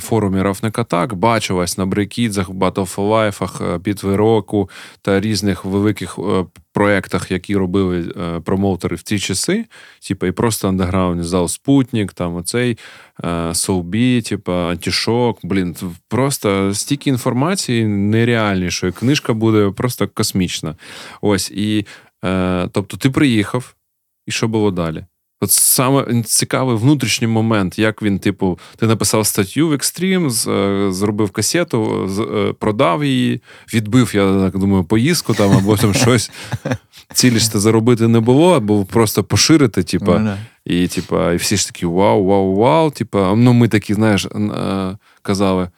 форумі Рафник Атак, бачилась на брейкідзах, Battle for Life, та різних великих е, проєктах, які робили е, промоутери в ті часи. Типа, і просто андеграундний зал Спутник, там оцей е, Соубі, типа Антішок. Блін, просто стільки інформації нереальнішої. Книжка буде просто космічна. Ось і е, тобто, ти приїхав, і що було далі? От саме цікавий внутрішній момент, як він, типу, ти написав статтю в Extreme, з- е, зробив касету, е, продав її, відбив, я так думаю, поїздку там або там щось. Цілі ж заробити не було, або просто поширити, типа, Ну, і, типа, і всі ж такі вау, вау, вау. Типа, ну ми такі, знаєш, е, казали.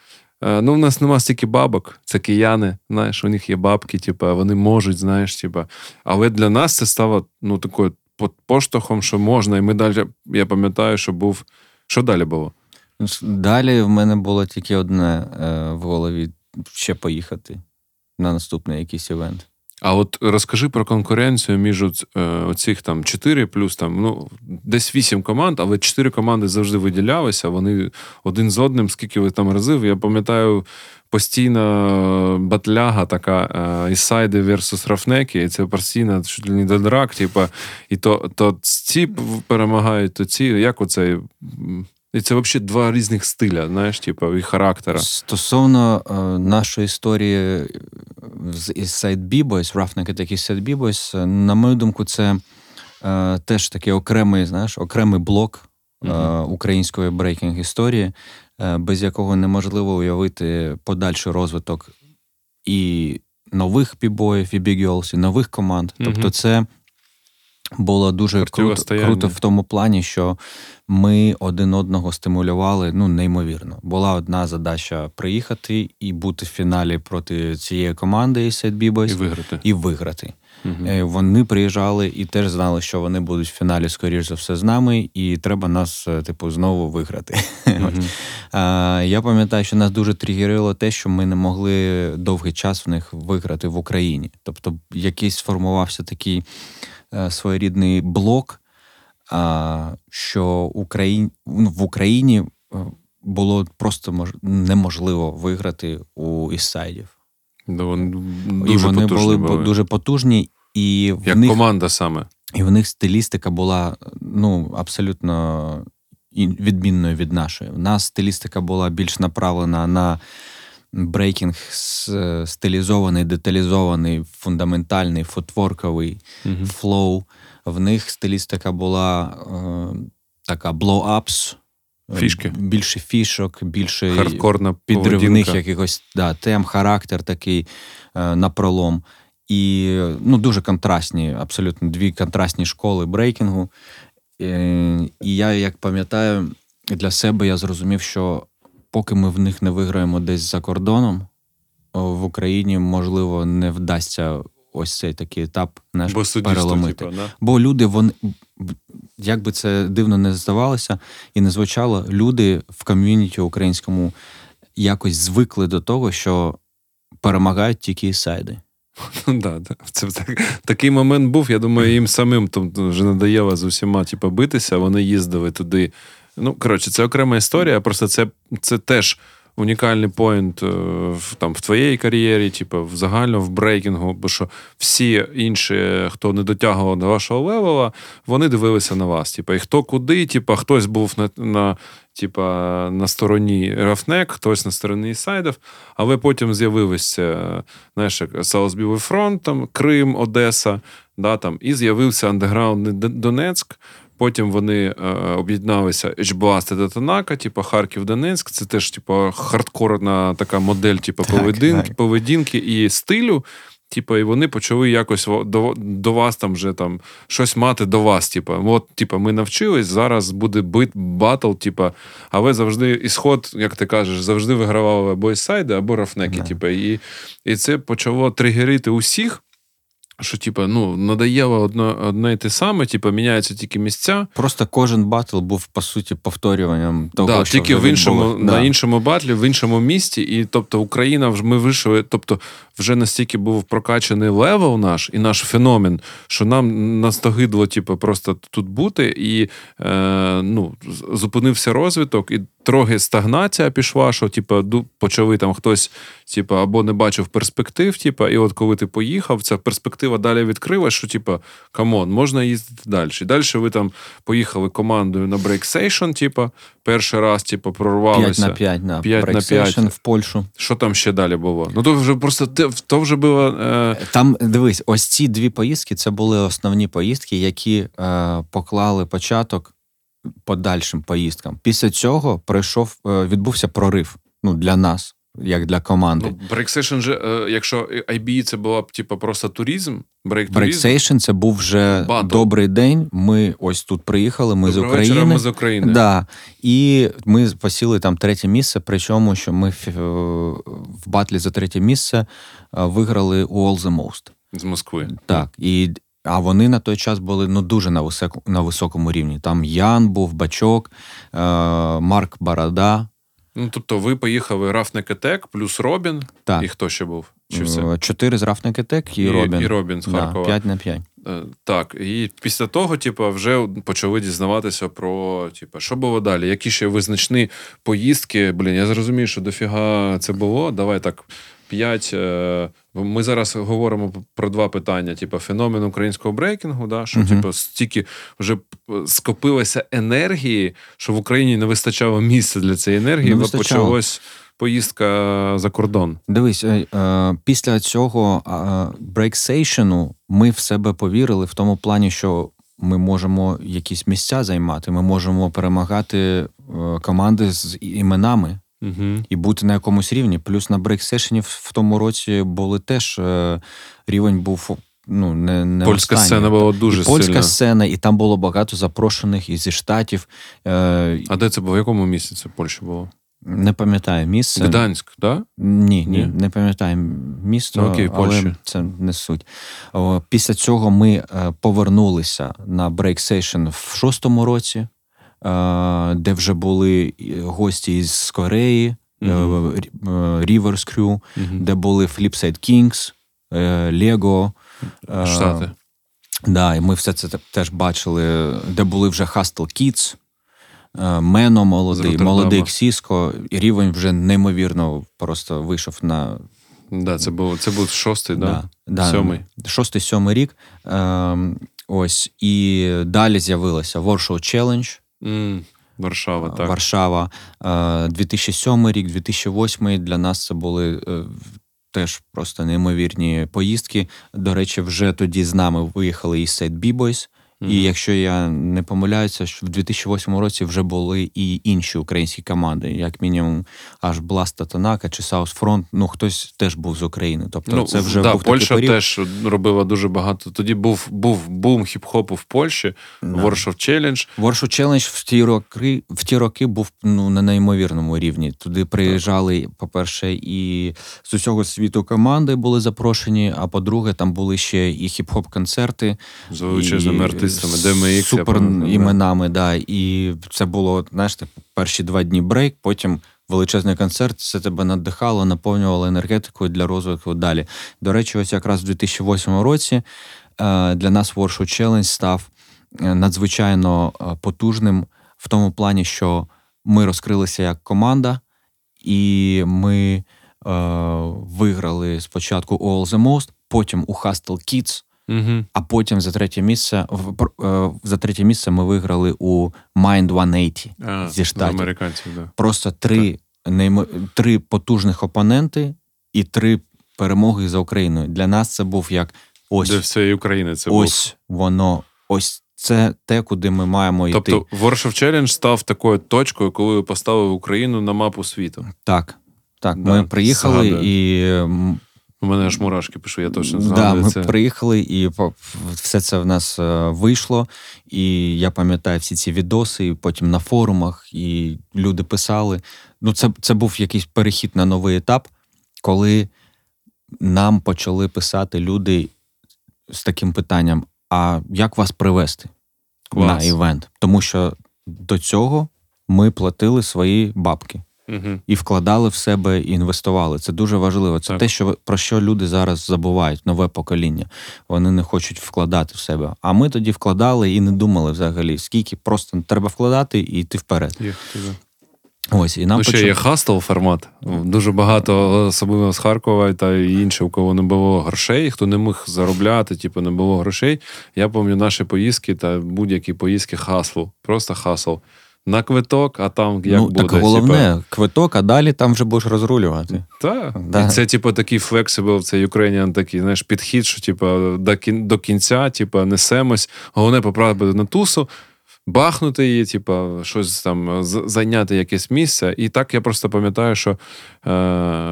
е, Ну, в нас нема стільки бабок, це кияни, знаєш, у них є бабки, типа, вони можуть, знаєш, типа. Але для нас це стало ну, такою поштовхом, що можна. І ми далі, я пам'ятаю, що був. Що далі було? Ну, Далі в мене було тільки одне е, в голові ще поїхати на наступний якийсь івент. А от розкажи про конкуренцію між е, оцих там 4 плюс там, ну, десь 8 команд, але 4 команди завжди виділялися. Вони один з одним, скільки ви там разів. Я пам'ятаю постійна батляга така е, Ісайди versus Рафнеки, і це постійно чуть ли не до типа, і то, то ці перемагають, то ці. Як оцей. Це взагалі два різних стиля, знаєш, типу, і характера. Стосовно е, нашої історії е, з із сайт Roughneck Attack із сайт е, на мою думку, це е, теж такий окремий, знаєш, окремий блок е, української брейкінг історії, е, без якого неможливо уявити подальший розвиток і нових бібоїв, і Girls, і нових команд. Тобто, це було дуже круто, круто в тому плані, що ми один одного стимулювали ну, неймовірно. Була одна задача приїхати і бути в фіналі проти цієї команди із Set І виграти. і виграти. Е, Вони приїжджали і теж знали, що вони будуть в фіналі, скоріш за все, з нами, і треба нас, е, типу, знову виграти. А, Я пам'ятаю, що нас дуже тригерило те, що ми не могли довгий час в них виграти в Україні. Тобто, якийсь сформувався такий своєрідний блок, що Україн... ну, в Україні е, було просто неможливо виграти у Іссайдів. Да, вони І вони були, були. дуже потужні, і в Як них команда саме. і в них стилістика була ну, абсолютно відмінною від нашої. У нас стилістика була більш направлена на брейкінг стилізований, деталізований, фундаментальний, футворковий Мгм. flow. В них стилістика була е, така blow-ups, е, Фішки. більше фішок, більше Хардкорна підривних поведінка. якихось да, тем, характер такий е, на пролом. І ну, дуже контрастні, абсолютно дві контрастні школи брейкінгу. Е, і я, як пам'ятаю, для себе я зрозумів, що поки ми в них не виграємо десь за кордоном, в Україні можливо не вдасться ось цей такий етап наш Бо переломити. типу, да? Бо люди, вони як би це дивно не здавалося і не звучало, люди в ком'юніті українському якось звикли до того, що перемагають тільки сайди. Ну, да, да. Це так, такий момент був. Я думаю, їм самим там вже надоело з усіма типу, битися. Вони їздили туди. Ну, коротше, це окрема історія. Просто це, це теж унікальний point е, в, там, в твоєї кар'єрі, типу, в загально в брейкінгу, бо що всі інші, хто не дотягував до вашого левела, вони дивилися на вас. Типу, і хто куди, типу, хтось був на, на, типу, на стороні Рафнек, хтось на стороні сайдів, але потім з'явилися, знаєш, як фронт, там, Крим, Одеса, да, там, і з'явився андеграунд Донецьк. Потім вони е, об'єдналися H-Blast і Детонака, типу Харків-Донецьк. Це теж, типу, хардкорна така модель, типу, поведінки, так. поведінки і стилю. Типу, і вони почали якось до до вас там вже там щось мати до вас. Типу, от, типу, ми навчились, зараз буде бит батл, типу, але завжди исход, як ти кажеш, завжди вигравали або сайди, або рафнеки. Типу, і, і це почало тригерити усіх. Що, типу, ну, надоело одне, одне і те саме, типу, міняються тільки місця. Просто кожен батл був, по суті, повторюванням того, да, що тільки в іншому, да. на іншому батлі, в іншому місті. І тобто Україна ми вийшли, тобто вже настільки був прокачаний level наш і наш феномен, що нам настогидло, типу, просто тут бути, і е, ну, зупинився розвиток, і трохи стагнація пішла, що типу, почали там хтось, типу, або не бачив перспектив, типу, і от коли ти поїхав, ця перспектива далі відкрила, що типу, come on, можна їздити далі. І далі ви там поїхали командою на Breaksation, типу, перший раз, типу, прорвалися. 5 на 5 на 5 на в Польщу. Що там ще далі було? Ну, то вже просто то вже було. Е... Там дивись, ось ці дві поїздки це були основні поїздки, які е, поклали початок подальшим поїздкам. Після цього пройшов, е, відбувся прорив ну, для нас. Як для команди. Ну, Breaksession же, е, якщо IBE це була б типу, просто туризм, Брейксейшн це був вже Battle. добрий день. Ми ось тут приїхали. Ми Доброго з України. Вечора, ми з України. Да. І ми посіли там третє місце. Причому що ми в батлі за третє місце е, виграли All the Most. з Москви. Так. І а вони на той час були ну дуже на високу, на високому рівні. Там Ян був, Бачок, е, Марк Барада. Ну, тобто, ви поїхали Рафнекетек плюс Робін. Так. І хто ще був? Чи все? Чотири з Рафнекетек і, і Робін. І Робін з Харкова. П'ять на п'ять. Е, так, і після того, типу, вже почали дізнаватися про, типу, що було далі, які ще визначні поїздки. Блін, я зрозумію, що дофіга це було. Давай так п'ять. Е, ми зараз говоримо про два питання: типу, феномен українського брейкінгу, да, що uh-huh. типу, стільки вже скопилося енергії, що в Україні не вистачало місця для цієї енергії, бо почалось. Поїздка за кордон. Дивись, е, е, після цього Breaksession-у ми в себе повірили в тому плані, що ми можемо якісь місця займати, ми можемо перемагати команди з іменами угу. і бути на якомусь рівні. Плюс на Breaksession-і в тому році були теж е, рівень був. Ну, не, не Польська останній. сцена була дуже і Польська сильна. сцена, і там було багато запрошених і зі штатів. Е, А де це було? В якому місці це Польща було? Не пам'ятаю місце. Гданськ, так? Да? Ні, ні, не пам'ятаю місто, ну, окей, але це не суть. Після цього ми е, повернулися на Session в шостому році де вже були гості із Кореї, mm-hmm. Rivers Crew, mm-hmm. де були Flipside Kings, Lego. Штати. Да, і ми все це теж бачили, де були вже Hustle Kids, Мено молодий, молодий Ксіско. І рівень вже неймовірно просто вийшов на. Да, Це був це був шостий, да? Да, сьомий. Шостий, сьомий рік. Е, Ось. І далі з'явилося Warsaw Challenge. Mm, Варшава, так. Варшава. 2007 рік, 2008 для нас це були е, теж просто неймовірні поїздки. До речі, вже тоді з нами виїхали і Сейд Бібойс, Mm-hmm. І якщо я не помиляюся, що в 2008 році вже були і інші українські команди, як мінімум, аж Бласта Танака чи Саус Фронт. Ну хтось теж був з України. Тобто, ну, це вже да, був Польща такий теж робила дуже багато. Тоді був був бум хіп-хопу в Польщі, Warsaw Challenge. Warsaw Challenge в ті роки в ті роки був ну на неймовірному рівні. Туди приїжджали, по-перше, і з усього світу команди були запрошені. А по-друге, там були ще і хіп-хоп концерти з величезними артистами, супер іменами. Да. І це було знаєш, перші два дні брейк, потім. Величезний концерт, це тебе надихало, наповнювало енергетикою для розвитку далі. До речі, ось якраз у 2008 році е, для нас Warsaw Challenge став е, надзвичайно е, потужним в тому плані, що ми розкрилися як команда, і ми виграли спочатку All the Most, потім у Hustle Kids. Угу. А потім за третє місце за третє місце ми виграли у Mind 180 а, зі штатів. американців. Да. Просто три неймо... три потужних опоненти і три перемоги за Україною. Для нас це був як ось Для всієї України. Це ось був. воно, ось це те, куди ми маємо тобто, йти. Тобто Warsaw Challenge став такою точкою, коли поставив Україну на мапу світу. Так. Так, да, ми приїхали згадую. і у мене аж мурашки пишу, я точно згадую Да, Ми це. приїхали, і все це в нас е, вийшло. І я пам'ятаю всі ці відоси, і потім на форумах, і люди писали. Ну, це, це був якийсь перехід на новий етап, коли нам почали писати люди з таким питанням: а як вас привезти Клас. на івент? Тому що до цього ми платили свої бабки угу. і вкладали в себе і інвестували. Це дуже важливо. Це так. те, що про що люди зараз забувають, нове покоління. Вони не хочуть вкладати в себе. А ми тоді вкладали і не думали взагалі, скільки просто треба вкладати і йти вперед. Ось і нам ну, ще є hustle формат. Дуже багато, особливо з Харкова та інше, у кого не було грошей, хто не міг заробляти, типу не було грошей. Я пам'ятаю наші поїздки та будь-які поїздки hustle-у. Просто hustle на квиток, а там як ну, буде. Так головне, типу... квиток, а далі там вже будеш розрулювати. Так. Да. І це, типу, такий flexible, це Ukrainian такий, знаєш, підхід, що типу, до кінця, типу, несемось. Головне поправити на тусу бахнути її, типу, щось там зайняти якесь місце. І так я просто пам'ятаю, що е,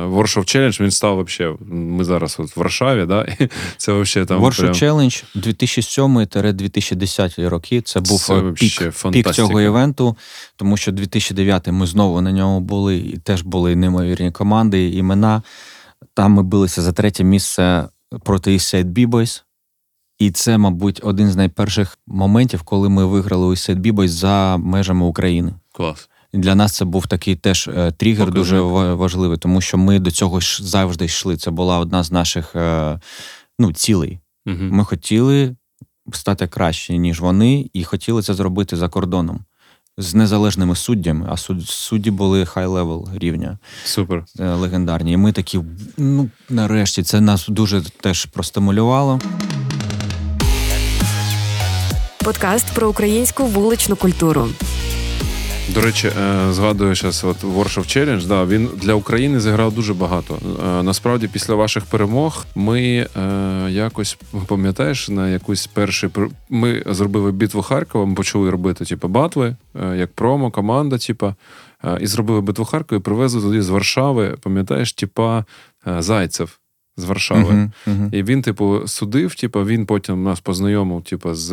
Warsaw Challenge він став вообще. Ми зараз от в Варшаві, да? І це вообще там. Warsaw прям... Challenge 2007-2010 роки. Це був це е, пік, пік цього івенту, тому що 2009 ми знову на ньому були, і теж були неймовірні команди, імена. Там ми билися за третє місце проти Eastside B-Boys. І це, мабуть, один з найперших моментів, коли ми виграли у Set B-boy за межами України. Клас. Для нас це був такий теж е, тригер Покажи. дуже важливий, тому що ми до цього ж завжди йшли. Це була одна з наших е, ну, цілей. Угу. Ми хотіли стати краще, ніж вони, і хотіли це зробити за кордоном. З незалежними суддями, а суд, судді були high-level рівня. Супер. Е, легендарні. І ми такі, ну нарешті, це нас дуже теж простимулювало. Подкаст про українську вуличну культуру. До речі, е, згадую зараз от Warsaw Challenge, да, він для України зіграв дуже багато. Е, насправді, після ваших перемог ми е, якось пам'ятаєш на якусь перший ми зробили битву Харкова. Ми почали робити типу, батви, як промо, команда, типу, і зробили битву Харкова і привезли туди з Варшави. Пам'ятаєш, типа Зайцев з Варшави. Uh-huh, uh-huh. І він, типу, судив, типу, він потім нас познайомив, типу, з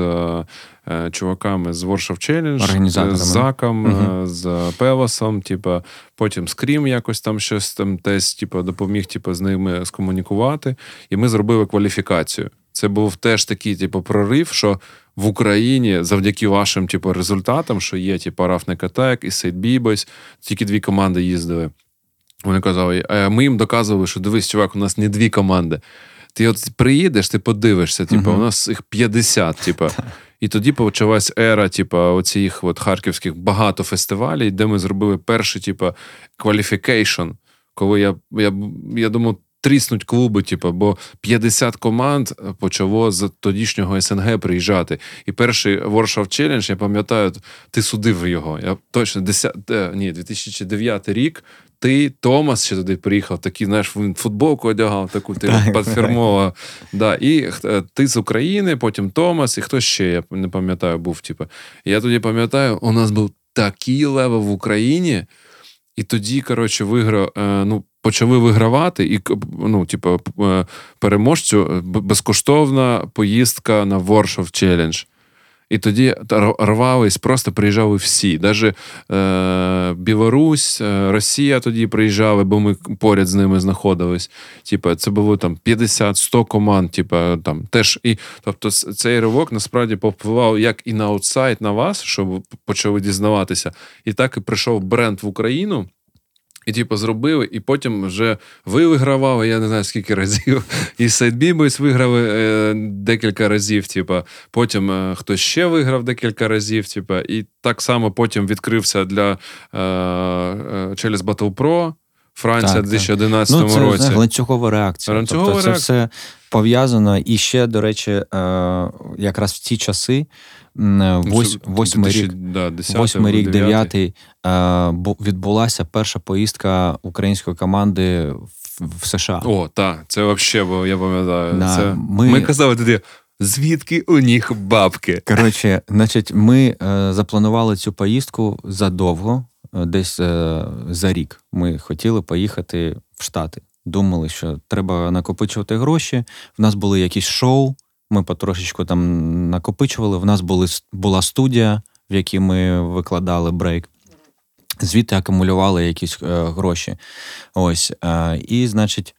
е, чуваками з Warsaw Challenge, з Заком, uh-huh. з Пелосом, типу, потім з Крім якось там щось там теж, типу, допоміг типу, з ними скомунікувати. І ми зробили кваліфікацію. Це був теж такий, типу, прорив, що в Україні завдяки вашим, типу, результатам, що є, типу, Рафник Атек і Сейд Бібойс, тільки дві команди їздили. Вони казали, ми їм доказували, що дивись, чувак, у нас не дві команди. Ти от приїдеш, ти подивишся, типу, uh-huh. у нас їх 50, типу. І тоді почалась ера, типу, оцих от харківських багато фестивалів, де ми зробили перший, типу, qualification, коли я я, я думав, тріснуть клуби, типу, бо 50 команд почало з тодішнього СНГ приїжджати. І перший Warsaw Challenge, я пам'ятаю, ти судив його. Я точно 10, ні, 2009 рік. Ти, Томас, ще туди приїхав, такий, знаєш, він футболку одягав, таку ти підфірмова. Да. І ти з України, потім Томас, і хто ще, я не пам'ятаю, був. Типу. Я тоді пам'ятаю, у нас був такий level в Україні, і тоді, коротше, виграв, е, ну, почали вигравати, і ну, типу, е, переможцю е, безкоштовна поїздка на Warsaw Challenge. І тоді рвались, просто приїжджали всі. Навіть е, Білорусь, Росія тоді приїжджали, бо ми поряд з ними знаходились. Типа, це було там 50-100 команд. Типа, там теж і тобто, цей ривок насправді повпливав як і на аутсайд на вас, щоб почали дізнаватися, і так і прийшов бренд в Україну. І, типу, зробили, і потім вже ви вигравали, я не знаю скільки разів. І Сайдбібойс виграли е, декілька разів. Типу, потім е, хтось ще виграв декілька разів. Типу, і так само потім відкрився для е, е, через Battle Pro Франція так, в 2011 так. ну, це, році. Це ланцюгова реакція. Ланцюгова тобто, реакція. Це все пов'язано. І ще, до речі, е, якраз в ці часи. Ну, восьмий рік, восьмий рік, дев'ятий відбулася перша поїздка української команди в США. О, так, це взагалі, бо я пам'ятаю. Да, це... Ми... ми казали тоді, звідки у них бабки. Коротше, значить, ми е, запланували цю поїздку задовго, е, десь е, за рік. Ми хотіли поїхати в Штати. Думали, що треба накопичувати гроші. В нас були якісь шоу. Ми потрошечку там накопичували. В нас були, була студія, в якій ми викладали брейк. Звідти акумулювали якісь е, гроші. Ось. Е, і, значить,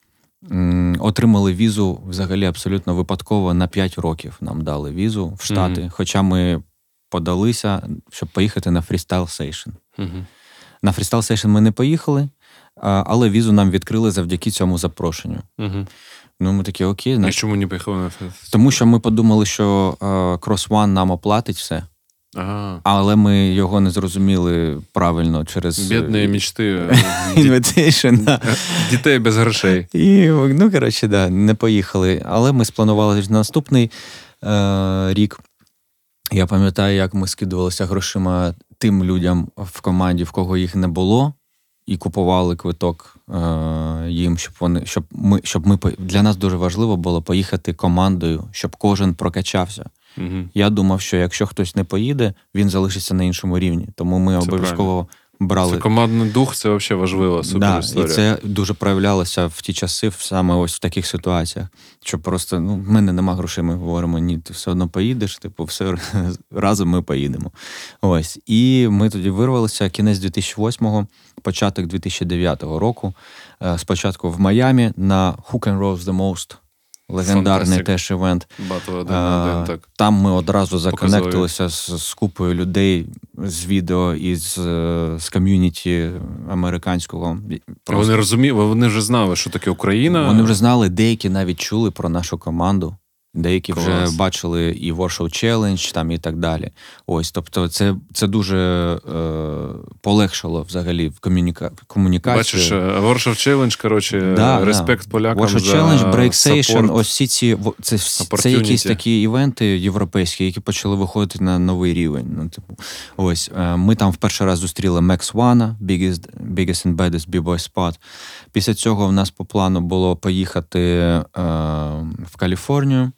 м, отримали візу взагалі абсолютно випадково на 5 років. Нам дали візу в Штати. Mm-hmm. Хоча ми подалися, щоб поїхати на Freestyle Station. Mm-hmm. На Freestyle Station ми не поїхали, але візу нам відкрили завдяки цьому запрошенню. Mm-hmm. Ну, ми такі окей. Значить. А чому не поїхали на Тому що ми подумали, що е, Cross One нам оплатить все. Ага. Але ми його не зрозуміли правильно через Бідні мічти. Дітей без грошей. І, Ну, коротше, да, не поїхали. Але ми спланували наступний е, рік. Я пам'ятаю, як ми скидувалися грошима тим людям в команді, в кого їх не було і купували квиток е, їм, щоб вони щоб ми щоб ми для нас дуже важливо було поїхати командою, щоб кожен прокачався. Угу. Я думав, що якщо хтось не поїде, він залишиться на іншому рівні. Тому ми це обов'язково правильно брали. Це командний дух, це взагалі важливо. Супер да, історія. І це дуже проявлялося в ті часи, саме ось в таких ситуаціях. Що просто ну, в мене нема грошей, ми говоримо, ні, ти все одно поїдеш, типу, все разом ми поїдемо. Ось. І ми тоді вирвалися кінець 2008-го, початок 2009 року. Е, спочатку в Майамі на Who Can Rose the Most легендарний теж івент. А, так. Там ми одразу законектилися з, з купою людей з відео із з, з ком'юніті американського. Просто. Вони розуміли, вони вже знали, що таке Україна. Вони вже знали, деякі навіть чули про нашу команду. Деякі Клас. вже бачили і Warsaw Challenge там і так далі. Ось, тобто, це це дуже е, полегшило взагалі в комуніка... комунікацію. Бачиш, е, Warsaw Challenge, коротше, да, респект да. полякам. Warsaw за Challenge, Break Station, ось всі ці це, це якісь такі івенти європейські, які почали виходити на новий рівень. Ну, типу, ось е, ми там в перший раз зустріли Max One, Biggest, Biggest and Baddest B-Boy Spot. Після цього в нас по плану було поїхати е, в Каліфорнію.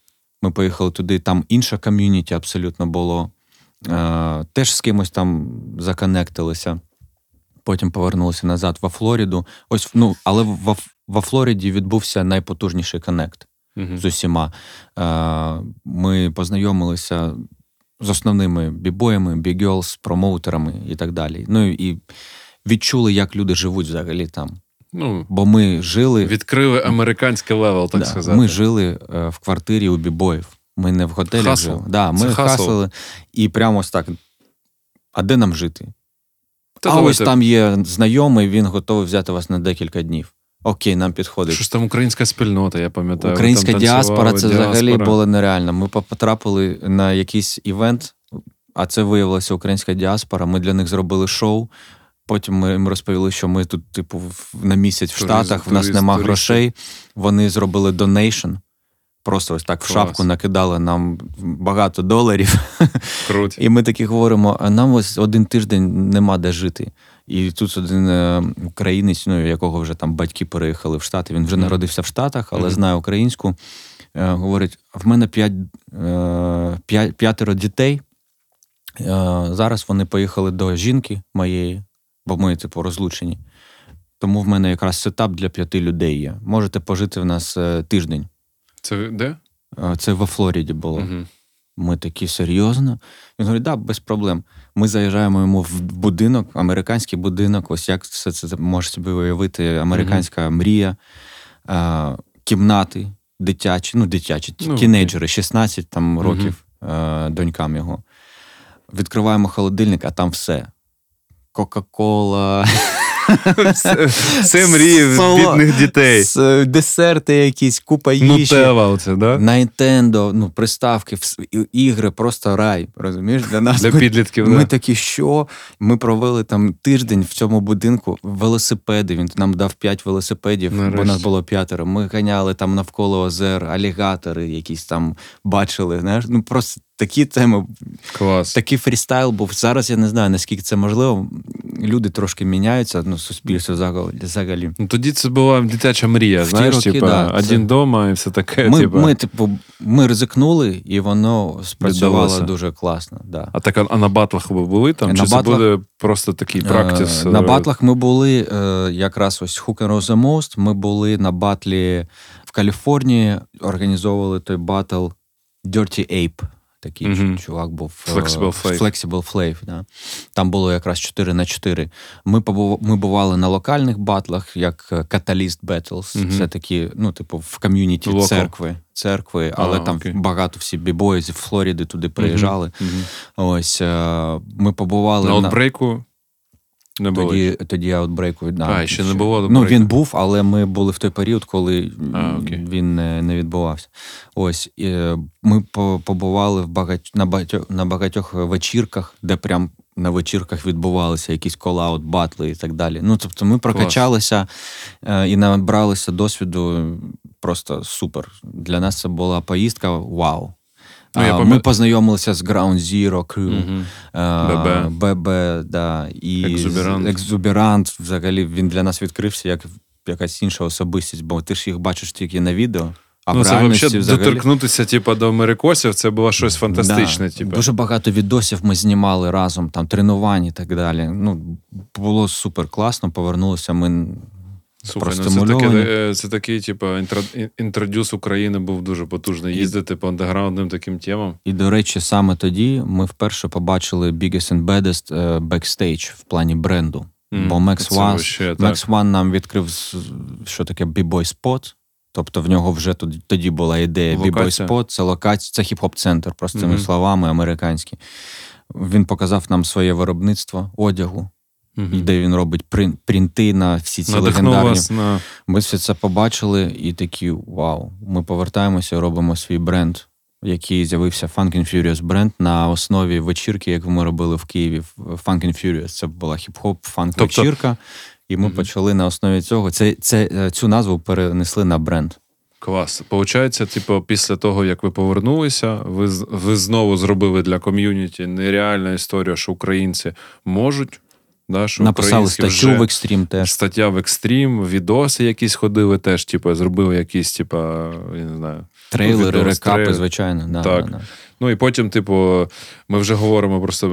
Ми поїхали туди, там інша ком'юніті абсолютно було. Е, Теж з кимось там законектилися. Потім повернулися назад во Флориду. Ось, ну, Але во, во Флориді відбувся найпотужніший connect uh з усіма. Е, Ми познайомилися з основними бібоями, b-girls, промоутерами і так далі. Ну і відчули, як люди живуть взагалі там. Ну, Бо ми жили. Відкрили американський level, так да, сказати. Ми жили е, в квартирі у бібоїв. Ми не в готелі Хасл. жили. Да, Ми Це hustle-или і прямо ось так. А де нам жити? Та а ось там є знайомий, він готовий взяти вас на декілька днів. Окей, нам підходить. Що ж там українська спільнота, я пам'ятаю. Українська діаспора це діаспора. взагалі було нереально. Ми потрапили на якийсь event, а це виявилася українська діаспора. Ми для них зробили шоу Потім ми їм розповіли, що ми тут, типу, на місяць в Штатах, в нас турист, нема туристи. грошей. Вони зробили donation. Просто ось так в шапку накидали нам багато доларів. Круть. І ми такі говоримо: а нам ось один тиждень нема де жити. І тут один е, українець, ну якого вже там батьки переїхали в Штати. Він вже Мгм. народився в Штатах, але Мгм. знає українську. Е, говорить: в мене п'ять, е, п'ятеро дітей. Зараз вони поїхали до жінки моєї, бо ми, типу, розлучені. Тому в мене якраз сетап для п'яти людей є. Можете пожити в нас е, тиждень. Це де? Е, Це во Флориді було. Угу. Ми такі серйозно. Він говорить, да, без проблем. Ми заїжджаємо йому в будинок, американський будинок. Ось як все це можеш собі уявити, американська мрія, е, кімнати дитячі, ну, дитячі, Ну, тінейджери, 16 там, років е, донькам його. Відкриваємо холодильник, а там все. Кока-кола, це мрії бідних дітей. десерти якісь, купа їжі. Оце, да? Nintendo, ну, приставки, ігри, просто рай. Розумієш? Для нас Для підлітків, ми такі, що? Ми провели там тиждень в цьому будинку велосипеди. Він нам дав п'ять велосипедів, бо нас було п'ятеро. Ми ганяли там навколо озер, алігатори якісь там бачили. Знаєш? Ну просто такі теми, Клас. такий фрістайл був. Зараз я не знаю, наскільки це можливо. Люди трошки міняються, ну, суспільство взагалі-. Ну, тоді це була дитяча мрія, В знаєш, роки, типа, да, це- один дома і все таке. Ми, типа. ми, типу, ми ризикнули, і воно спрацювало Віддалося. дуже класно. Да. А так, а на батлах ви були там? На Чи це буде просто такий practice? Е, На е, батлах ми були е, якраз ось Who Can Roast the Most. Ми були на батлі в Каліфорнії, організовували той батл Dirty Ape. Такий Мгм. чувак був е, Flexible Flav. Flexible Flav, да. Там було якраз 4 на 4. Ми побув... ми бували на локальних батлах, як е, Catalyst Battles. Мгм. Це такі, ну, типу, в ком'юніті Local. церкви. Церкви, але там окей. багато всі бібої з Флориди туди приїжджали. Ось е, ми побували На аутбрейку не було. тоді, тоді аутбрейку. Да, А, ще не ще- було Ну, він був, але ми були в той період, коли А, окей. він не, не відбувався. Ось і, е, ми побували в багать, на, багатьох, на багатьох вечірках, де прям на вечірках відбувалися якісь колаут, батли і так далі. Ну, тобто ми прокачалися е, і набралися досвіду просто супер. Для нас це була поїздка вау. Ну, я пам'ят- Ми познайомилися з Ground Zero Crew. Е, ББ. ББ, да. І Екзуберант. екзуберант взагалі він для нас відкрився як якась інша особистість, бо ти ж їх бачиш тільки на відео. А ну, це взагалі доторкнутися, типа, до америкосів, це було щось фантастичне. Да. Типа. Дуже багато відосів ми знімали разом, там тренувань і так далі. Ну, було супер класно, повернулися ми. Слухай, ну, це, таке, це такий, ін- introduce України був дуже потужний. І- Їздити по андеграундним таким темам. І, до речі, саме тоді ми вперше побачили Biggest and Baddest е, бекстейдж в плані бренду. М, Бо Max One, вообще. Max One нам відкрив, що таке B-Boy Spot. Тобто в нього вже тоді, тоді була ідея B-Boy Spot, це локація, це хіп-хоп-центр, простими Мгм. словами, американський. Він показав нам своє виробництво одягу, Мгм. де він робить прин- принти на всі ці Надихнув легендарні. вас на Ми все це побачили і такі: вау, ми повертаємося, робимо свій бренд, який з'явився Funk and Furious бренд на основі вечірки, яку ми робили в Києві. Funk and Furious. Це була хіп-хоп, фанк Тобто-. І ми Мгм. почали на основі цього. Це, це, е, цю назву перенесли на бренд. клас. Получається, типу, після того, як ви повернулися, ви, ви знову зробили для ком'юніті нереальна історія, що українці можуть. Да, що Написали статтю вже- в екстрім теж. Стаття в екстрім, відоси якісь ходили теж, типу, зробили якісь, типу, я не знаю. Трейлери, відос, рекапи, трейлер. звичайно. Да, Так. Да, да. Ну і потім, типу, ми вже говоримо просто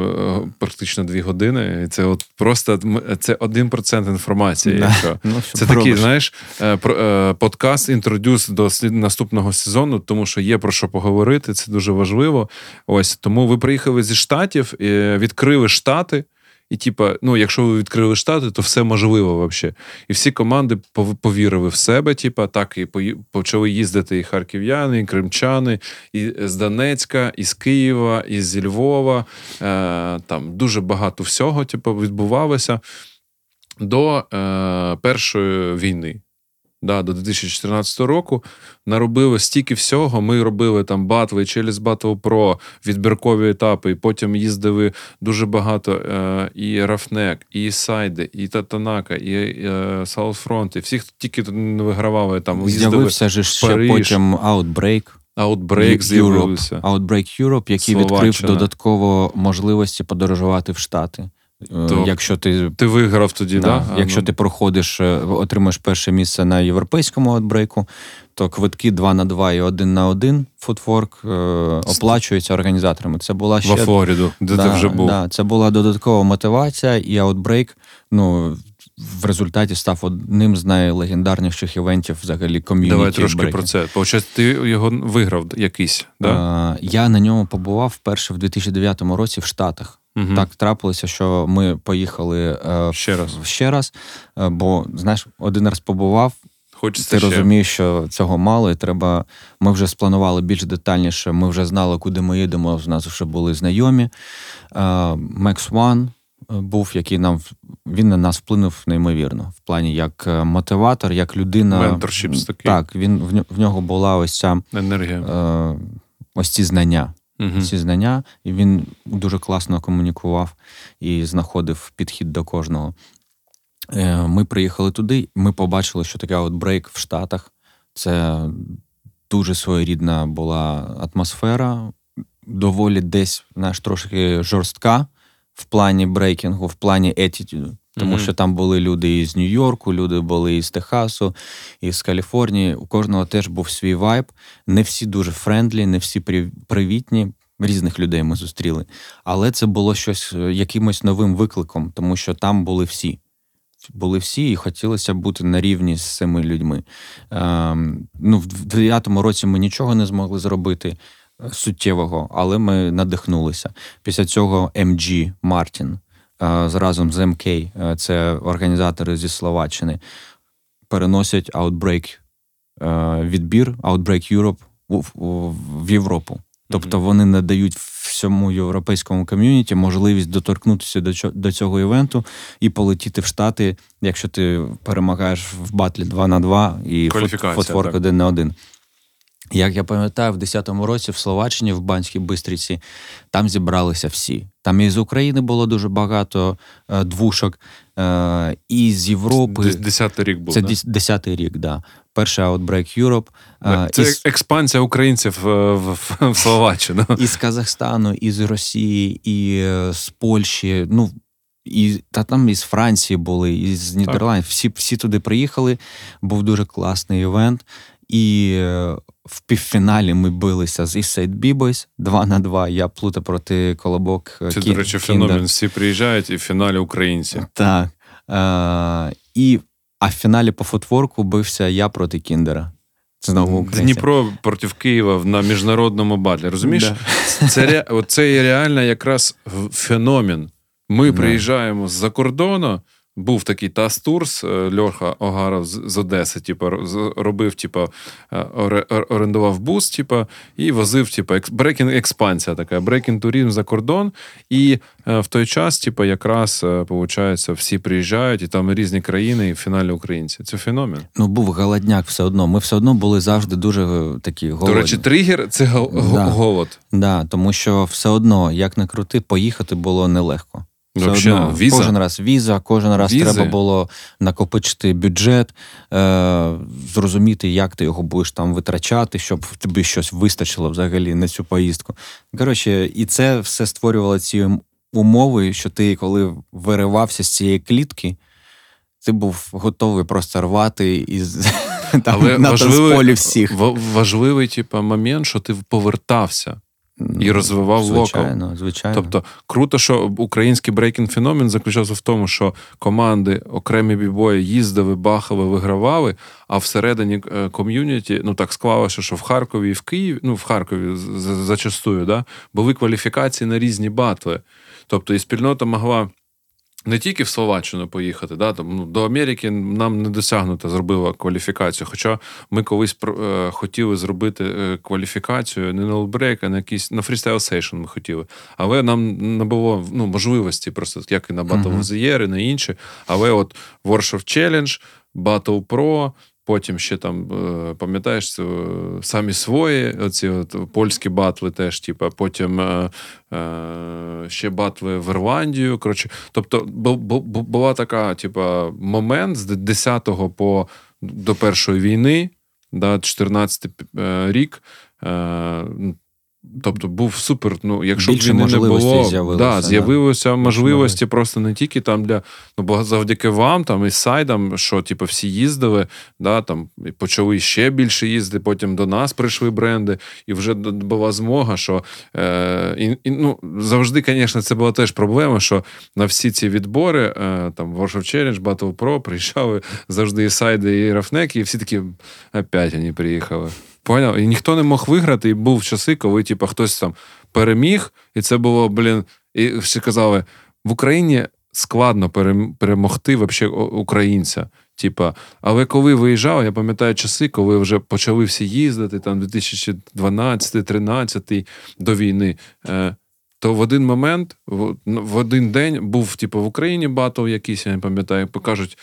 е, практично дві години. І це от просто це 1% інформації. Да. Якщо. Ну, Це такий, знаєш, е, е, подкаст інтродюс до наступного сезону, тому що є про що поговорити. Це дуже важливо. Ось тому ви приїхали зі штатів, відкрили штати. І, типа, ну, якщо ви відкрили штати, то все можливо взагалі. І всі команди повірили в себе, типа, так і почали їздити і харків'яни, і кримчани, і з Донецька, і з Києва, і зі Львова. Е, там дуже багато всього, типу, відбувалося до е, першої війни. Да, до 2014 року наробили стільки всього. Ми робили там батви, через Battle Pro, відбіркові етапи, і потім їздили дуже багато е, і Рафнек, і Сайди, і Татанака, і е, Саутфронт, і всіх тільки не вигравали там. З'явився ж ще потім Outbreak. Outbreak з'явився. Outbreak Europe, який Словаччина. відкрив додатково можливості подорожувати в Штати. Е, То якщо ти ти виграв тоді, да? да? якщо ну. ти проходиш, е, отримаєш перше місце на європейському Outbreak-у, то квитки 2 на 2 і 1 на 1 footwork е, оплачуються організаторами. Це була ще Во Флориду, де да, ти вже був. Да, Це була додаткова мотивація, і Outbreak, ну. В результаті став одним з найлегендарніших event-ів взагалі community. Давай трошки брейки. про це. Получається, ти його виграв якийсь. Да? Я на ньому побував вперше в 2009 році в Штатах. Угу. Так трапилося, що ми поїхали е, ще раз, ще раз, е, бо знаєш, один раз побував. Хочеться ти ще. розумієш, що цього мало, і треба. Ми вже спланували більш детальніше. Ми вже знали, куди ми їдемо. З нас вже були знайомі. Max One був, який нам він на нас вплинув неймовірно в плані як е, мотиватор, як людина. Менторшіп такий. Так, він в нього була ось ця енергія. Е, ось ці знання угу. ці знання, і він дуже класно комунікував і знаходив підхід до кожного. Е, ми приїхали туди, ми побачили, що таке Outbreak в Штатах. Це дуже своєрідна була атмосфера, доволі десь знаєш, трошки жорстка в плані брейкінгу, в плані attitude-у. Тому mm-hmm. що там були люди із Нью-Йорку, люди були із Техасу, із Каліфорнії. У кожного теж був свій vibe. Не всі дуже friendly, не всі привітні. Різних людей ми зустріли. Але це було щось е, якимось новим викликом, тому що там були всі. Були всі, і хотілося бути на рівні з цими людьми. Ем, ну, В дев'ятому році ми нічого не змогли зробити е, суттєвого, але ми надихнулися. Після цього MG Мартін разом з МК, е, це організатори зі Словаччини, переносять Outbreak е, відбір, Outbreak Europe в Європу. Тобто вони надають всьому європейському ком'юніті можливість доторкнутися до цього івенту і полетіти в Штати, якщо ти перемагаєш в батлі 2 на 2 і фотворк 1 на 1. Як я пам'ятаю, в 10-му році в Словаччині, в Банській Бистриці, там зібралися всі. Там і з України було дуже багато е, двушок, е, і з Європи. Десятий рік був. Це десятий рік, да. Перший Outbreak Europe. Е, це із... експансія українців е, в, в, в Словаччину. І з Казахстану, і з Росії, і е, з Польщі. Ну, і та там із Франції були, і з Нідерландів. Всі всі туди приїхали. Був дуже класний івент. І в півфіналі ми билися з Eastside B-Boys 2 на 2. Я плута проти колобок. Це, Кін... до речі, феномен. Всі приїжджають, і в фіналі українці. Так. Е, і, А в фіналі по футворку бився я проти Кіндера. Знову українці. Дніпро проти Києва на міжнародному батлі. Розумієш? Да. Це це реально якраз феномен. Ми приїжджаємо з-за кордону. Був такий Тастурс, е, Льоха Огаров з Одеси, типу, робив, типу, е, орендував бус, типу, і возив, типу, брекінг експансія така, брекінг туризм за кордон. І е, в той час, типу, якраз виходить, всі приїжджають, і там різні країни, і в фіналі українці. Це феномен. Ну, був голодняк все одно. Ми все одно були завжди дуже такі голодні. До речі, тригер це голод. Так, да, тому що все одно, як не крути, поїхати було нелегко. Все одно, віза? Кожен раз віза, кожен раз Візи? треба було накопичити бюджет, е, зрозуміти, як ти його будеш там витрачати, щоб тобі щось вистачило взагалі на цю поїздку. Коротше, і це все створювало ці умови, що ти, коли виривався з цієї клітки, ти був готовий просто рвати із там, Але на важливий, всіх. Важливий типу, момент, що ти повертався і розвивав звичайно, локал. Звичайно. Тобто круто, що український брейкінг феномен заключався в тому, що команди, окремі бібої їздили, бахали, вигравали, а всередині е, ком'юніті, ну так склалося, що в Харкові і в Києві, ну в Харкові зачастую, да, були кваліфікації на різні батли. Тобто і спільнота могла не тільки в Словаччину поїхати, да, там, ну, до Америки нам не досягнуто зробила кваліфікацію. Хоча ми колись е, хотіли зробити е, кваліфікацію не на Outbreak, а на якийсь на Freestyle Session ми хотіли. Але нам не було ну, можливості, просто як і на Battle of the Year, і на інші. Але от Warsaw Challenge, Battle Pro, Потім ще там, е, пам'ятаєш, е, самі свої, оці от польські батли теж, типу, потім е, ще батли в Ірландію. Коротше, тобто, була така, типу, момент з 10-го по до першої війни, да, 14 рік. Тобто був супер. Ну, якщо Більше б не було, з'явилося, да, з'явилося да. можливості просто не тільки там для ну, бо завдяки вам, там і сайдам, що типу, всі їздили, да, там і почали ще більше їздити. Потім до нас прийшли бренди, і вже була змога, що е, і, і, ну, завжди, звісно, це була теж проблема, що на всі ці відбори, е, там World of Challenge, Battle Pro, приїжджали завжди і сайди, і рафнеки, і всі такі опять вони приїхали. Поняв? І ніхто не мог виграти, і був часи, коли типу, хтось там переміг, і це було, блін, і всі казали, в Україні складно перемогти вообще українця. Типа, але коли виїжджав, я пам'ятаю часи, коли вже почали всі їздити, там 2012-13 до війни. Е, то в один момент, в один день був, типу, в Україні батл якийсь, я не пам'ятаю, покажуть,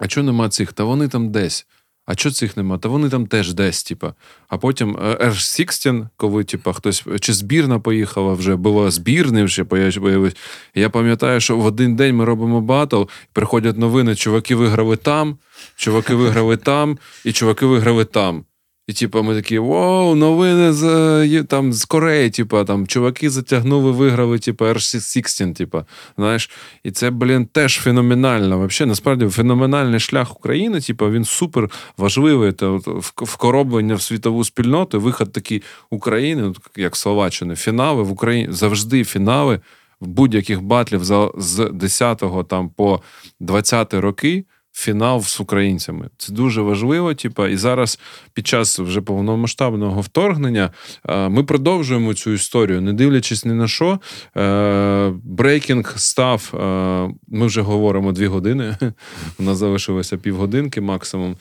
а чого нема цих? Та вони там десь. А чого цих нема? Та вони там теж десь, типа. А потім R16, е, коли типа, хтось чи збірна поїхала вже, була збірна вже появилась. Я пам'ятаю, що в один день ми робимо батл, приходять новини, чуваки виграли там, чуваки виграли там, і чуваки виграли там. І, типу, ми такі, вау, новини з е, там, з Кореї, типу, там чуваки затягнули, виграли, типу, R16, типу, знаєш. І це, блін, теж феноменально. Взагалі, насправді, феноменальний шлях України, типу, він супер важливий. Та, вкорінення в світову спільноту, виход такий України, як Словаччини, фінали в Україні завжди фінали в будь-яких батлів з 10 там по 20 роки фінал з українцями. Це дуже важливо. Типа, і зараз, під час вже повномасштабного вторгнення, е, ми продовжуємо цю історію, не дивлячись ні на що. Е, брейкінг став. Е, ми вже говоримо дві години. У нас залишилося півгодинки максимум.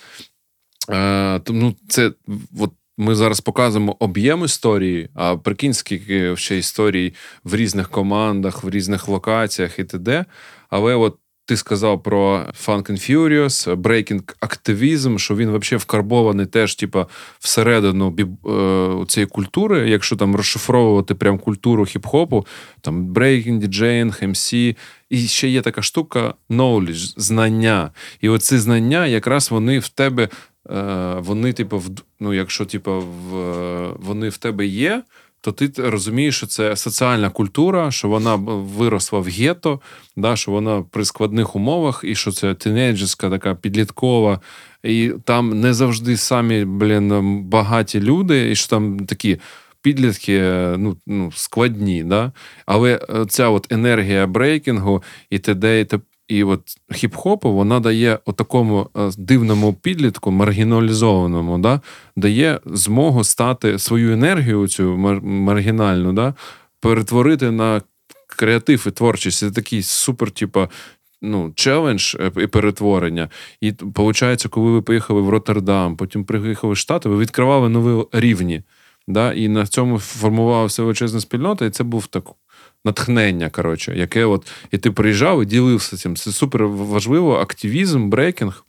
Тому це от. Ми зараз показуємо об'єм історії, а прикинь, скільки ще історій в різних командах, в різних локаціях і т.д. Але от ти сказав про Funk and Furious, Breaking активізм, що він взагалі вкарбований теж, типа, всередину е, цієї культури, якщо там розшифровувати прям культуру хіп-хопу, там Breaking, діджеїнг, MC, і ще є така штука knowledge, знання. І оці знання, якраз вони в тебе, е, вони, типу, в, ну, якщо типу, в, вони в тебе є то ти розумієш, що це соціальна культура, що вона виросла в гетто, да, що вона при складних умовах, і що це тинейджерська така підліткова, і там не завжди самі блін, багаті люди, і що там такі. Підлітки ну, ну, складні, да? але ця от енергія брейкінгу і т.д. і і от хіп-хопу вона дає такому е, дивному підлітку, маргіналізованому, да, дає змогу стати свою енергію, цю маргінальну, да, перетворити на креатив і творчість. Це такий супер, типа. Ну, челендж е, і перетворення. І виходить, коли ви поїхали в Роттердам, потім приїхали в Штати, ви відкривали нові рівні. Да? І на цьому формувалася величезна спільнота, і це був так натхнення, коротше, яке от і ти приїжджав і ділився цим. Це супер важливо. Активізм, брейкінг.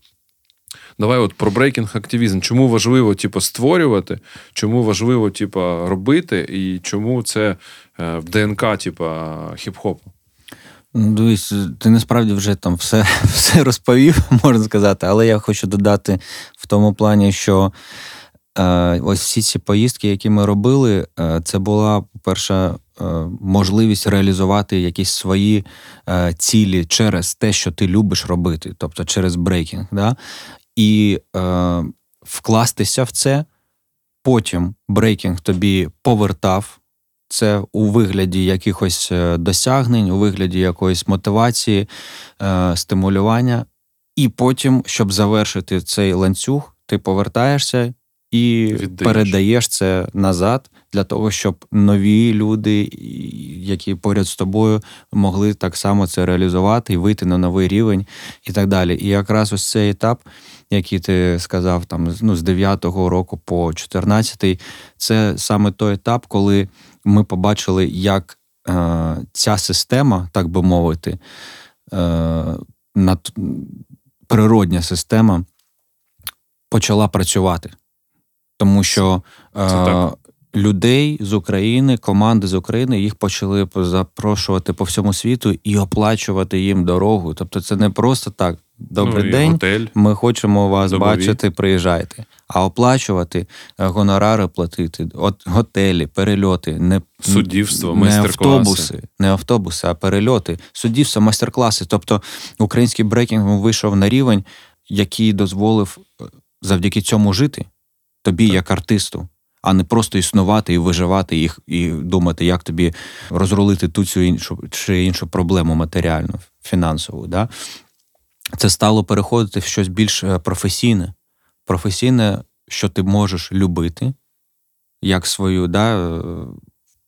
Давай от про брейкінг-активізм. Чому важливо, типу, створювати, чому важливо, типу, робити, і чому це е, в ДНК, типу, хіп-хопу? Ну, дивись, ти насправді вже там все все розповів, можна сказати, але я хочу додати в тому плані, що е, ось всі ці поїздки, які ми робили, е, це була, по-перше, Е, можливість реалізувати якісь свої е, цілі через те, що ти любиш робити, тобто через брейкінг. Да? І е, вкластися в це, потім брейкінг тобі повертав. Це у вигляді якихось е, досягнень, у вигляді якоїсь мотивації, е, стимулювання. І потім, щоб завершити цей ланцюг, ти повертаєшся і Віддаєш. передаєш це назад для того, щоб нові люди, які поряд з тобою, могли так само це реалізувати і вийти на новий рівень і так далі. І якраз ось цей етап, який ти сказав, там ну, з 9-го року по 14-й, це саме той етап, коли ми побачили, як е, ця система, так би мовити, е, над, природня система почала працювати. Тому що е, людей з України, команди з України їх почали запрошувати по всьому світу і оплачувати їм дорогу. Тобто, це не просто так. Добрий ну, день, готель. ми хочемо вас Добові. бачити, приїжджайте. А оплачувати, е, гонорари платити, от готелі, перельоти, не Суддівство, не автобуси, не автобуси, а перельоти, суддівство, майстер-класи. Тобто український брейкінг вийшов на рівень, який дозволив е, завдяки цьому жити тобі, Так. як артисту, а не просто існувати і виживати їх і думати, як тобі розрулити ту цю іншу чи іншу проблему матеріальну, фінансову. Да? Це стало переходити в щось більш е, професійне. Професійне, що ти можеш любити, як свою, да, е,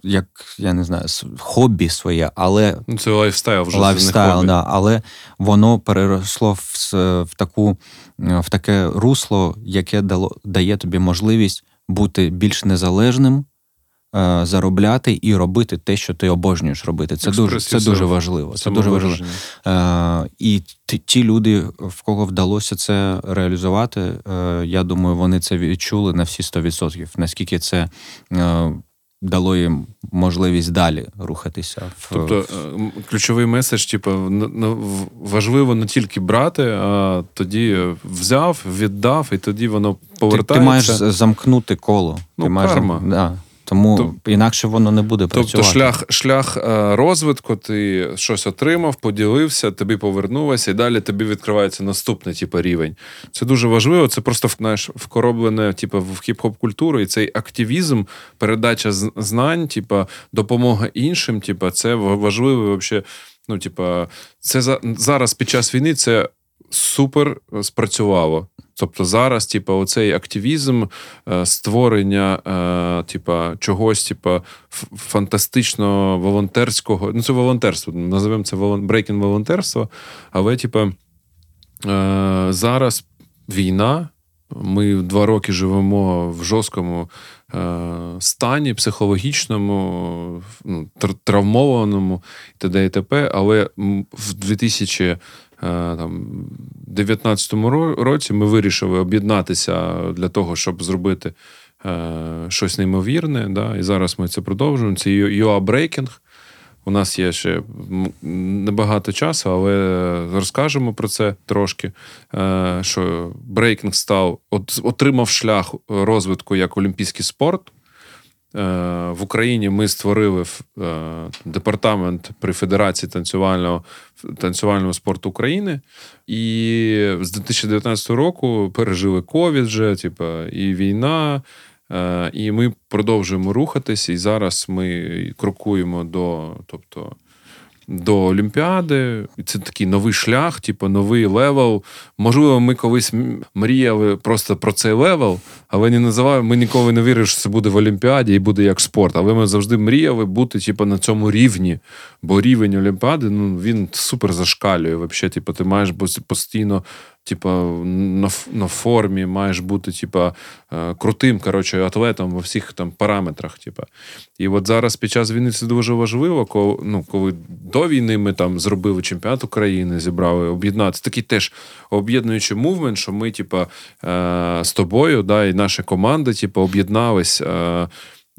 як я не знаю, хобі своє, але Ну, це lifestyle вже. це не хобі. да, але воно переросло в, в таку в таке русло, яке дало дає тобі можливість бути більш незалежним, е, заробляти і робити те, що ти обожнюєш робити. Це дуже це дуже важливо. Це дуже важливо. Е, і ті, люди, в кого вдалося це реалізувати, е, я думаю, вони це відчули на всі 100%. Наскільки це е, дало їм можливість далі рухатися. В, Тобто е, ключовий меседж, типу, важливо не тільки брати, а тоді взяв, віддав, і тоді воно ти, повертається. ти маєш замкнути коло. Ну, ти маєш, карма. Да. Тому Тоб- інакше воно не буде Тобто шлях, шлях е, розвитку, ти щось отримав, поділився, тобі повернулося, і далі тобі відкривається наступний типу, рівень. Це дуже важливо. Це просто знаєш, вкороблене типу, в хіп-хоп культуру, і цей активізм, передача знань, типу, допомога іншим. Типу, це ва- важливо вообще. Ну, типа, це за, зараз під час війни це супер е, спрацювало. Тобто зараз, типу, оцей активізм е, створення, типу, чогось, типу, фантастично волонтерського. Ну, це волонтерство, називаємо це брейкінг волонтерство. Але, типу, зараз війна. Ми два роки живемо в жорсткому стані, психологічному, ну, травмованому і т.д. і т.п. Але в 2000 Е, там, 2019 році ми вирішили об'єднатися для того, щоб зробити е, щось неймовірне. Да? І зараз ми це продовжуємо. Це UA Breaking. У нас є ще небагато часу, але розкажемо про це трошки. Е, що брейкінг став, отримав шлях розвитку як олімпійський спорт. Е, В Україні ми створили е, департамент при Федерації танцювального, танцювального спорту України. І з 2019 року пережили ковід вже, типу, і війна. Е, І ми продовжуємо рухатись. І зараз ми крокуємо до, тобто, до Олімпіади. І це такий новий шлях, типу, новий level. Можливо, ми колись мріяли просто про цей level, але не називаємо. Ми ніколи не вірили, що це буде в Олімпіаді і буде як спорт. Але ми завжди мріяли бути, типу, на цьому рівні. Бо рівень Олімпіади, ну він супер зашкалює. Взагалі, типу, ти маєш постійно. Типа на, на формі маєш бути, типа, е, крутим коротше, атлетом во всіх там параметрах. Типа. І от зараз під час війни це дуже важливо, коли, ну, коли до війни ми там зробили чемпіонат України, зібрали об'єднати. Це такий теж об'єднуючий мувмент, що ми, типа, е, з тобою, да, і наша команда, типа, об'єднались е,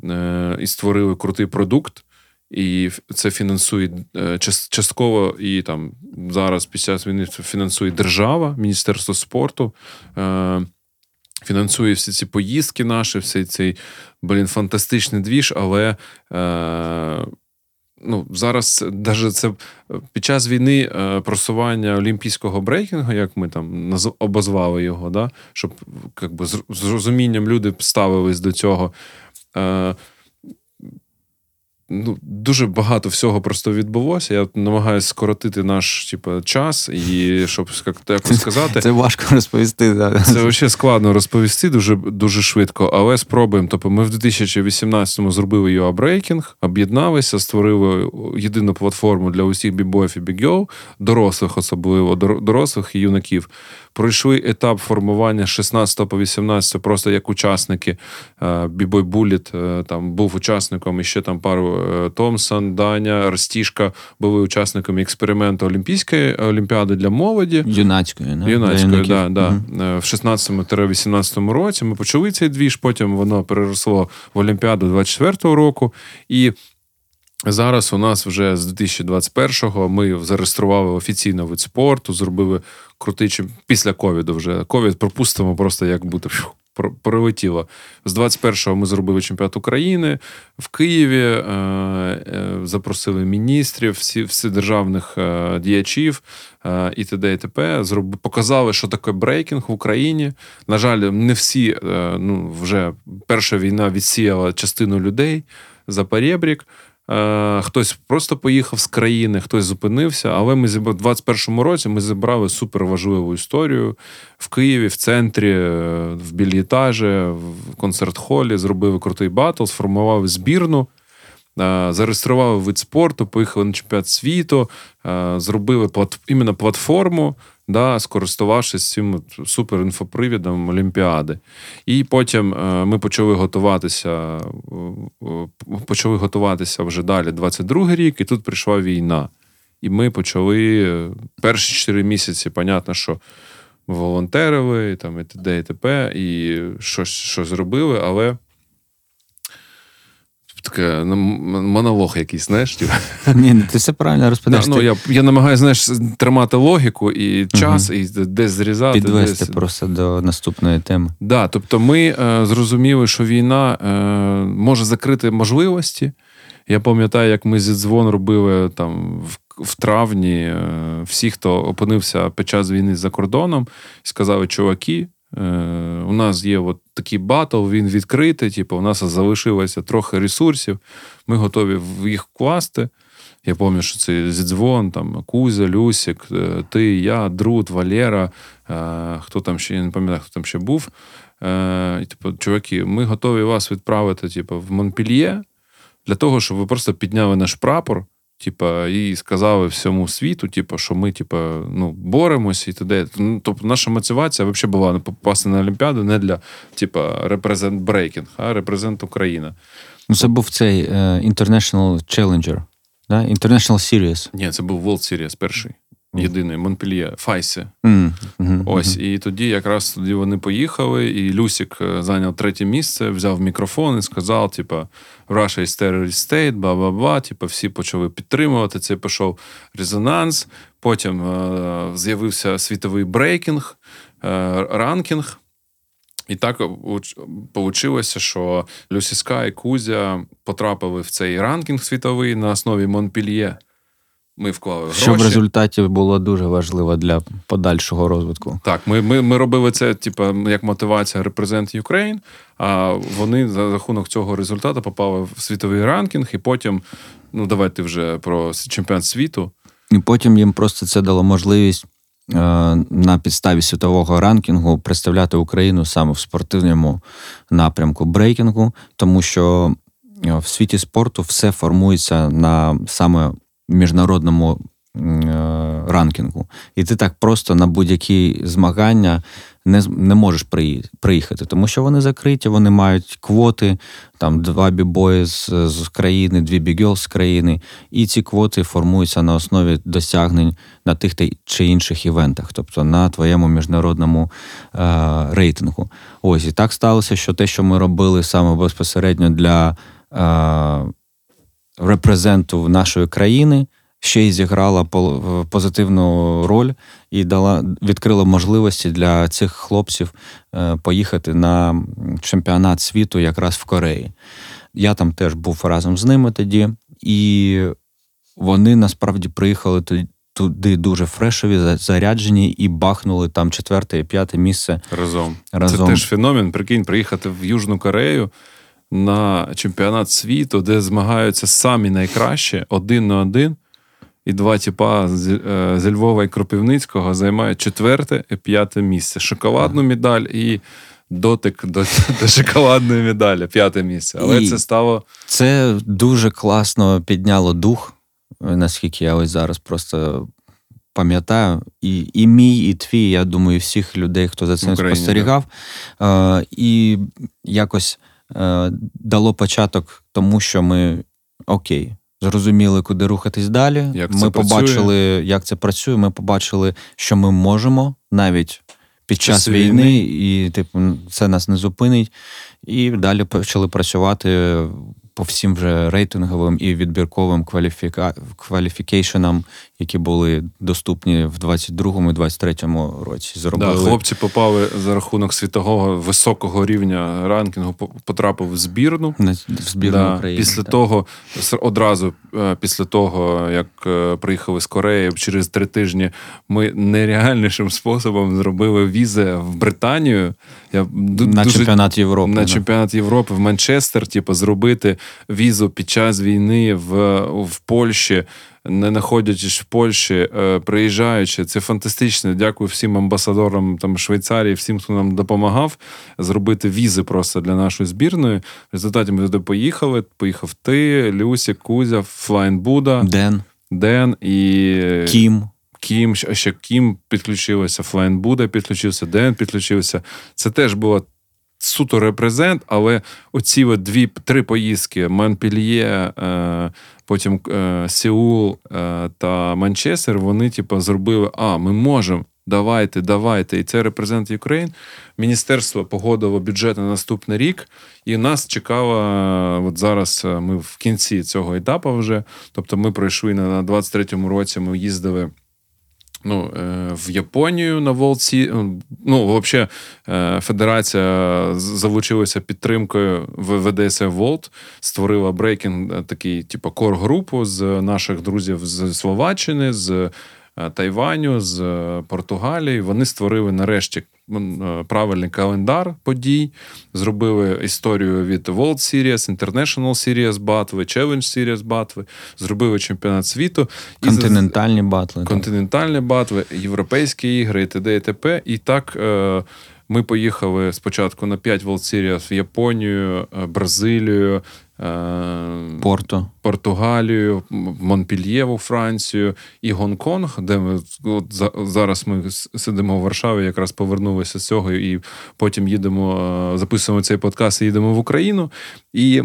е, і створили крутий продукт. І це фінансує е, частково і там зараз під час війни фінансує держава, Міністерство спорту. Е, Фінансує всі ці поїздки наші, всі цей блін, фантастичний двіж, але е, ну, зараз навіть це під час війни просування олімпійського брейкінгу, як ми там обозвали його, да, щоб як би, з розумінням люди ставились до цього. Е, ну, дуже багато всього просто відбулося. Я намагаюся скоротити наш типу, час і щоб як- якось сказати. Це важко розповісти. Да. Це взагалі складно розповісти дуже дуже швидко, але спробуємо. Тобто, ми в 2018-му зробили UA Breaking, об'єдналися, створили єдину платформу для усіх бібоїв і бігьов, дорослих, особливо дор- дорослих і юнаків. Пройшли етап формування з 16 по 18, просто як учасники. Бібой Буліт там був учасником і ще там пару е, Томсон, Даня, Ростішка були учасниками експерименту Олімпійської олімпіади для молоді. Юнацької, не? Юнацької, да, да. Угу. в 16-18 році ми почали цей двіж, потім воно переросло в Олімпіаду 24-го року. І Зараз у нас вже з 2021-го ми зареєстрували офіційно вид спорту, зробили крутий після ковіду. Вже ковід пропустимо, просто як би пролетіло. З 21-го ми зробили чемпіонат України в Києві, е, е, запросили міністрів, всі всі державних е, діячів і т.д. і т.п. Показали, що таке брейкінг в Україні. На жаль, не всі ну вже перша війна відсіяла частину людей за перебрік. Е, хтось просто поїхав з країни, хтось зупинився. Але ми зібрали в 21-му році ми зібрали суперважливу історію в Києві, в центрі, е, в Bel Etage, в концерт-холі. Зробили крутий батл, сформували збірну. Е, зареєстрували вид спорту, поїхали на чемпіонат світу, зробили плат, іменно платформу, да, скористувавшись цим суперінфоприводом Олімпіади. І потім е, ми почали готуватися, почали готуватися вже далі 22-й рік, і тут прийшла війна. І ми почали е, перші 4 місяці, понятно, що волонтерили, там, і т.д. і т.п., і щось, щось зробили, але таке ну, монолог якийсь, знаєш. Типу. Ні, ну, ти все правильно розповідаєш. Ну, Я я намагаюся знаєш, тримати логіку і час, угу. і десь зрізати. Підвести десь... просто до наступної теми. Да, Тобто ми е, зрозуміли, що війна е, може закрити можливості. Я пам'ятаю, як ми зідзвон робили там в. В травні е, всі, хто опинився під час війни за кордоном, сказали, чуваки, у нас є от такий батл, він відкритий. Типу, у нас залишилося трохи ресурсів. Ми готові їх вкласти. Я пам'ятаю, що це зідзвон, там Кузя, Люсік, е, ти, я, Друт, Валера, е, хто там ще я не пам'ятаю, хто там ще був. І, типу, чуваки, ми готові вас відправити типу, в Монпільє для того, щоб ви просто підняли наш прапор. Типа, і сказали всьому світу, типа, що ми, типа, ну, боремось і т.д. Ну, тобто, наша мотивація взагалі була попасти на Олімпіаду не для типа represent брейкінг, а represent Україна. Ну, це був цей uh, International Challenger, да? International Series. Ні, це був World Series перший єдиний Монпельє, FISE. Mm-hmm. Ось. І тоді якраз тоді вони поїхали, і Люсік е, зайняв третє місце, взяв мікрофон і сказав: типа, Russia is terrorist state, ба ба ба Типу, всі почали підтримувати. Це пішов резонанс. Потім е- з'явився світовий брейкінг, е- ranking. І так вийшло, що Люсік і Кузя потрапили в цей ranking світовий на основі Монпільє. Ми вклали гроші. Що в результаті було дуже важливо для подальшого розвитку. Так, ми ми, ми робили це, типу, як мотивація Represent Ukraine, а вони за рахунок цього результату попали в світовий ранкінг, і потім, ну давайте вже про чемпіонат світу. І потім їм просто це дало можливість е, на підставі світового ранкінгу представляти Україну саме в спортивному напрямку брейкінгу, тому що е, в світі спорту все формується на саме міжнародному е, ранкінгу. І ти так просто на будь-які змагання не не можеш приїхати, тому що вони закриті, вони мають квоти, там два бібої з, з країни, дві бігел з країни, і ці квоти формуються на основі досягнень на тих чи інших івентах, тобто на твоєму міжнародному е, рейтингу. Ось і так сталося, що те, що ми робили саме безпосередньо для. Е, репрезенту нашої країни, ще й зіграла позитивну роль і дала відкрила можливості для цих хлопців е, поїхати на чемпіонат світу якраз в Кореї. Я там теж був разом з ними тоді, і вони насправді приїхали туди дуже фрешові, заряджені і бахнули там четверте і п'яте місце разом. разом. Це теж феномен. Прикинь, приїхати в Южну Корею на чемпіонат світу, де змагаються самі найкращі один на один. І два тіпа з, е, з Львова і Кропивницького займають четверте і п'яте місце. Шоколадну медаль і дотик до до шоколадної медалі, п'яте місце. Але і це стало. Це дуже класно підняло дух, наскільки я ось зараз просто пам'ятаю. І і мій, і твій, я думаю, і всіх людей, хто за цим Україні, спостерігав. Да. Е, І якось дало початок тому, що ми окей. Зрозуміли, куди рухатись далі. Як ми побачили, працює. як це працює. Ми побачили, що ми можемо навіть під час час війни, війни. і типу, це нас не зупинить. І далі почали працювати по всім вже рейтинговим і відбірковим кваліфіка... кваліфікейшенам, які були доступні в 22-му і 23-му році. Зробили Да, хлопці попали за рахунок світового високого рівня ранкінгу, по- потрапив в збірну. на в збірну Да, України. Після так. того, одразу е, після того, як е, приїхали з Кореї, через три тижні ми нереальнішим способом зробили візи в Британію. Я на дуже чемпіонат Європи. на да. чемпіонат Європи в Манчестер, типу, зробити візу під час війни в, в Польщі, не знаходячись в Польщі, е, приїжджаючи. Це фантастично. Дякую всім амбасадорам там Швейцарії, всім, хто нам допомагав зробити візи просто для нашої збірної. В результаті ми туди поїхали. Поїхав ти, Люсік, Кузя, Флайн Буда, Ден, Ден і Кім. Кім, ще- ще Кім підключилося, Флайн Буда підключився, Ден підключився. Це теж було суто represent, але оці дві три поїздки: Монпельє, е, потім е, Сеул е, та Манчестер, вони, типу, зробили: а, ми можемо. Давайте, давайте. І це represent Україн. Міністерство погодило бюджет на наступний рік, і нас чекало е, от зараз. е, Ми в кінці цього етапу вже. Тобто, ми пройшли на 23-му році. Ми їздили ну, е, в Японію на Worlds'і. Ну, взагалі, е, федерація залучилася підтримкою WDSF World, створила брейкінг, е, такий, типу, core-групу з наших друзів з Словаччини, з Тайваню, з Португалії. Вони створили нарешті правильний календар подій, зробили історію від World Series, International Series батви, Challenge Series батви, зробили чемпіонат світу. Континентальні батли. континентальні батви, європейські ігри, і т.д. і т.п. І так е, ми поїхали спочатку на 5 World Series в Японію, е, Бразилію, е, Порто. Португалію, М- Монпельє у Францію і Гонконг, де ми от за- зараз ми сидимо в Варшаві, якраз повернулися з цього, і потім їдемо, е, записуємо цей подкаст і їдемо в Україну. І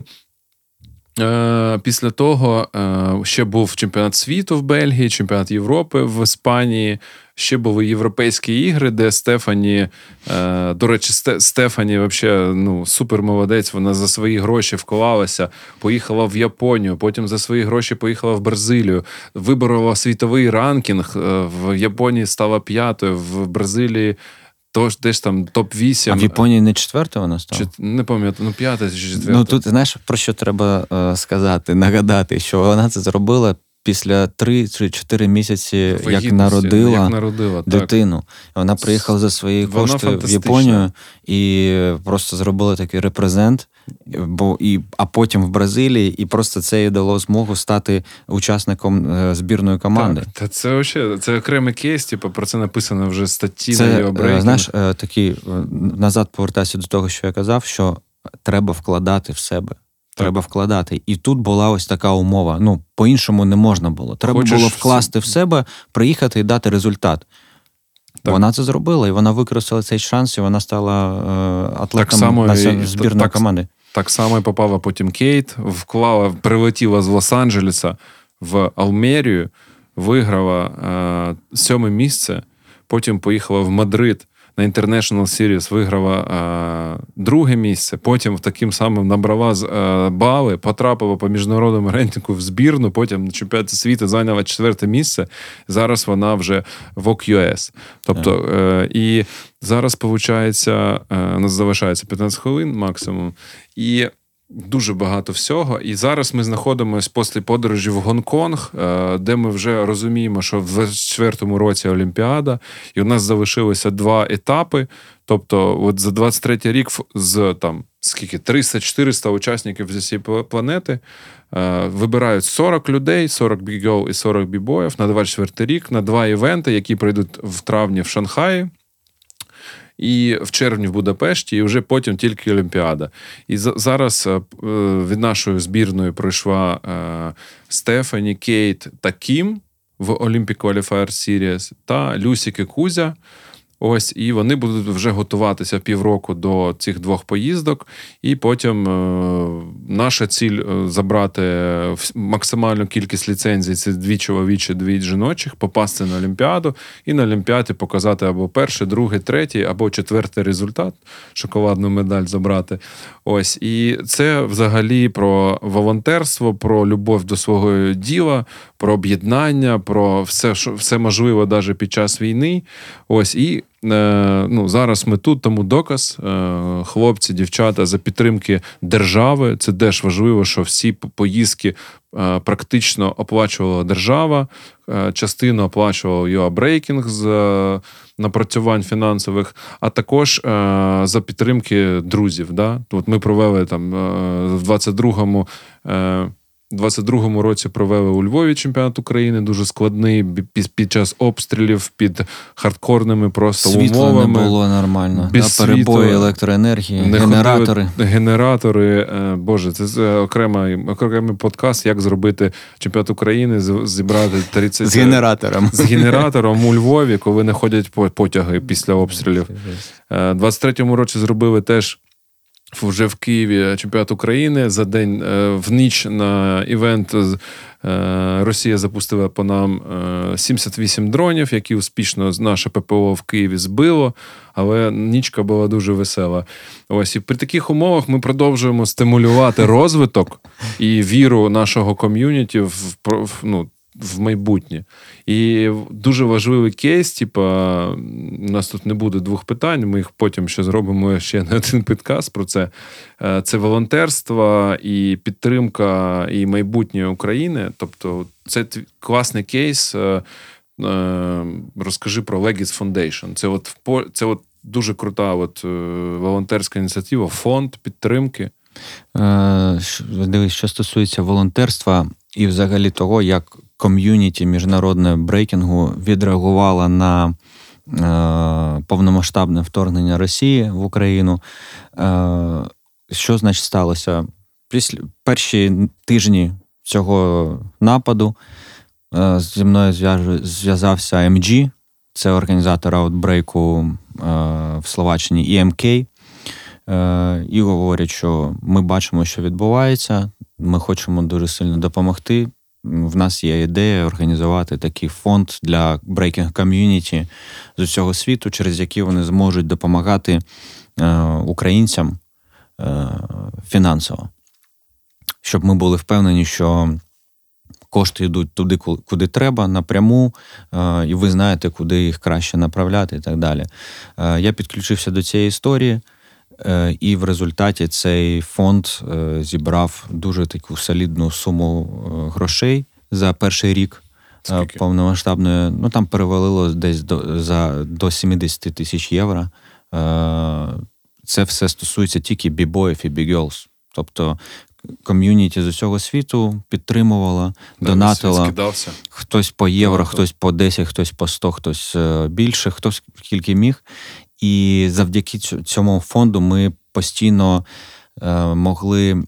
Е, після того е, ще був чемпіонат світу в Бельгії, чемпіонат Європи в Іспанії. Ще були європейські ігри, де Стефані, е, до речі, Стефані взагалі ну, супер молодець. Вона за свої гроші вклалася, поїхала в Японію, потім за свої гроші поїхала в Бразилію, виборола світовий ранкінг. е, В Японії стала п'ятою, в Бразилії тож десь там топ-8. А в Японії не четверта вона стала? Чи, не пам'ятаю, ну п'ята чи четверта. Ну тут знаєш про що треба е, сказати, нагадати, що вона це зробила після 3 чи 4 місяці, як народила як народила так. дитину. Вона приїхала за свої Вона кошти в. Японію і просто зробила такий репрезент. Бо і а потім в Бразилії, і просто це їй дало змогу стати учасником е, збірної команди. Так, та це вообще це окремий кейс, типу, про це написано вже статті на Це його е, знаєш, е, такий е, назад повертаюся до того, що я казав, що треба вкладати в себе. Треба вкладати. І тут була ось така умова. Ну, по-іншому не можна було. Треба Хочеш було вкласти в себе, приїхати і дати результат. Так. Вона це зробила, і вона використала цей шанс, і вона стала е, атлетом само збірної так- команди. Так само і попала потім Кейт, вклала, прилетіла з Лос-Анджелеса в Алмерію, виграла е, сьоме місце, потім поїхала в Мадрид на International Series, виграла е, друге місце, потім таким самим набрала з, е, бали, потрапила по міжнародному рейтингу в збірну, потім на чемпіонаті світу зайняла четверте місце. Зараз вона вже в OQS. Тобто, е, і зараз, виходить, е, у нас залишається 15 хвилин максимум. І дуже багато всього. І зараз ми знаходимося після подорожі в Гонконг, е, де ми вже розуміємо, що в 24-му році Олімпіада, і у нас залишилося два етапи. Тобто, от за 23-й рік з там скільки 300-400 учасників зі всієї планети е, вибирають 40 людей, 40 бігол і 40 бібоїв на 24 рік на два івенти, які пройдуть в травні в Шанхаї. І в червні в Будапешті, і вже потім тільки Олімпіада. І зараз е, е, від нашої збірної пройшла е, Стефані, Кейт та Кім в Olympic Qualifier Series та Люсі і Кузя. Ось, і вони будуть вже готуватися півроку до цих двох поїздок, і потім е, наша ціль е, забрати максимальну кількість ліцензій. Це дві чоловічі, дві жіночих, попасти на Олімпіаду і на Олімпіаді показати або перший, другий, третій, або четвертий результат, шоколадну медаль забрати. Ось і це взагалі про волонтерство, про любов до свого діла, про об'єднання, про все, що все можливо навіть під час війни. Ось і е, ну, зараз ми тут, тому доказ, е, хлопці, дівчата за підтримки держави. Це теж важливо, що всі поїздки е, практично оплачувала держава, частину оплачував UA Breaking з напрацювань фінансових, а також за підтримки друзів. Да? От ми провели там в 22-му. У 22-му році провели у Львові чемпіонат України, дуже складний під час обстрілів під хардкорними просто умовами. Світло не було нормально. Без да, перебої електроенергії, не генератори. Генератори. Е, Боже, це окремий, окремий подкаст, як зробити чемпіонат України, зібрати 30... з генератором. З генератором у Львові, коли не ходять потяги після обстрілів. У е, 23-му році зробили теж вже в Києві чемпіонат України за день е, в ніч на івент е, Росія запустила по нам 78 е, дронів, які успішно наше ППО в Києві збило, але нічка була дуже весела. Ось і при таких умовах ми продовжуємо стимулювати розвиток і віру нашого ком'юніті в ну, в майбутнє. І дуже важливий кейс, типа, у нас тут не буде двох питань, ми їх потім ще зробимо ще на один підказ про це. Е, це волонтерство і підтримка і майбутнє України. Тобто, це класний кейс. Е, е, розкажи про Legis Foundation. Це от це от дуже крута от, волонтерська ініціатива, фонд підтримки. Дивись, що стосується волонтерства і взагалі того, як ком'юніті міжнародне брейкінгу відреагувала на е, повномасштабне вторгнення Росії в Україну. Е, Що значить сталося? Після перші тижні цього нападу е, зі мною зв'язався MG, це організатор Outbreak'у е, в Словаччині EMK. Е, і говорять, що ми бачимо, що відбувається. Ми хочемо дуже сильно допомогти в нас є ідея організувати такий фонд для брейкінг community з усього світу, через який вони зможуть допомагати е, українцям е, фінансово, щоб ми були впевнені, що кошти йдуть туди, куди треба, напряму, е, і ви знаєте, куди їх краще направляти і так далі. Я підключився до цієї історії. Е, і в результаті цей фонд е, зібрав дуже таку солідну суму е, грошей за перший рік Скільки? повномасштабної. Ну там перевалило десь до за до 70 тисяч євро. Це все стосується тільки бібоїв і бігелс. Тобто ком'юніті з усього світу підтримувала, донатила. Хтось по євро, хтось по 10, хтось по 100, хтось більше, хтось скільки міг. І завдяки цьому фонду ми постійно е, могли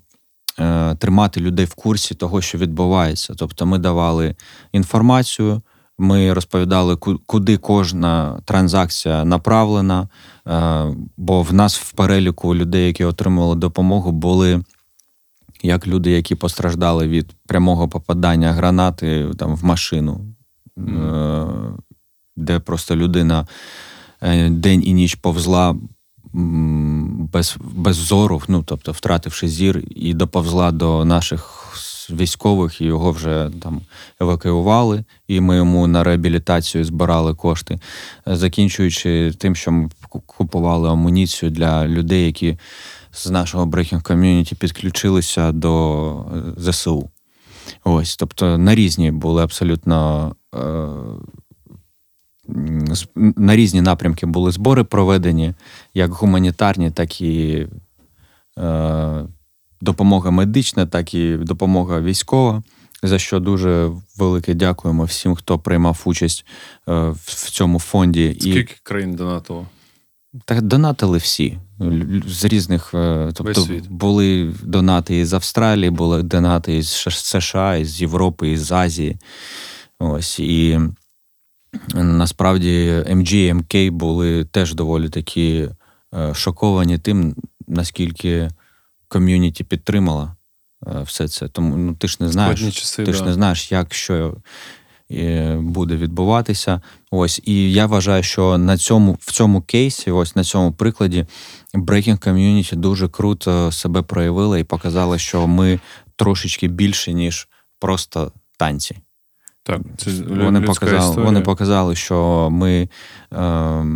е, тримати людей в курсі того, що відбувається. Тобто, ми давали інформацію. Ми розповідали, куди кожна транзакція направлена, е, бо в нас в переліку людей, які отримували допомогу, були як люди, які постраждали від прямого попадання гранати там в машину, де просто людина день і ніч повзла без без зору, ну тобто втративши зір, і доповзла до наших військових, і його вже там евакуювали, і ми йому на реабілітацію збирали кошти, закінчуючи тим, що ми купували амуніцію для людей, які з нашого брейкінг community підключилися до е, ЗСУ. Ось, тобто на різні були абсолютно. Е, на різні напрямки були збори проведені, як гуманітарні, так і е, допомога медична, так і допомога військова. За що дуже велике дякуємо всім, хто приймав участь е, в цьому фонді. Скільки і... країн донатило? Так донатили всі з різних. Е, тобто були донати із Австралії, були донати із США, із Європи, із Азії. Ось і Насправді MG і MK були теж доволі такі е, шоковані тим, наскільки ком'юніті підтримала все це. Тому ну, ти ж не знаєш, часи, ти да. ж не знаєш, як що буде відбуватися. Ось і я вважаю, що на цьому в цьому кейсі, ось на цьому прикладі, Breaking Community дуже круто себе проявила і показала, що ми трошечки більше, ніж просто танці. Так, це вони показали, історія. вони показали, що ми е,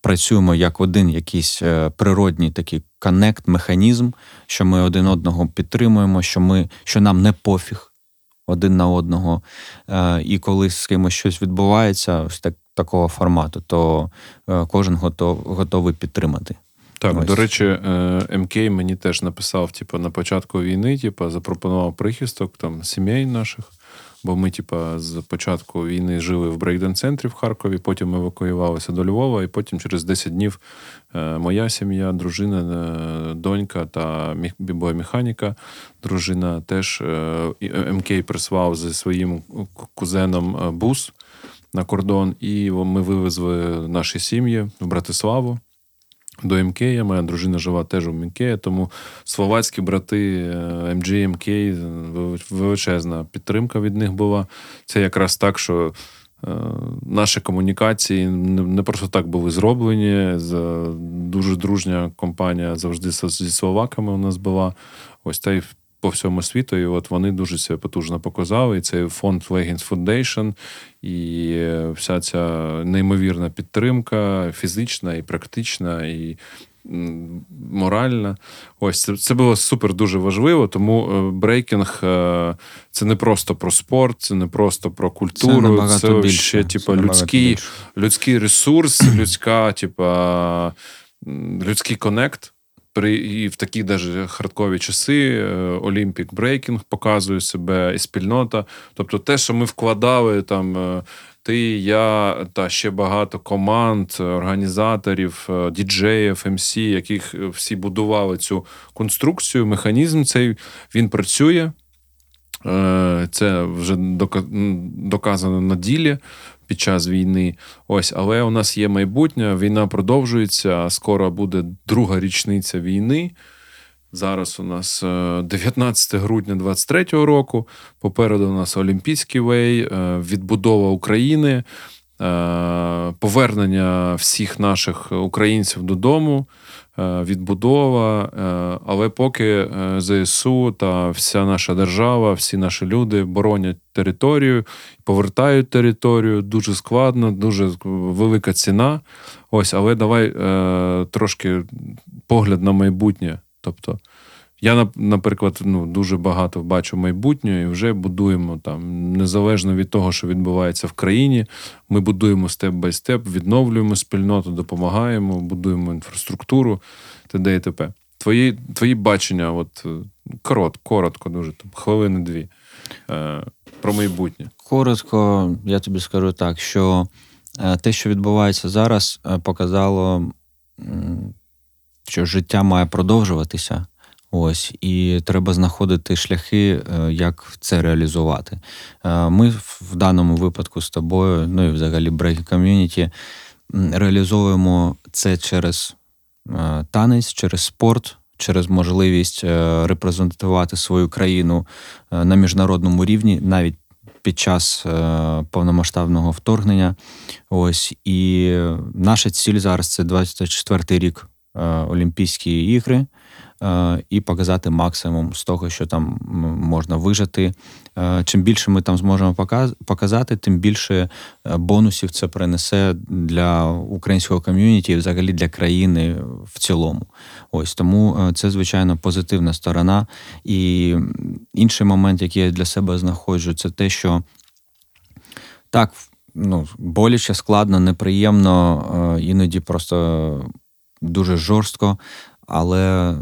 працюємо як один якийсь е, природній такий connect, механізм, що ми один одного підтримуємо, що ми, що нам не пофіг один на одного. Е, і коли з кимось щось відбувається, ось так, такого формату, то е, кожен готов, готовий підтримати. Так, Ось. до речі, е, MG мені теж написав, типу, на початку війни, типу, запропонував прихисток там сімей наших. Бо ми, типа, з початку війни жили в брейкден-центрі в Харкові, потім евакуювалися до Львова, і потім через 10 днів е, моя сім'я, дружина, е, донька та бібомеханіка, дружина теж МК прислав зі своїм кузеном бус на кордон, і ми вивезли наші сім'ї в Братиславу до МК. Моя дружина жила теж у МК, тому словацькі брати МГ, МК, величезна підтримка від них була. Це якраз так, що. Наші комунікації не просто так були зроблені. Дуже дружня компанія завжди зі словаками у нас була. Ось та й по всьому світу. І от вони дуже себе потужно показали. І цей фонд Leggings Foundation, і вся ця неймовірна підтримка, фізична і практична, і моральна. Ось це це було супер дуже важливо. Тому е, брейкінг е, це не просто про спорт, це не просто про культуру, це, це більше. ще типу, людський, людський ресурс, людська, типа, людський connect при і в такі даже хардкорні часи Olympic Breaking показує себе і спільнота. Тобто, те, що ми вкладали там. Е, ти, я та ще багато команд, організаторів, е, діджеїв, MC, яких всі будували цю конструкцію, механізм цей він працює. Е, це вже доказано на ділі під час війни. Ось, але у нас є майбутнє. Війна продовжується. Скоро буде друга річниця війни. Зараз у нас 19 е, грудня 23-го року. Попереду у нас Олімпійський вей, е, відбудова України, е, повернення всіх наших українців додому. Е, відбудова, е, але поки е, ЗСУ та вся наша держава, всі наші люди боронять територію, повертають територію. Дуже складно, дуже велика ціна. Ось, але давай трошки погляд на майбутнє. Тобто. Я, наприклад, ну, дуже багато бачу майбутнього і вже будуємо там, незалежно від того, що відбувається в країні. Ми будуємо step-by-step, відновлюємо спільноту, допомагаємо, будуємо інфраструктуру, т.д. і т.п. Твої твої бачення, от е, корот, коротко, дуже там, хвилини дві е, про майбутнє. Коротко, я тобі скажу так, що е, те, що відбувається зараз, показало, що життя має продовжуватися. Ось і треба знаходити шляхи, е, як це реалізувати. Е, ми в даному випадку з тобою, ну і взагалі Break Community, реалізовуємо це через е, танець, через спорт, через можливість репрезентувати свою країну на міжнародному рівні, навіть під час повномасштабного вторгнення. Ось і наша ціль зараз це 24-й рік Олімпійські ігри. Е, і показати максимум з того, що там можна вижити. Е, чим більше ми там зможемо показати, тим більше е, бонусів це принесе для українського ком'юніті і взагалі для країни в цілому. Ось тому це звичайно позитивна сторона. І інший момент, який я для себе знаходжу, це те, що так. Ну, боляче, складно, неприємно, іноді просто дуже жорстко, але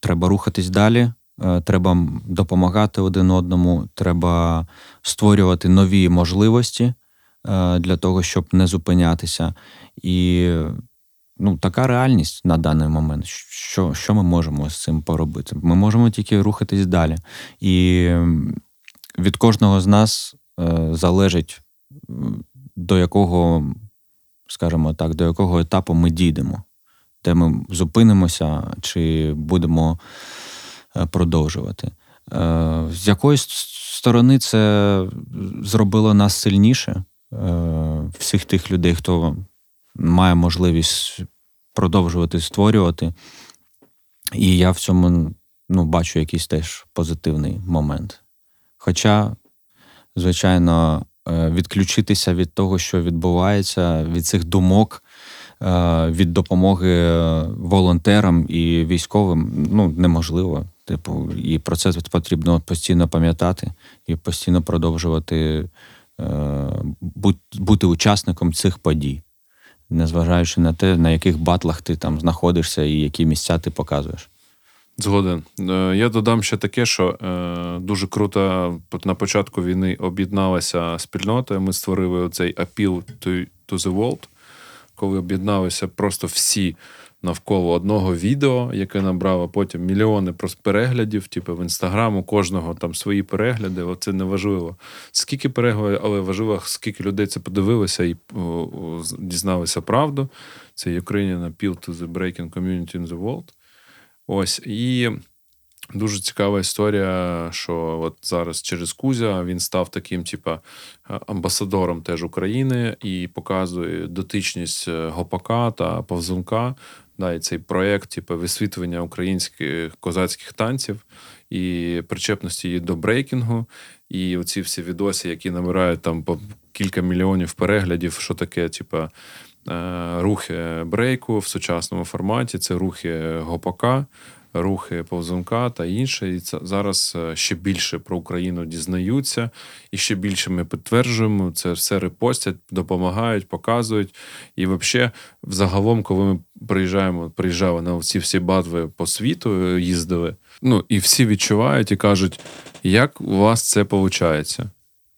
треба рухатись далі. Е, треба допомагати один одному, треба створювати нові можливості е, для того, щоб не зупинятися. І ну, така реальність на даний момент. Що що ми можемо з цим поробити? Ми можемо тільки рухатись далі. І від кожного з нас е, залежить, до якого, скажімо так, до якого етапу ми дійдемо де ми зупинимося чи будемо е, продовжувати. З якоїсь сторони це зробило нас сильніше, всіх тих людей, хто має можливість продовжувати створювати. І я в цьому ну, бачу якийсь теж позитивний момент. Хоча, звичайно, е, відключитися від того, що відбувається, від цих думок, е, від допомоги волонтерам і військовим ну, неможливо. Типу, і про це потрібно постійно пам'ятати і постійно продовжувати е, бути учасником цих подій, незважаючи на те, на яких батлах ти там знаходишся і які місця ти показуєш. Згоден. Е, я додам ще таке, що е, дуже круто на початку війни об'єдналася спільнота. Ми створили цей to, to the world, коли об'єдналися просто всі навколо одного відео, яке набрало потім мільйони переглядів, типу в інстаграм, у кожного там свої перегляди. Оце не важливо. Скільки переглядів, але важливо, скільки людей це подивилося і о, о, дізналися правду. Це Ukrainian Appeal to the Breaking Community in the World. Ось і дуже цікава історія, що от зараз через Кузя він став таким, типа, амбасадором теж України і показує дотичність е, гопака та повзунка. Да, і цей проєкт, типу, висвітлення українських козацьких танців і причепності її до брейкінгу. І оці всі відоси, які набирають там по кілька мільйонів переглядів, що таке, типу, Е, рухи брейку в сучасному форматі, це рухи гопака, рухи повзунка та інше. І це зараз е, ще більше про Україну дізнаються, і ще більше ми підтверджуємо це все репостять, допомагають, показують. І взагалі, взагалом, коли ми приїжджаємо, приїжджали на ці всі батви по світу, е, їздили. Ну і всі відчувають і кажуть, як у вас це виходить.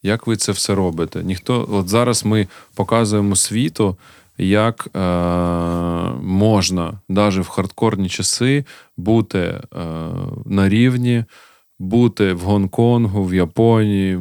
Як ви це все робите? Ніхто, от зараз ми показуємо світу, як е, можна навіть в хардкорні часи бути е, на рівні, бути в Гонконгу, в Японії,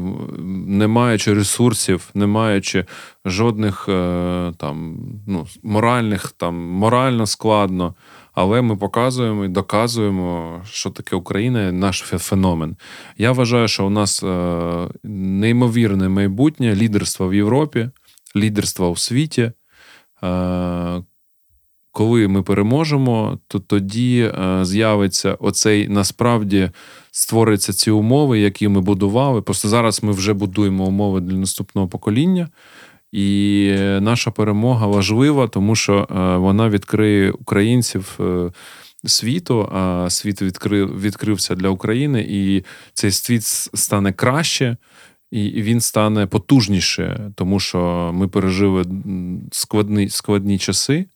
не маючи ресурсів, не маючи жодних е, там ну, моральних, там морально складно. Але ми показуємо і доказуємо, що таке Україна, наш феномен. Я вважаю, що у нас е, неймовірне майбутнє лідерство в Європі, лідерство у світі. Е, коли ми переможемо, то тоді е, з'явиться оцей насправді створиться ці умови, які ми будували. Просто зараз ми вже будуємо умови для наступного покоління, і наша перемога важлива, тому що е, вона відкриє українців світу, а світ відкрив, відкрився для України, і цей світ стане краще і він стане потужніше, тому що ми пережили складні, складні часи.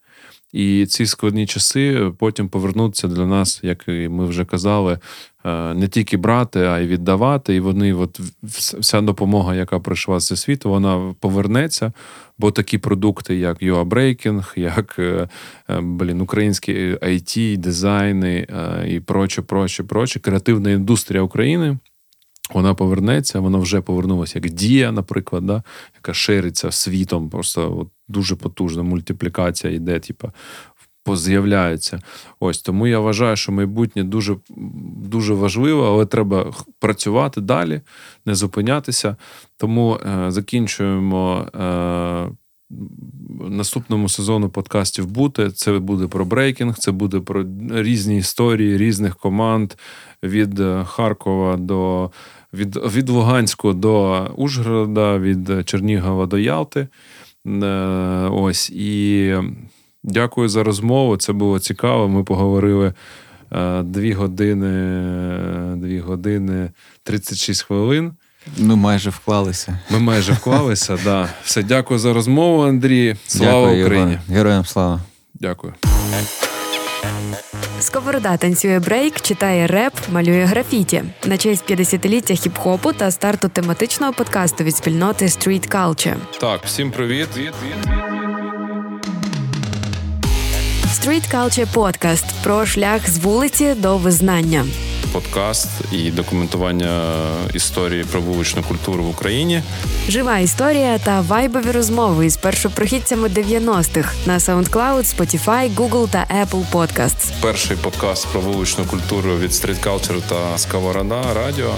І ці складні часи потім повернуться для нас, як і ми вже казали, е, не тільки брати, а й віддавати. І вони, от вся допомога, яка прийшла з світу, вона повернеться. Бо такі продукти, як UA як е, е, блін, українські IT, дизайни і проче, проче, проче, креативна індустрія України. Вона повернеться, вона вже повернулася як дія, наприклад, да, яка шириться світом, просто от дуже потужна мультиплікація йде, типу, поз'являється. Ось тому я вважаю, що майбутнє дуже дуже важливо, але треба працювати далі, не зупинятися. Тому е, закінчуємо. Е, Наступному сезону подкастів бути. Це буде про брейкінг, це буде про різні історії різних команд від е, Харкова до від від Луганську до Ужгорода, від Чернігова до Ялти. Е, ось і дякую за розмову. Це було цікаво. Ми поговорили е, дві години, дві години 36 хвилин. Ну, майже вклалися. Ми майже вклалися, да. Все, дякую за розмову, Андрій. Слава дякую, Україні! Героям слава! Дякую. Сковорода танцює брейк, читає реп, малює графіті на честь 50-ліття хіп-хопу та старту тематичного подкасту від спільноти Street Culture. Так, всім привіт. Street Culture Podcast про шлях з вулиці до визнання. подкаст і документування історії про вуличну культуру в Україні. Жива історія та вайбові розмови із першопрохідцями 90-х на SoundCloud, Spotify, Google та Apple Podcasts. Перший подкаст про вуличну культуру від Street Culture та Сковорода Радіо.